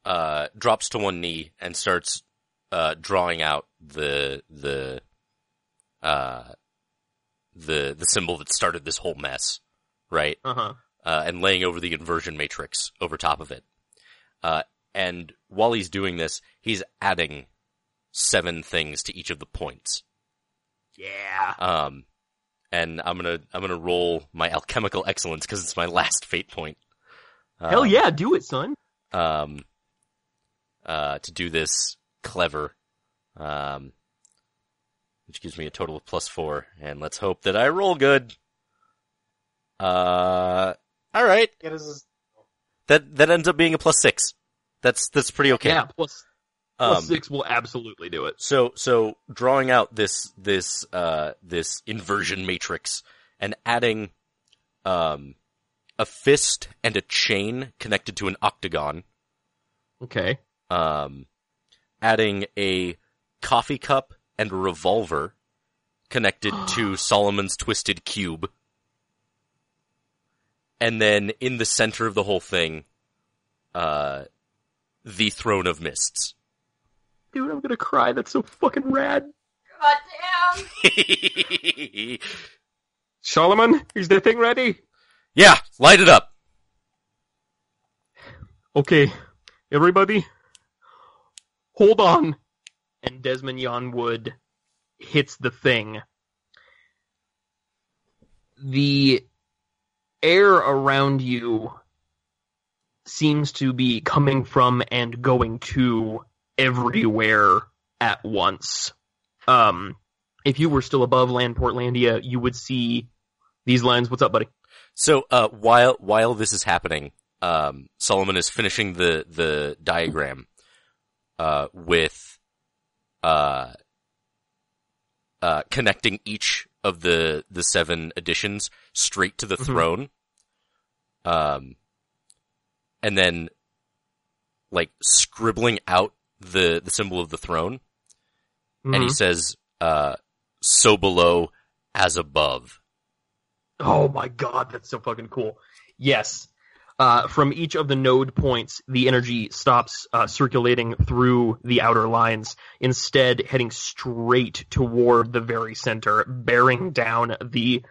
uh, drops to one knee and starts, uh, drawing out the, the, uh, the, the symbol that started this whole mess, right? Uh-huh. Uh, and laying over the inversion matrix over top of it. Uh, and while he's doing this, he's adding seven things to each of the points. Yeah. Um, and I'm gonna I'm gonna roll my alchemical excellence because it's my last fate point. Hell Um, yeah, do it, son. Um, uh, to do this clever, um, which gives me a total of plus four, and let's hope that I roll good. Uh, all right, Get us that that ends up being a plus six. That's that's pretty okay. Yeah, plus, plus Um, six will absolutely do it. So so drawing out this this uh this inversion matrix and adding um a fist and a chain connected to an octagon, Okay. um adding a coffee cup and a revolver connected to Solomon's twisted cube. And then in the center of the whole thing, uh the throne of mists. Dude, I'm gonna cry. That's so fucking rad. God damn! Solomon, is the thing ready? yeah, light it up. Okay, everybody, hold on. And Desmond Yonwood hits the thing. The air around you seems to be coming from and going to everywhere at once. Um, if you were still above Landportlandia, you would see these lines. What's up, buddy? So, uh, while, while this is happening, um, Solomon is finishing the, the diagram, uh, with, uh, uh, connecting each of the, the seven additions straight to the Mhm. throne. Um, and then, like, scribbling out the, the symbol of the throne. And he Mhm. says, uh, so below as above. Oh my god, that's so fucking cool. Yes. Uh, from each of the node points, the energy stops uh, circulating through the outer lines, instead heading straight toward the very center, bearing down the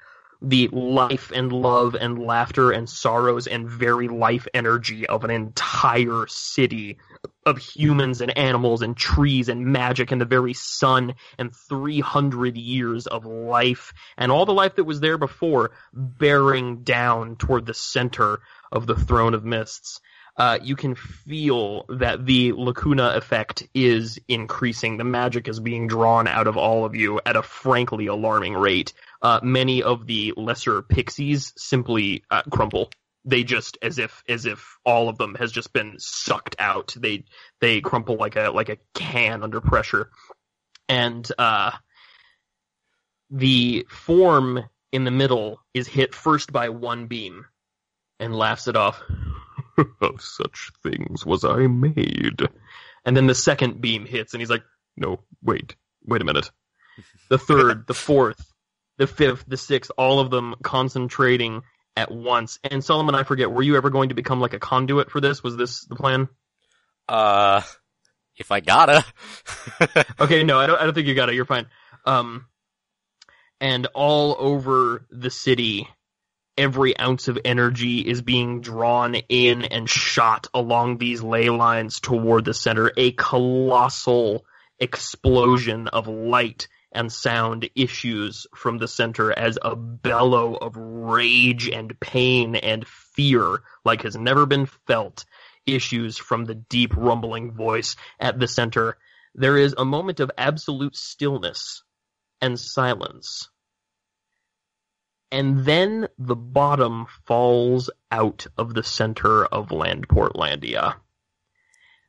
the life and love and laughter and sorrows and very life energy of an entire city of humans and animals and trees and magic and the very sun and 300 years of life and all the life that was there before bearing down toward the center of the throne of mists. Uh, you can feel that the lacuna effect is increasing. The magic is being drawn out of all of you at a frankly alarming rate. Uh, many of the lesser pixies simply uh, crumple. They just as if as if all of them has just been sucked out. They they crumple like a like a can under pressure, and uh, the form in the middle is hit first by one beam and laughs it off. of such things was I made. And then the second beam hits and he's like, no, wait, wait a minute. The third, the fourth, the fifth, the sixth, all of them concentrating at once. And Solomon, I forget, were you ever going to become like a conduit for this? Was this the plan? Uh, if I gotta. Okay, no, I don't. I don't think you got it. You're fine. Um, and all over the city, every ounce of energy is being drawn in and shot along these ley lines toward the center. A colossal explosion of light and sound issues from the center as a bellow of rage and pain and fear like has never been felt issues from the deep rumbling voice at the center there is a moment of absolute stillness and silence. And then the bottom falls out of the center of Landportlandia.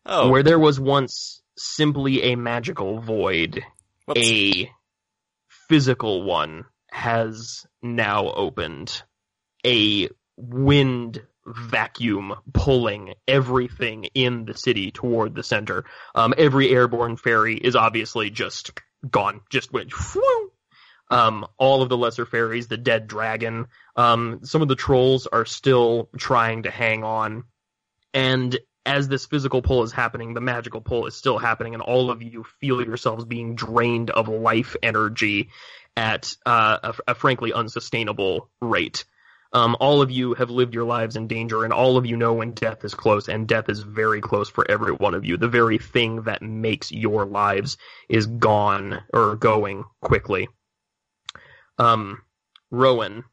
oh, Where there was once simply a magical void, whoops. a physical one has now opened. A wind vacuum pulling everything in the city toward the center. Um, every airborne fairy is obviously just gone, just went. whoo. Um, all of the lesser fairies, the dead dragon, um, some of the trolls are still trying to hang on. And as this physical pull is happening, the magical pull is still happening, and all of you feel yourselves being drained of life energy at uh, a, a frankly unsustainable rate. Um, all of you have lived your lives in danger, and all of you know when death is close, and death is very close for every one of you. The very thing that makes your lives is gone or going quickly. Um, Rowan,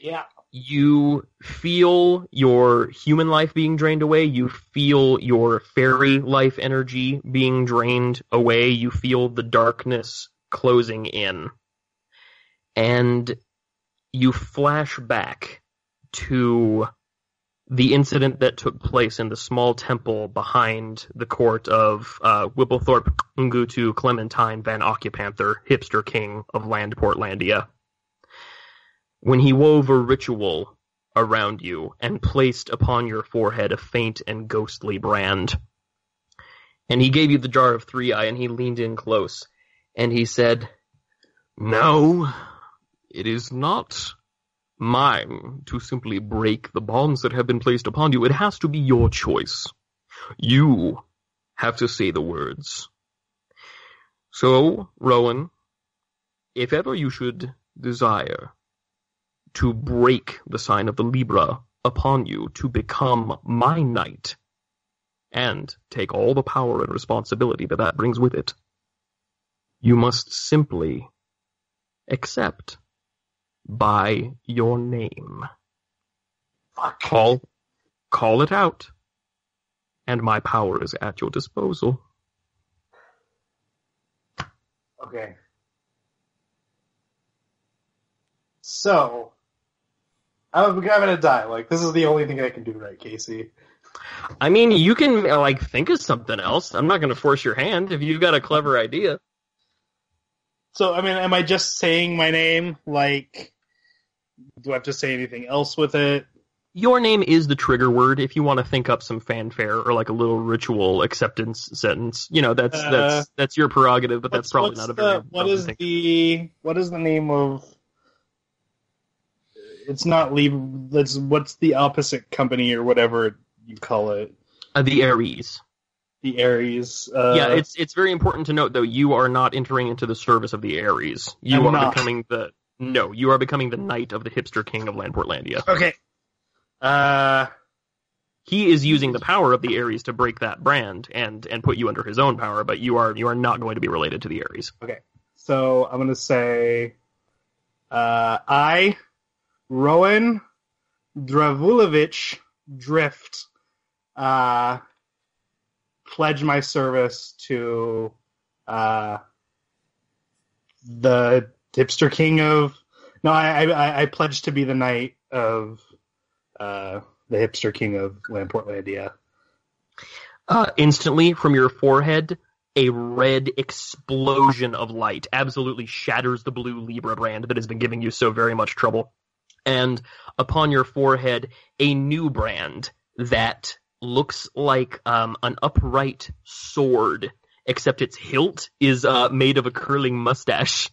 Yeah. You feel your human life being drained away. You feel your fairy life energy being drained away. You feel the darkness closing in. And you flash back to the incident that took place in the small temple behind the court of uh, Ngutu Clementine Van Occupanther, hipster king of Landportlandia. When he wove a ritual around you and placed upon your forehead a faint and ghostly brand. And he gave you the jar of three eye and he leaned in close and he said, Now it is not mine to simply break the bonds that have been placed upon you. It has to be your choice. You have to say the words. So, Rowan, if ever you should desire to break the sign of the Libra upon you to become my knight and take all the power and responsibility that that brings with it, you must simply accept by your name. Fuck. Call, call it out, and my power is at your disposal. Okay. So, I'm, I'm gonna die. Like, this is the only thing I can do, right, Casey? I mean, you can uh, like think of something else. I'm not going to force your hand if you've got a clever idea. So, I mean, am I just saying my name? Like, do I have to say anything else with it? Your name is the trigger word if you want to think up some fanfare or like a little ritual acceptance sentence. You know, that's Uh, that's that's your prerogative, but that's What's- probably what's not a very the, what relevant is thing. the what is the name of? It's not leave. Let's. What's the opposite company or whatever you call it? Uh, the Aries. The Aries. Uh, yeah, it's it's very important to note though you are not entering into the service of the Aries. You I'm are not. becoming the no, you are becoming the knight of the hipster king of Landportlandia. okay. Uh, He is using the power of the Aries to break that brand and and put you under his own power, but you are you are not going to be related to the Aries. Okay. So I'm gonna say, uh, I, Rowan Dravulovich Drift, uh, pledge my service to, uh, the hipster king of. No, I, I, I pledge to be the knight of, uh, the hipster king of Landportlandia. Uh, instantly from your forehead, a red explosion of light absolutely shatters the blue Libra brand that has been giving you so very much trouble. And upon your forehead, a new brand that looks like um, an upright sword, except its hilt is uh, made of a curling mustache.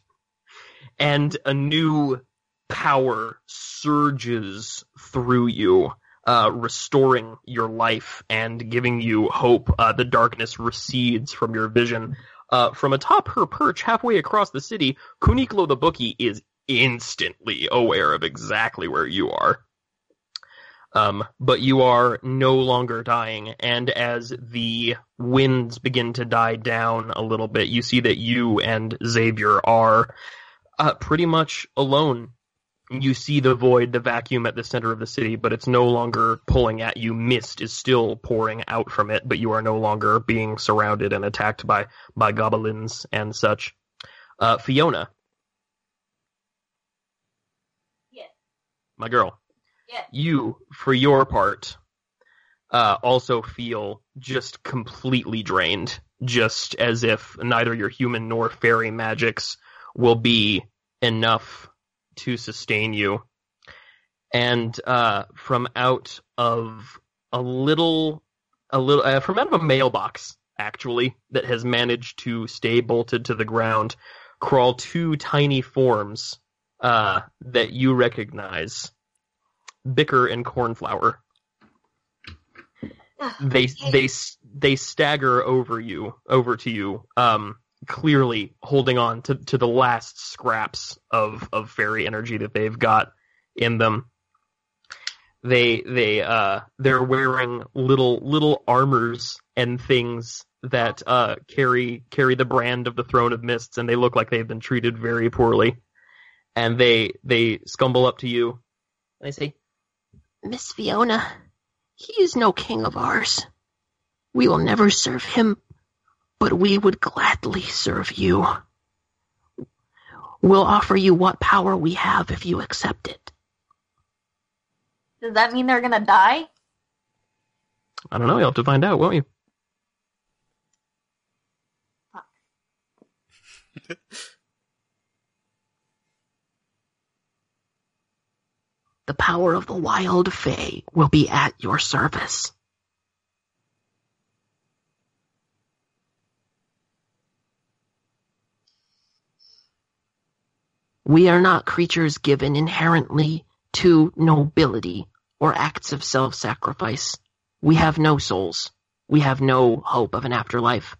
And a new power surges through you uh, restoring your life and giving you hope. Uh, the darkness recedes from your vision. Uh, from atop her perch halfway across the city, Kuniklo the bookie is instantly aware of exactly where you are. Um, but you are no longer dying, and as the winds begin to die down a little bit, you see that you and Xavier are uh, pretty much alone you see the void, the vacuum at the center of the city, but it's no longer pulling at you. Mist is still pouring out from it, but you are no longer being surrounded and attacked by by goblins and such. Uh, Fiona, my girl, Yes. you, for your part, uh, also feel just completely drained, just as if neither your human nor fairy magics will be enough to sustain you. And uh, from out of a little, a little, uh, from out of a mailbox, actually, that has managed to stay bolted to the ground, crawl two tiny forms uh, that you recognize. Bicker and Cornflower. They they they stagger over you, over to you, um, clearly holding on to, to the last scraps of, of fairy energy that they've got in them. They they uh they're wearing little little armors and things that uh carry carry the brand of the throne of mists and they look like they've been treated very poorly. And they they scumble up to you. And they say, Miss Fiona, he is no king of ours. We will never serve him, but we would gladly serve you. We'll offer you what power we have if you accept it. Does that mean they're gonna die? I don't know, you'll have to find out, won't you? The power of the wild fae will be at your service. We are not creatures given inherently to nobility or acts of self-sacrifice. We have no souls. We have no hope of an afterlife.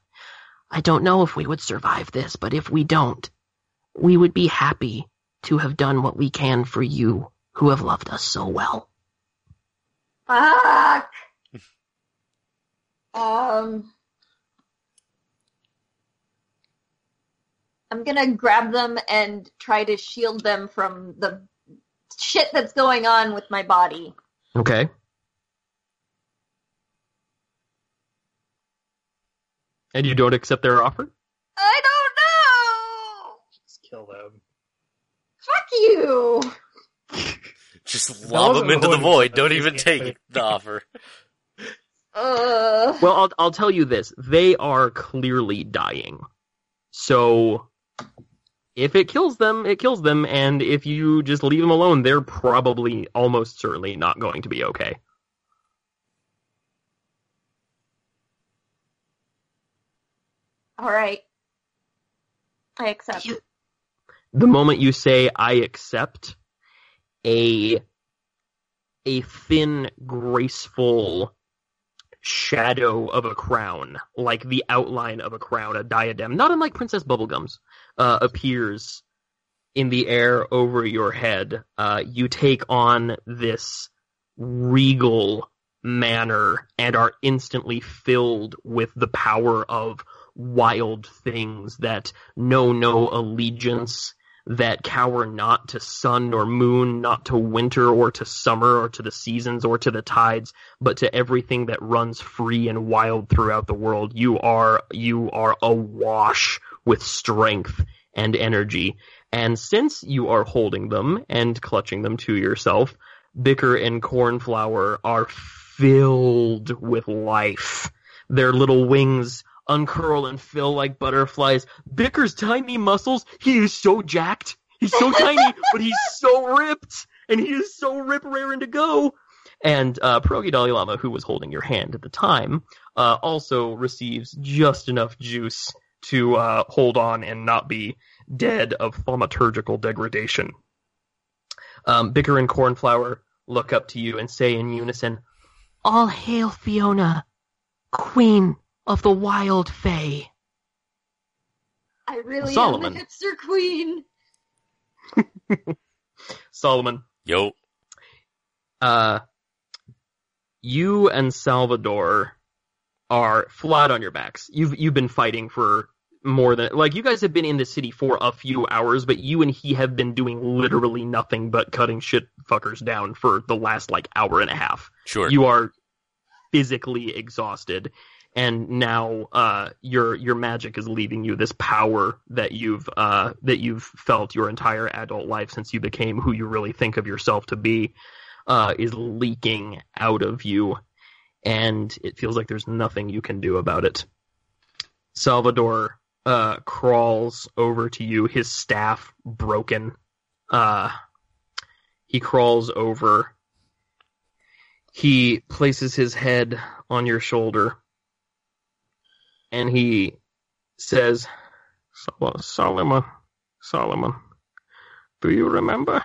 I don't know if we would survive this, but if we don't, we would be happy to have done what we can for you who have loved us so well. Fuck. um, I'm gonna grab them and try to shield them from the shit that's going on with my body. Okay. And you don't accept their offer? I don't know. Just kill them. Fuck you. Just lob them into the void. Don't even take the offer. Uh, Well, I'll I'll tell you this: they are clearly dying. So, if it kills them, it kills them, and if you just leave them alone, they're probably almost certainly not going to be okay. all right. I accept. You- The moment you say "I accept," a a thin, graceful shadow of a crown, like the outline of a crown, a diadem, not unlike Princess Bubblegum's, uh, appears in the air over your head. Uh, you take on this regal manner and are instantly filled with the power of wild things that know no allegiance, that cower not to sun or moon, not to winter or to summer or to the seasons or to the tides, but to everything that runs free and wild throughout the world. You are you are awash with strength and energy. And since you are holding them and clutching them to yourself, Bicker and Cornflower are filled with life. Their little wings uncurl and fill like butterflies. Bicker's tiny muscles, he is so jacked. He's so tiny, but he's so ripped. And he is so rip raring to go. And uh, Pierogi Dalai Lama, who was holding your hand at the time, uh, also receives just enough juice to uh, hold on and not be dead of thaumaturgical degradation. Um, Bicker and Cornflower look up to you and say in unison, All hail Fiona, queen of the wild fae. I really Solomon. am the hipster queen. Solomon, Yo. uh, you and Salvador are flat on your backs. You've you've been fighting for more than like you guys have been in the city for a few hours, but you and he have been doing literally nothing but cutting shit fuckers down for the last like hour and a half. Sure. You are physically exhausted, and now uh, your your magic is leaving you. This power that you've uh, that you've felt your entire adult life since you became who you really think of yourself to be uh, is leaking out of you, and it feels like there's nothing you can do about it. Salvador uh, crawls over to you, his staff broken. Uh, he crawls over. He places his head on your shoulder, and he says, Solomon, Solomon, do you remember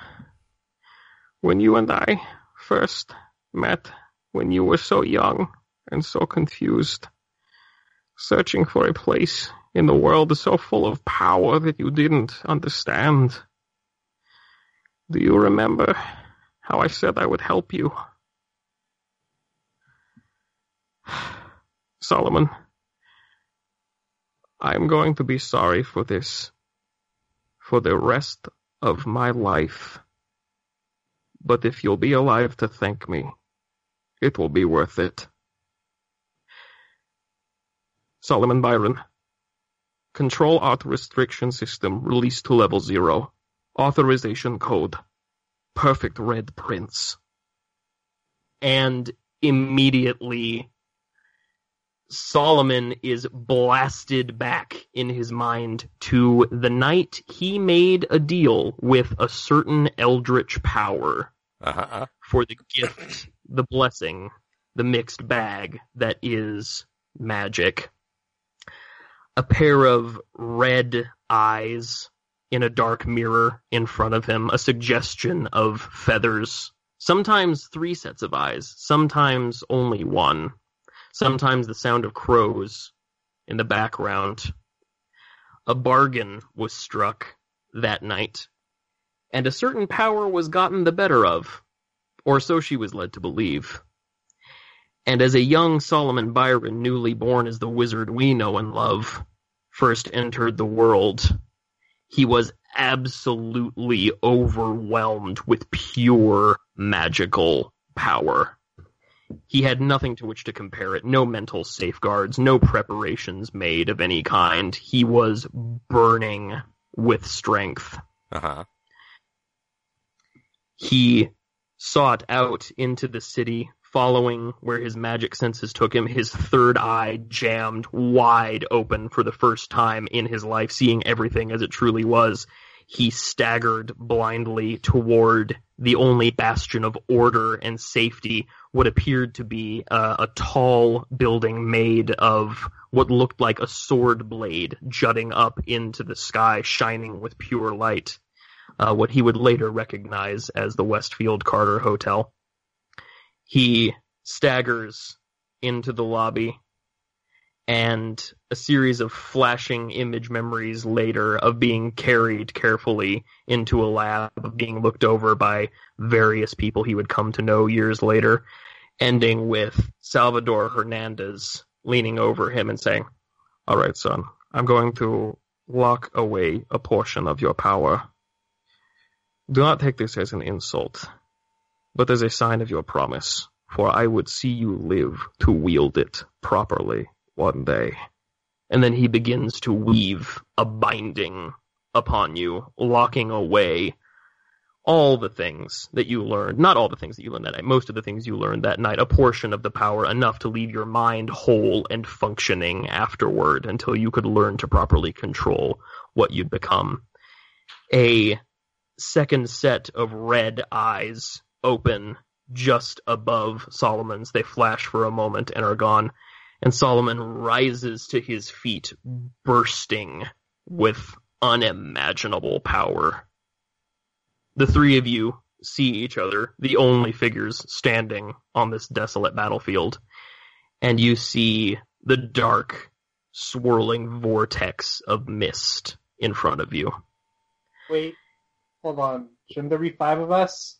when you and I first met when you were so young and so confused, searching for a place in the world so full of power that you didn't understand? Do you remember how I said I would help you? Solomon, I'm going to be sorry for this for the rest of my life. But if you'll be alive to thank me, it will be worth it. Solomon Byron. Control Alt Restriction System released to level 0. Authorization code. Perfect Red Prince. And immediately Solomon is blasted back in his mind to the night he made a deal with a certain eldritch power Uh-huh. for the gift, the blessing, the mixed bag that is magic. A pair of red eyes in a dark mirror in front of him, a suggestion of feathers. Sometimes three sets of eyes, sometimes only one. Sometimes the sound of crows in the background. A bargain was struck that night, and a certain power was gotten the better of, or so she was led to believe. And as a young Solomon Byron, newly born as the wizard we know and love, first entered the world, he was absolutely overwhelmed with pure magical power. He had nothing to which to compare it, no mental safeguards, no preparations made of any kind. He was burning with strength. Uh huh. He sought out into the city, following where his magic senses took him, his third eye jammed wide open for the first time in his life, seeing everything as it truly was. He staggered blindly toward the only bastion of order and safety, what appeared to be uh, a tall building made of what looked like a sword blade jutting up into the sky, shining with pure light. Uh, what he would later recognize as the Westfield Carter Hotel. He staggers into the lobby, and a series of flashing image memories later of being carried carefully into a lab, of being looked over by various people he would come to know years later, ending with Salvador Hernandez leaning over him and saying, All right, son, I'm going to lock away a portion of your power. Do not take this as an insult, but as a sign of your promise, for I would see you live to wield it properly one day. And then he begins to weave a binding upon you, locking away all the things that you learned, not all the things that you learned that night, most of the things you learned that night, a portion of the power enough to leave your mind whole and functioning afterward until you could learn to properly control what you'd become. A second set of red eyes open just above Solomon's. They flash for a moment and are gone. And Solomon rises to his feet, bursting with unimaginable power. The three of you see each other, the only figures standing on this desolate battlefield, and you see the dark, swirling vortex of mist in front of you. Wait, hold on. Shouldn't there be five of us?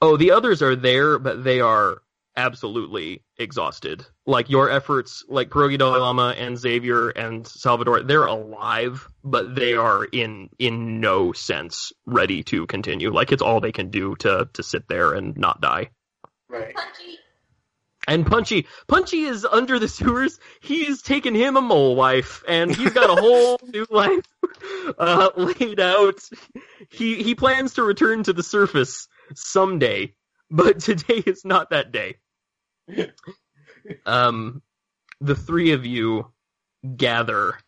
Oh, the others are there, but they are absolutely exhausted. Like your efforts, like Pierogi Dalai Lama and Xavier and Salvador, they're alive, but they are in in no sense ready to continue. Like it's all they can do to to sit there and not die. Right. Punchy. And Punchy, Punchy is under the sewers. He's taken him a mole wife, and he's got a whole new life uh, laid out. He he plans to return to the surface someday, but today is not that day. Um, the three of you gather.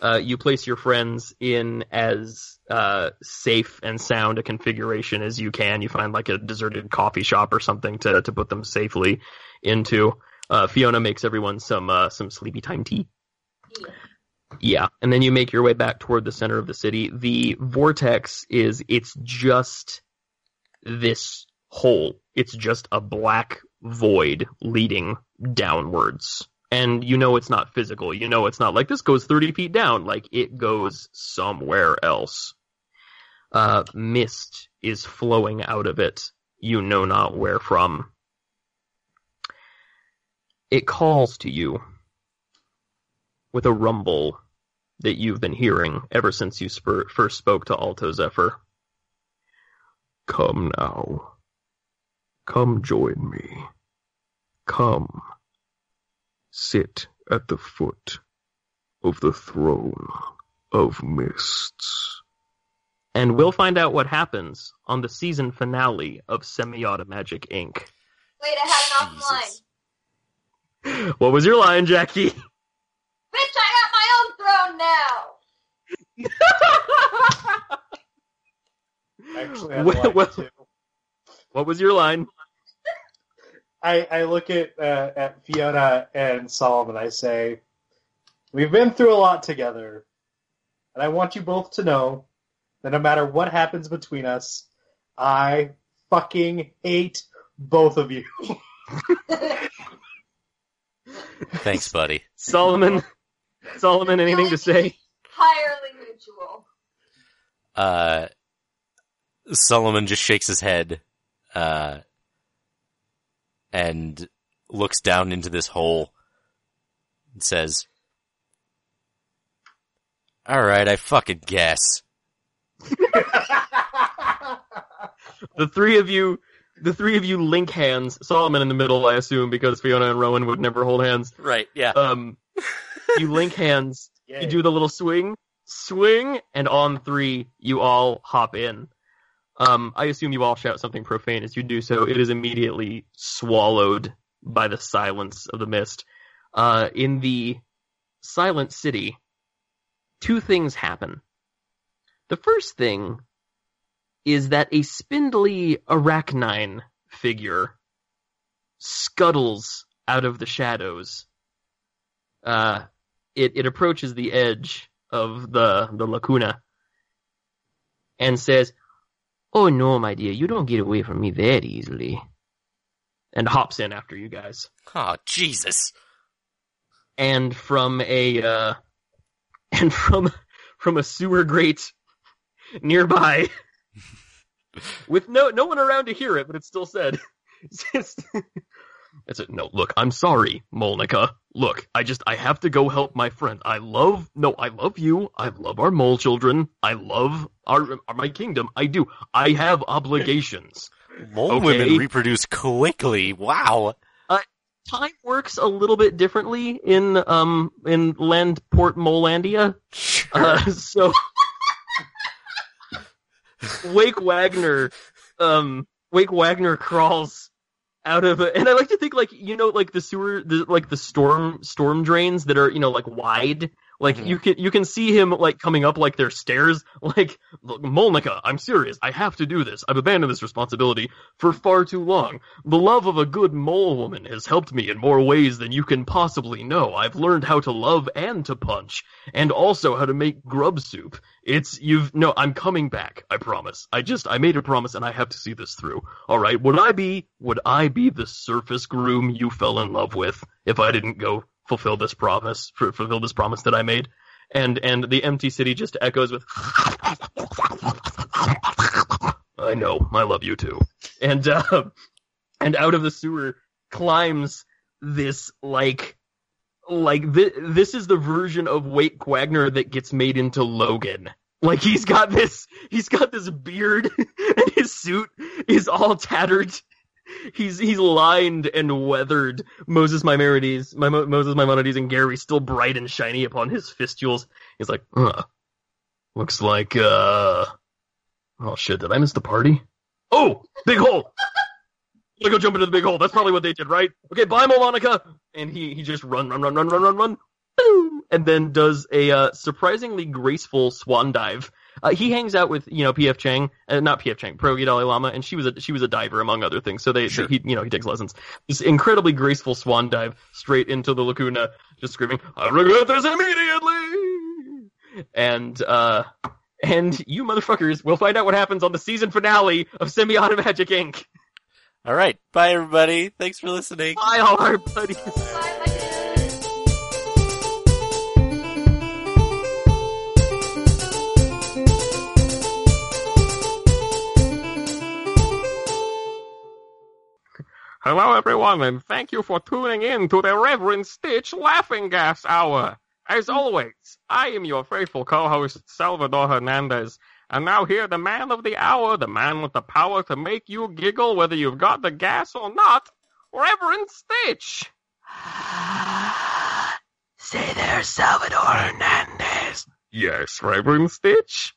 Uh, you place your friends in as uh, safe and sound a configuration as you can. You find like a deserted coffee shop or something to to put them safely into. Uh, Fiona makes everyone some uh, some sleepy time tea. Yeah. Yeah, and then you make your way back toward the center of the city. The vortex is it's just this hole. It's just a black void leading downwards. And you know it's not physical. You know it's not like this goes 30 feet down. Like it goes somewhere else. Uh, mist is flowing out of it. You know not where from. It calls to you with a rumble that you've been hearing ever since you first spoke to Alto Zephyr. Come now. Come join me. Come. Sit at the foot of the throne of mists. And we'll find out what happens on the season finale of Semi-Auto Magic Inc. Wait, I had an off line. What was your line, Jackie? Bitch, I got my own throne now! Actually, I Well- like well- to. What was your line? I, I look at uh, at Fiona and Solomon. I say, "We've been through a lot together, and I want you both to know that no matter what happens between us, I fucking hate both of you." Thanks, buddy. Solomon Solomon, anything to say? Entirely mutual. Uh, Solomon just shakes his head, uh, and looks down into this hole and says, Alright, I fucking guess. The three of you, the three of you link hands. Solomon in the middle, I assume, because Fiona and Rowan would never hold hands. Right, yeah. Um, you link hands. Yay. You do the little swing, swing, and on three, you all hop in. Um, I assume you all shout something profane as you do so. It is immediately swallowed by the silence of the mist. Uh, in the silent city, two things happen. The first thing is that a spindly arachnine figure scuttles out of the shadows. Uh, it, it approaches the edge of the, the lacuna and says, Oh no, my dear, you don't get away from me that easily. And hops in after you guys. Oh, Jesus. And from a, uh, and from, from a sewer grate nearby, with no, no one around to hear it, but it's still said, it's a, no, look, I'm sorry, Molnica. Look, I just, I have to go help my friend. I love, no, I love you. I love our mole children. I love our, my kingdom. I do. I have obligations. Mole Okay. women reproduce quickly. Wow. Time works a little bit differently in, um, in Landport Molandia. Sure. Uh, so Wake Wagner, um, Wake Wagner crawls out of and I like to think like you know like the sewer, the, like the storm storm drains that are you know like wide. Like Mhm. you can you can see him like coming up like their stairs. Like look, Molnica, I'm serious. I have to do this. I've abandoned this responsibility for far too long. The love of a good mole woman has helped me in more ways than you can possibly know. I've learned how to love and to punch, and also how to make grub soup. It's you've no. I'm coming back. I promise. I just I made a promise, and I have to see this through. All right. Would I be would I be the surface groom you fell in love with if I didn't go fulfill this promise? Fulfill this promise that I made. And and the empty city just echoes with. I know. I love you too. And uh, and out of the sewer climbs this like like thi- this is the version of Wake Wagner that gets made into Logan. Like he's got this he's got this beard and his suit is all tattered. He's he's lined and weathered. Moses Maimonides, my Moses Maimonides and Gary still bright and shiny upon his fistules. He's like, huh. Looks like uh Oh shit, did I miss the party? Oh, big hole. Gotta go jump into the big hole. That's probably what they did, right? Okay, bye, Molonica. And he he just run, run, run, run, run, run, run, boom, and then does a uh, surprisingly graceful swan dive. Uh, he hangs out with you know P.F. Chang, uh, not P.F. Chang, Pierogi Dalai Lama, and she was a she was a diver among other things. So they, Sure. he you know he takes lessons. This incredibly graceful swan dive straight into the lacuna, just screaming, "I regret this immediately!" And uh, and you motherfuckers will find out what happens on the season finale of Semi-Auto Magic Inc. All right. Bye, everybody. Thanks for listening. Bye, all our buddies. Bye, Hello, everyone, and thank you for tuning in to the Reverend Stitch Laughing Gas Hour. As always, I am your faithful co-host, Salvador Hernandez, and now here, the man of the hour, the man with the power to make you giggle whether you've got the gas or not, Reverend Stitch. Say there, Salvador Hernandez. Yes, Reverend Stitch.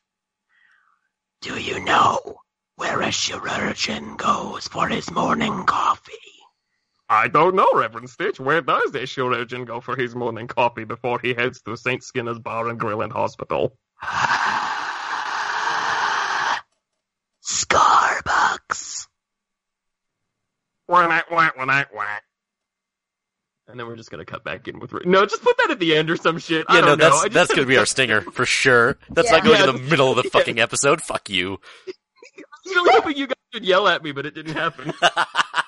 Do you know where a chirurgeon goes for his morning coffee? I don't know, Reverend Stitch. Where does a chirurgeon go for his morning coffee before he heads to St. Skinner's Bar and Grill and Hospital? Starbucks. Wah, wah, wah, wah, wah. And then we're just gonna cut back in with no. Just put that at the end or some shit. Yeah, no, don't know. That's just- that's gonna be our stinger for sure. That's not Yeah. going Yeah. to the middle of the Yeah. fucking episode. Fuck you. Really hoping you guys would yell at me, but it didn't happen.